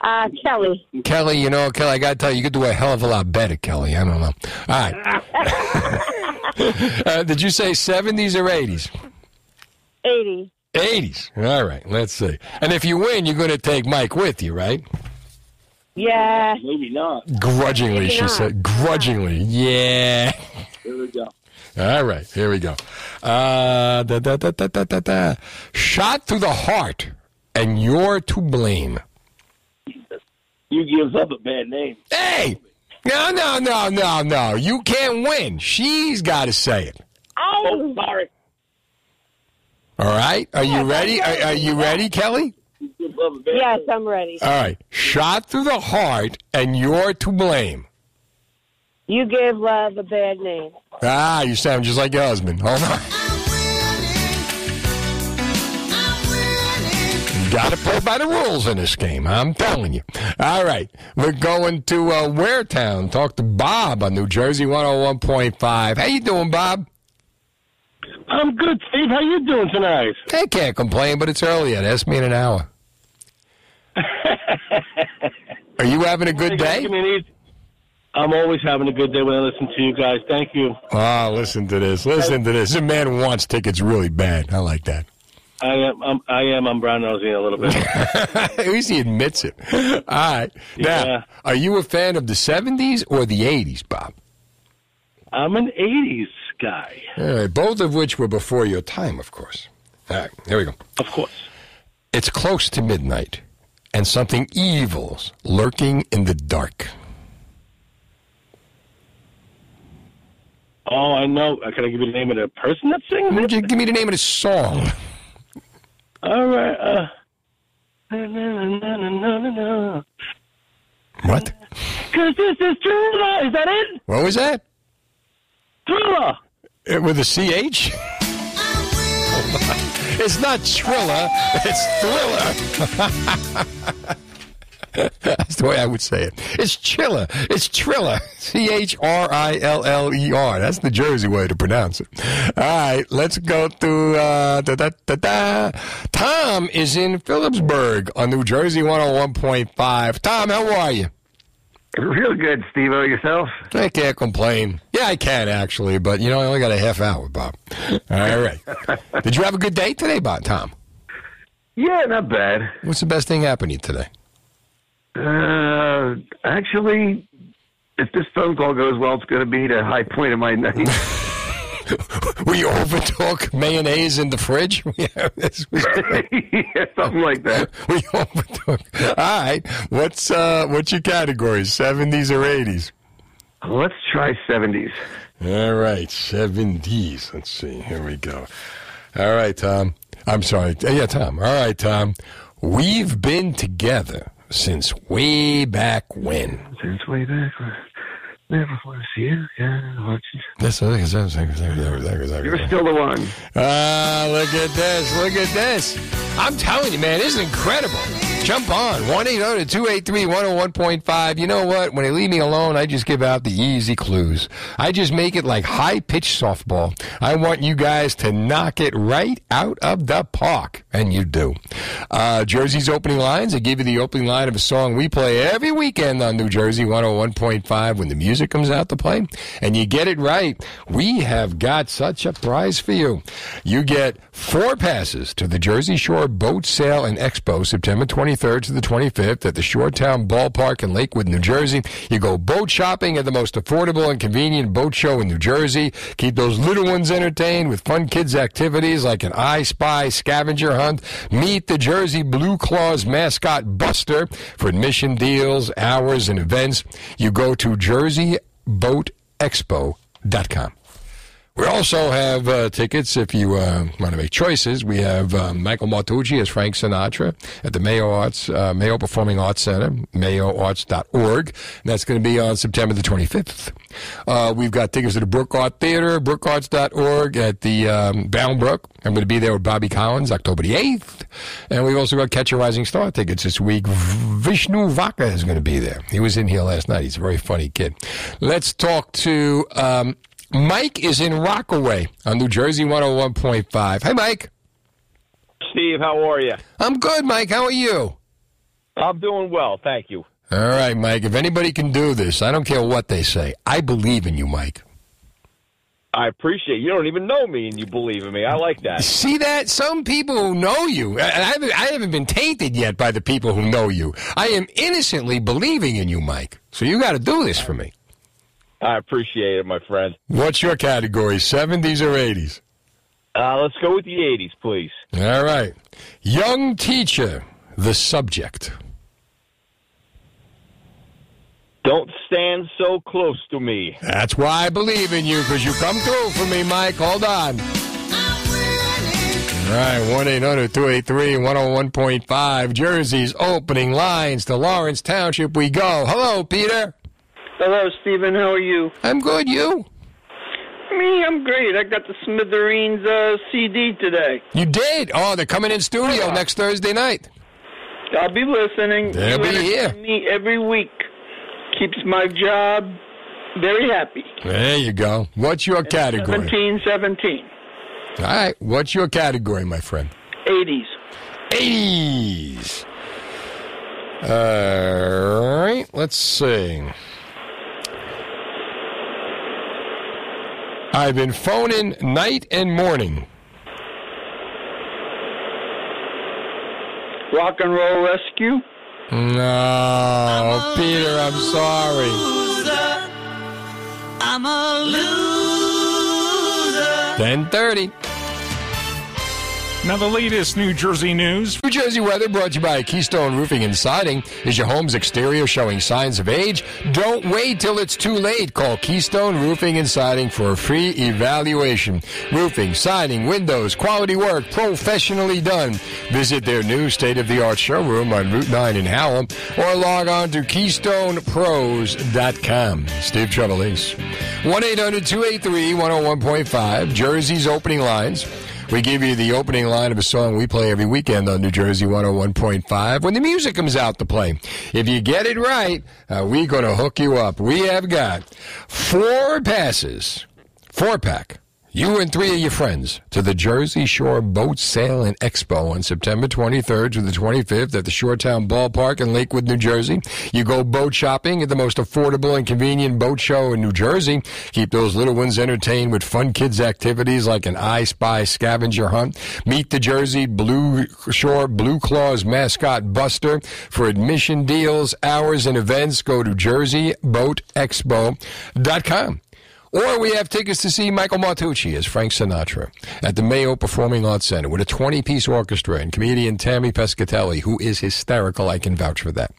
Uh, Kelly. Kelly, you know, Kelly, I got to tell you, you could do a hell of a lot better, Kelly. I don't know. All right. [LAUGHS] uh, did you say 70s or 80s? 80s. 80s. All right, let's see. And if you win, you're going to take Mike with you, right? Yeah. Maybe not. Grudgingly, Maybe she not. said. Grudgingly. Yeah. Here we go. All right, here we go. Uh, da, da, da, da, da, da, da. Shot through the heart, and you're to blame. You gives up a bad name. Hey! No, no, no, no, no. You can't win. She's got to say it. Oh, sorry. All right? Are you ready? Are, are you ready, Kelly? Yes, I'm ready. All right. Shot through the heart, and you're to blame. You gave love a bad name. Ah, you sound just like your husband. Hold on. You got to play by the rules in this game. I'm telling you. All right, we're going to uh, Waretown. Talk to Bob on New Jersey 101.5. How you doing, Bob? I'm good, Steve. How you doing tonight? I can't complain, but it's early yet. Ask me in an hour. [LAUGHS] Are you having a good day? I'm always having a good day when I listen to you guys. Thank you. Oh, listen to this. Listen to this. This man wants tickets really bad. I like that. I am. I'm, I am. I'm brown nosing a little bit. [LAUGHS] At least he admits it. All right. Now, Yeah. are you a fan of the 70s or the 80s, Bob? I'm an '80s guy. All right, both of which were before your time, of course. All right, here we go. Of course. It's close to midnight, and something evil's lurking in the dark. Oh, I know. Uh, Can I give you the name of the person that sings Would you give me the name of the song? All right. Uh, na, na, na, na, na, na, na. What? Cause this is Thriller. Is that it? What was that? Thriller. Uh, With a CH? [LAUGHS] it's not Triller, it's Thriller. [LAUGHS] That's the way I would say it. It's Chiller. It's Triller. C H R I L L E R. That's the Jersey way to pronounce it. All right, let's go to uh, da, da, da, da. Tom is in Phillipsburg on New Jersey 101.5. Tom, how are you? Real good, Steve. Yourself? I can't complain. Yeah, I can actually, but you know, I only got a half hour, Bob. All right. [LAUGHS] Did you have a good day today, Bob? Tom? Yeah, not bad. What's the best thing happening today? Uh, actually, if this phone call goes well, it's going to be the high point of my night. [LAUGHS] [LAUGHS] We overtook mayonnaise in the fridge. [LAUGHS] yeah, this was [LAUGHS] yeah, something like that. We overtook. All right. What's uh, what's your categories? Seventies or eighties? Let's try seventies. All right, seventies. Let's see. Here we go. All right, Tom. I'm sorry. Yeah, Tom. All right, Tom. We've been together since way back when. Since way back. Never want to see you. Yeah, watch you. That's, that's, that's, that's, You're still the one. Ah, look at this. Look at this. I'm telling you, man, this is incredible. Jump on. 1 800 283 101.5. You know what? When they leave me alone, I just give out the easy clues. I just make it like high pitched softball. I want you guys to knock it right out of the park. And you do. Uh, Jersey's opening lines. I give you the opening line of a song we play every weekend on New Jersey 101.5 when the music comes out to play. And you get it right. We have got such a prize for you. You get four passes to the Jersey Shore Boat Sale and Expo September 23rd to the 25th at the Shoretown Ballpark in Lakewood, New Jersey. You go boat shopping at the most affordable and convenient boat show in New Jersey. Keep those little ones entertained with fun kids activities like an I Spy scavenger hunt. Meet the Jersey Blue Claws mascot Buster for admission deals, hours, and events. You go to jerseyboatexpo.com. We also have uh, tickets if you uh, want to make choices. We have uh, Michael Martucci as Frank Sinatra at the Mayo Arts, uh, Mayo Performing Arts Center, mayoarts.org. And that's going to be on September the 25th. Uh, we've got tickets to the Brook Art Theater, brookarts.org at the um, Boundbrook. I'm going to be there with Bobby Collins October the 8th. And we've also got Catch a Rising Star tickets this week. Vishnu Vaka is going to be there. He was in here last night. He's a very funny kid. Let's talk to um, Mike is in Rockaway on New Jersey 101.5. Hey, Mike. Steve, how are you? I'm good, Mike. How are you? I'm doing well, thank you. All right, Mike. If anybody can do this, I don't care what they say. I believe in you, Mike. I appreciate you don't even know me and you believe in me. I like that. See that? Some people who know you, I I haven't, I haven't been tainted yet by the people who know you. I am innocently believing in you, Mike. So you got to do this for me. I appreciate it, my friend. What's your category, 70s or 80s? Uh, let's go with the 80s, please. All right. Young teacher, the subject. Don't stand so close to me. That's why I believe in you, because you come through for me, Mike. Hold on. All right, 1 800 283 101.5. Jersey's opening lines to Lawrence Township. We go. Hello, Peter. Hello, Stephen. How are you? I'm good. You? Me, I'm great. I got the Smithereens uh, CD today. You did? Oh, they're coming in studio next Thursday night. I'll be listening. They'll you be here. Me every week keeps my job very happy. There you go. What's your category? Seventeen, seventeen, All right. What's your category, my friend? eighties. 80s. All right. Let's see. I've been phoning night and morning. Rock and Roll Rescue. No, Peter, I'm sorry. I'm a loser. 1030. Now, the latest New Jersey news. New Jersey weather brought to you by Keystone Roofing and Siding. Is your home's exterior showing signs of age? Don't wait till it's too late. Call Keystone Roofing and Siding for a free evaluation. Roofing, siding, windows, quality work, professionally done. Visit their new state of the art showroom on Route 9 in Hallam or log on to KeystonePros.com. Steve Trevelise. 1 800 283 101.5, Jersey's opening lines. We give you the opening line of a song we play every weekend on New Jersey 101.5 when the music comes out to play. If you get it right, uh, we're going to hook you up. We have got four passes, four pack. You and three of your friends to the Jersey Shore Boat Sale and Expo on September 23rd to the 25th at the Shoretown Ballpark in Lakewood, New Jersey. You go boat shopping at the most affordable and convenient boat show in New Jersey. Keep those little ones entertained with fun kids activities like an I Spy scavenger hunt. Meet the Jersey Blue Shore Blue Claws mascot Buster. For admission deals, hours, and events, go to jerseyboatexpo.com. Or we have tickets to see Michael Martucci as Frank Sinatra at the Mayo Performing Arts Center with a 20 piece orchestra and comedian Tammy Pescatelli, who is hysterical. I can vouch for that.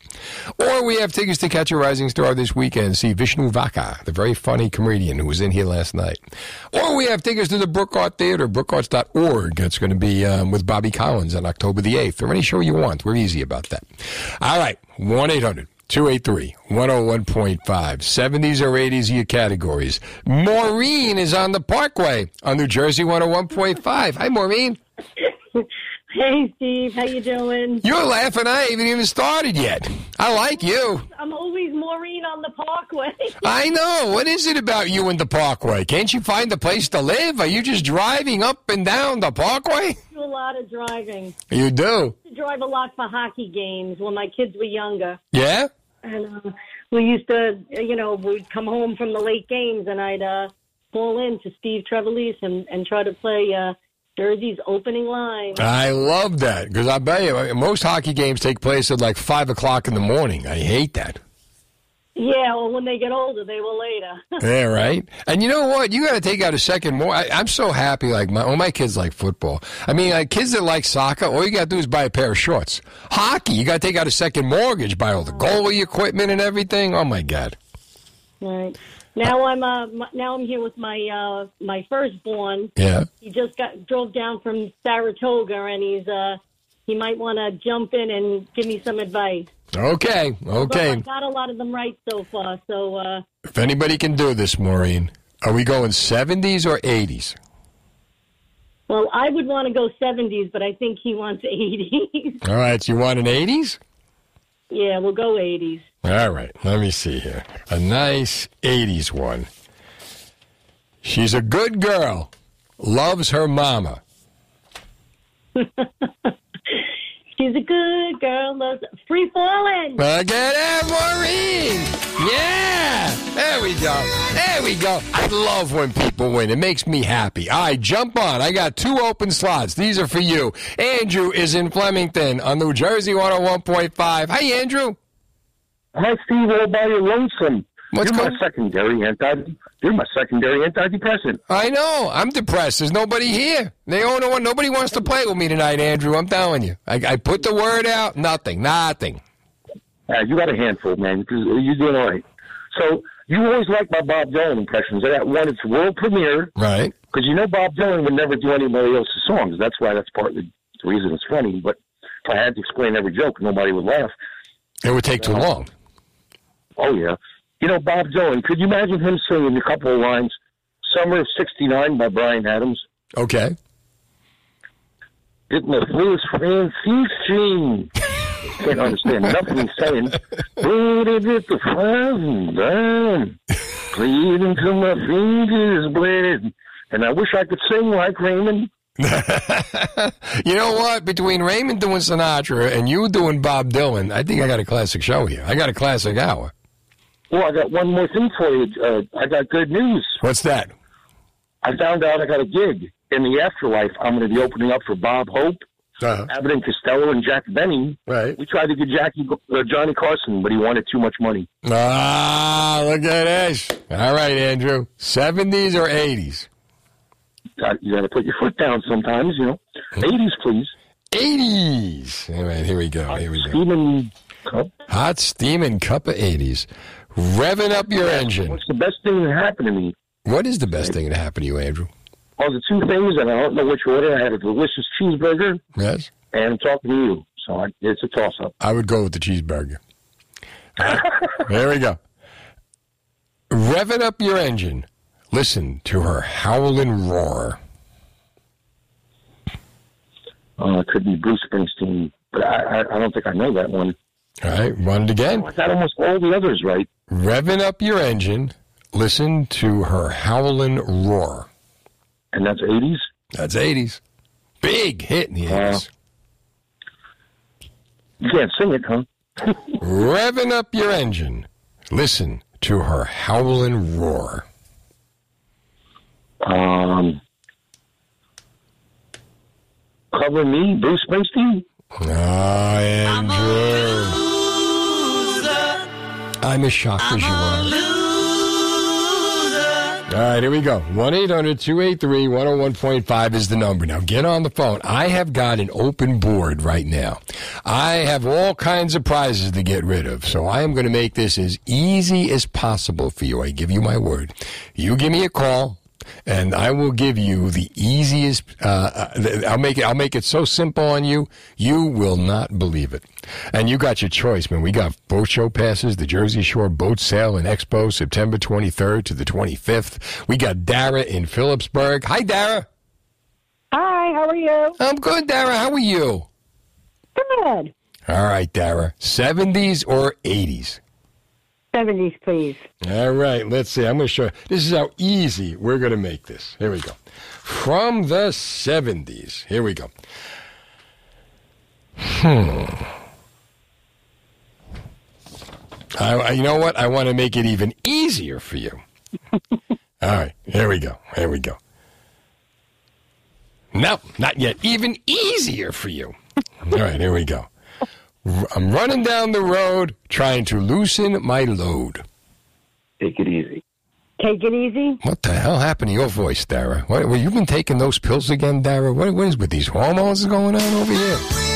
Or we have tickets to catch a rising star this weekend, see Vishnu Vaka, the very funny comedian who was in here last night. Or we have tickets to the Brook Art Theater, brookarts.org. It's going to be um, with Bobby Collins on October the 8th, or any show you want. We're easy about that. All right, 1 800 283 101.5. 70s or 80s are your categories. Maureen is on the Parkway on New Jersey 101.5. Hi, Maureen. [LAUGHS] Hey, Steve. How you doing? You're laughing. I haven't even started yet. I like you. I'm always Maureen on the Parkway. [LAUGHS] I know. What is it about you and the Parkway? Can't you find a place to live? Are you just driving up and down the Parkway? I do a lot of driving. You do? I drive a lot for hockey games when my kids were younger. Yeah? And uh, we used to, you know, we'd come home from the late games and I'd uh, call in to Steve Trevelise and, and try to play uh, Jersey's opening line. I love that because I bet you uh, most hockey games take place at like 5 o'clock in the morning. I hate that. Yeah, well, when they get older, they will later. [LAUGHS] Yeah, right. And you know what? You got to take out a second more. I, I'm so happy. Like my, all my kids like football. I mean, like kids that like soccer, all you got to do is buy a pair of shorts. Hockey, you got to take out a second mortgage, buy all the goalie equipment and everything. Oh my god. Right. Now I'm uh now I'm here with my uh my firstborn. Yeah. He just got drove down from Saratoga and he's uh he might want to jump in and give me some advice. Okay. Although I Okay. got a lot of them right so far. So uh If anybody can do this, Maureen, are we going 70s or 80s? well, I would want to go 70s, but I think he wants 80s. All right. So you want an 80s? yeah, we'll go 80s. All right, let me see here. A nice 80s one. She's a good girl, loves her mama. [LAUGHS] She's a good girl, loves free falling. Look at that, Maureen! Yeah! There we go. There we go. I love when people win. It makes me happy. All right, jump on. I got two open slots. These are for you. Andrew is in Flemington on New Jersey 101.5. Hi, Andrew. Hi, Steve. All by your lonesome. What's you're going- my secondary anti. You're my secondary antidepressant. I know. I'm depressed. There's nobody here. They don't know. Nobody wants to play with me tonight, Andrew. I'm telling you. I, I put the word out. Nothing. Nothing. Uh, you got a handful, man. You're doing all right. So you always like my Bob Dylan impressions. I got one. It's world premiere. Right. Because you know Bob Dylan would never do anybody else's songs. That's why. That's part of the reason it's funny. But if I had to explain every joke, nobody would laugh. It would take too long. Oh yeah. You know Bob Dylan. Could you imagine him singing a couple of lines? "Summer of '69" by Bryan Adams. Okay. Get my first Francine. Can't understand nothing he's saying. Put it at the frozen down. Played until my fingers bled. And I wish I could sing like Raymond. [LAUGHS] You know what? Between Raymond doing Sinatra and you doing Bob Dylan, I think I got a classic show here. I got a classic hour. Well, I got one more thing for you. Uh, I got good news. What's that? I found out I got a gig in the afterlife. I'm going to be opening up for Bob Hope, Abbott and Costello, and Jack Benny. Right. We tried to get Jackie uh, Johnny Carson, but he wanted too much money. Ah, look at this. All right, Andrew. 70s or 80s? Uh, you got to put your foot down sometimes. You know, eighties, please. 80s. All right, here we go. Here we go. Steaming cup. Hot steaming cup of 80s. Revving up your engine. What's the best thing that happened to me? What is the best thing that happened to you, Andrew? Oh, the two things, and I don't know which order. I had a delicious cheeseburger, Yes? and I'm talking to you. So I, it's a toss up. I would go with the cheeseburger. [LAUGHS] there we go. Revving up your engine. Listen to her howl and roar. Uh, it could be Bruce Springsteen, but I, I, I don't think I know that one. All right, run it again. I got almost all the others right. Revving up your engine. Listen to her howling roar. And that's 80s? That's 80s. Big hit in the 80s. You can't sing it, huh? [LAUGHS] Revving up your engine. Listen to her howling roar. Um, cover me, Bruce Springsteen. Ah, Andrew. I'm as shocked as you are. All right, here we go. 1 800 283 101.5 is the number. Now get on the phone. I have got an open board right now. I have all kinds of prizes to get rid of, so I am going to make this as easy as possible for you. I give you my word. You give me a call. And I will give you the easiest. Uh, uh, I'll make it. I'll make it so simple on you. You will not believe it. And you got your choice, man. We got boat show passes, the Jersey Shore Boat Sale and Expo, September 23rd to the 25th. We got Dara in Phillipsburg. Hi, Dara. Hi, how are you? I'm good, Dara. How are you? Good. All right, Dara. 70s or 80s? 70s, please. All right, let's see. I'm going to show you. This is how easy we're going to make this. Here we go. From the 70s. Here we go. Hmm. I, I- you know what? I want to make it even easier for you. [LAUGHS] All right, here we go. Here we go. No, not yet. Even easier for you. All right, here we go. R- I'm running down the road trying to loosen my load. Take it easy. Take it easy. What the hell happened to your voice, Dara? What, well, you been taking those pills again, Dara? What, what is with these hormones going on over here?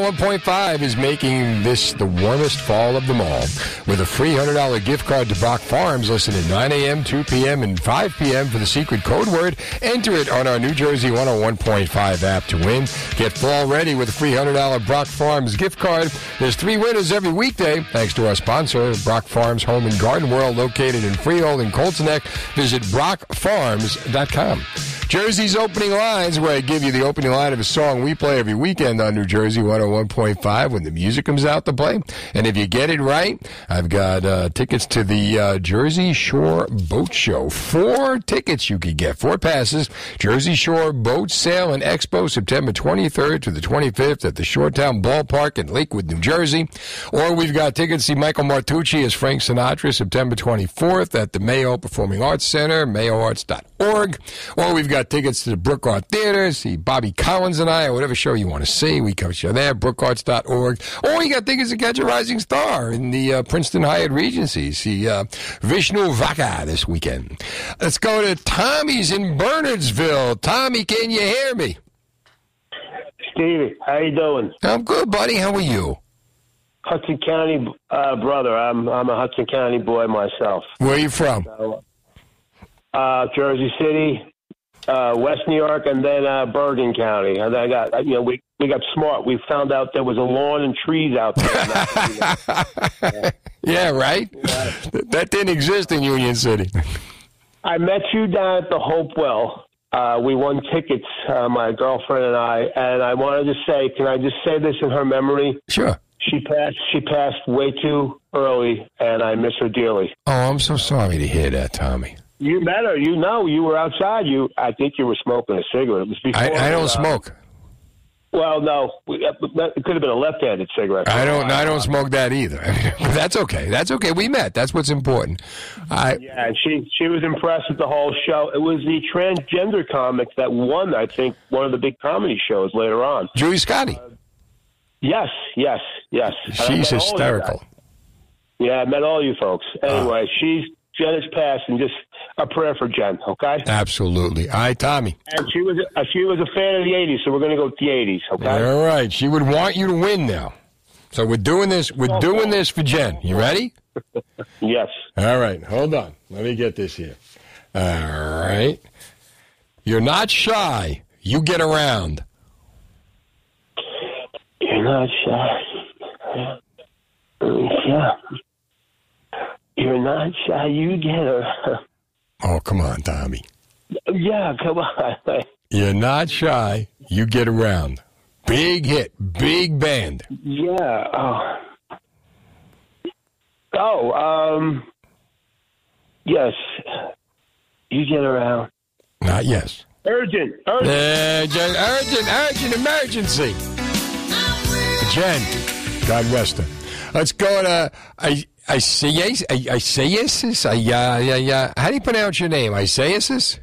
101.5 is making this the warmest fall of them all with a free $100 gift card to Brock Farms. Listen at 9 a.m., 2 p.m., and 5 p.m. for the secret code word. Enter it on our New Jersey 101.5 app to win. Get fall ready with a free $100 Brock Farms gift card. There's three winners every weekday thanks to our sponsor, Brock Farms Home and Garden World, located in Freehold and Colts Neck. Visit brockfarms.com. Jersey's opening lines, where I give you the opening line of a song we play every weekend on New Jersey oh 101.5 when the music comes out to play. And if you get it right, I've got uh, tickets to the uh, Jersey Shore Boat Show. Four tickets you could get, four passes. Jersey Shore Boat Sale and Expo, September 23rd to the 25th at the Shoretown Ballpark in Lakewood, New Jersey. Or we've got tickets to see Michael Martucci as Frank Sinatra, September 24th at the Mayo Performing Arts Center, mayoarts.org. Or we've got tickets to the Brook Art Theater, see Bobby Collins and I, or whatever show you want to see. We cover you there, brookarts.org. Or you got tickets to catch a rising star in the uh, Princeton Hyatt Regency. See uh, Vishnu Vaka this weekend. Let's go to Tommy's in Bernardsville. Tommy, can you hear me? Stevie, how you doing? I'm good, buddy. How are you? Hudson County uh, brother. I'm I'm a Hudson County boy myself. Where are you from? So, uh, Jersey City, uh, West New York, and then uh, Bergen County. And I got you know we we got smart. We found out there was a lawn and trees out there. [LAUGHS] Yeah, right? That didn't exist in Union City. I met you down at the Hopewell. Uh, we won tickets, uh, my girlfriend and I, and I wanted to say, can I just say this in her memory? Sure. She passed. She passed way too early, and I miss her dearly. Oh, I'm so sorry to hear that, Tommy. You met her. You know, you were outside. You, I think you were smoking a cigarette. It was before. I, I don't uh, smoke. Well, no, uh, it could have been a left-handed cigarette. I don't. I don't smoke that either. [LAUGHS] that's okay. That's okay. We met. That's what's important. I. Yeah, and she she was impressed with the whole show. It was the transgender comic that won, I think, one of the big comedy shows later on. Julia Scotti. Yes, yes, yes. She's met all of you hysterical. Yeah, I met all you folks. Anyway, she's Jen has passed, and just a prayer for Jen. Okay. Absolutely. All right, Tommy. And she was uh, she was a fan of the '80s, so we're going to go with the '80s. Okay. All right. She would want you to win now. So we're doing this. We're doing this for Jen. You ready? [LAUGHS] yes. All right. Hold on. Let me get this here. All right. You're not shy. You get around. You're not shy. Yeah. You're not shy. You get her. Oh, come on, Tommy. Yeah, come on. [LAUGHS] You're not shy. You get around. Big hit. Big band. Yeah. Oh. Oh. Um. Yes. You get around. Not yes. Urgent. Urgent. Urgent. Urgent. Urgent. Emergency. Jen. God rest her. Let's go to I Isaias. Isaias. I uh, yeah yeah. How do you pronounce your name? Isaias.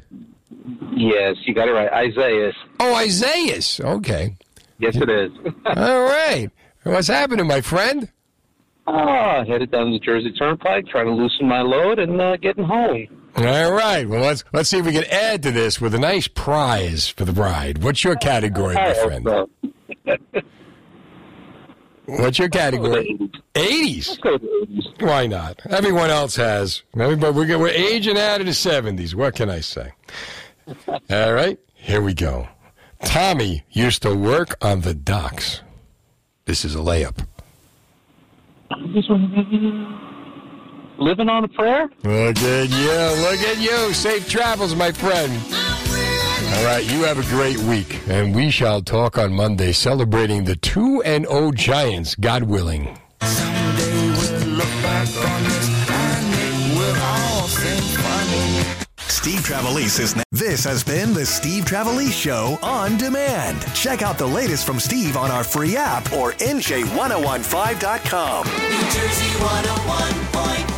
Yes, you got it right. Isaiah. Oh, Isaias. Okay. Yes, it is. [LAUGHS] All right. What's happening, my friend? Ah, headed down the Jersey Turnpike, trying to loosen my load and uh, getting home. All right. Well, let's let's see if we can add to this with a nice prize for the bride. What's your category, my friend? [LAUGHS] What's your category? 80s. Why not? Everyone else has. Everybody, we're, we're aging out of the 70s. What can I say? [LAUGHS] All right, here we go. Tommy used to work on the docks. This is a layup. Living on a prayer? Look at you. Look at you. Safe travels, my friend. All right, you have a great week, and we shall talk on Monday celebrating the 2 and 0 Giants, God willing. Steve Trevelise is. Ne- this has been the Steve Trevelise Show on demand. Check out the latest from Steve on our free app or NJ1015.com. New Jersey 101.